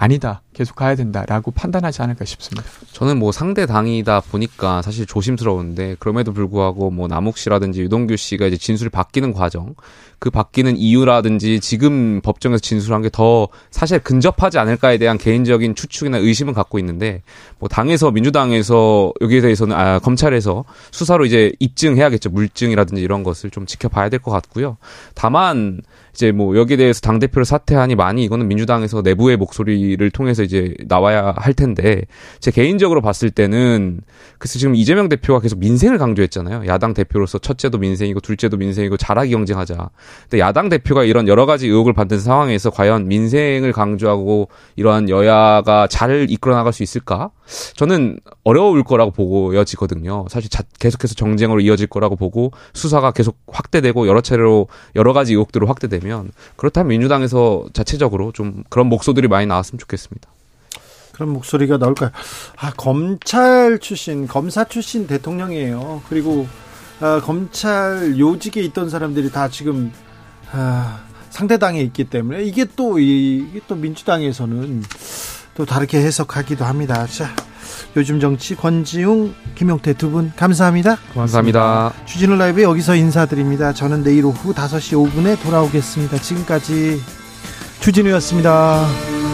아니다. 계속 가야 된다라고 판단하지 않을까 싶습니다. 저는 뭐 상대 당이다 보니까 사실 조심스러운데 그럼에도 불구하고 뭐 남욱 씨라든지 유동규 씨가 이제 진술이 바뀌는 과정 그 바뀌는 이유라든지 지금 법정에서 진술한 게 더 사실 근접하지 않을까에 대한 개인적인 추측이나 의심은 갖고 있는데 뭐 당에서 민주당에서 여기에 대해서는 아 검찰에서 수사로 이제 입증해야겠죠 물증이라든지 이런 것을 좀 지켜봐야 될 것 같고요. 다만 이제 뭐 여기에 대해서 당 대표를 사퇴하니 많이 이거는 민주당에서 내부의 목소리를 통해서 이제 나와야 할 텐데 제 개인적으로 봤을 때는 그래서 지금 이재명 대표가 계속 민생을 강조했잖아요. 야당 대표로서 첫째도 민생이고 둘째도 민생이고 잘하기 경쟁하자. 근데 야당 대표가 이런 여러 가지 의혹을 받는 상황에서 과연 민생을 강조하고 이러한 여야가 잘 이끌어 나갈 수 있을까? 저는 어려울 거라고 보고여지거든요. 사실 자, 계속해서 정쟁으로 이어질 거라고 보고 수사가 계속 확대되고 여러 차례로 여러 가지 의혹들로 확대되면 그렇다면 민주당에서 자체적으로 좀 그런 목소들이 많이 나왔으면 좋겠습니다. 그런 목소리가 나올까요? 아, 검찰 출신, 검사 출신 대통령이에요. 그리고 아, 검찰 요직에 있던 사람들이 다 지금 아, 상대당에 있기 때문에 이게 또 이게 또 민주당에서는 또 다르게 해석하기도 합니다. 자, 요즘 정치 권지웅, 김용태 두 분 감사합니다. 감사합니다. 주진우 라이브 여기서 인사드립니다. 저는 내일 오후 5시 5분에 돌아오겠습니다. 지금까지 주진우였습니다.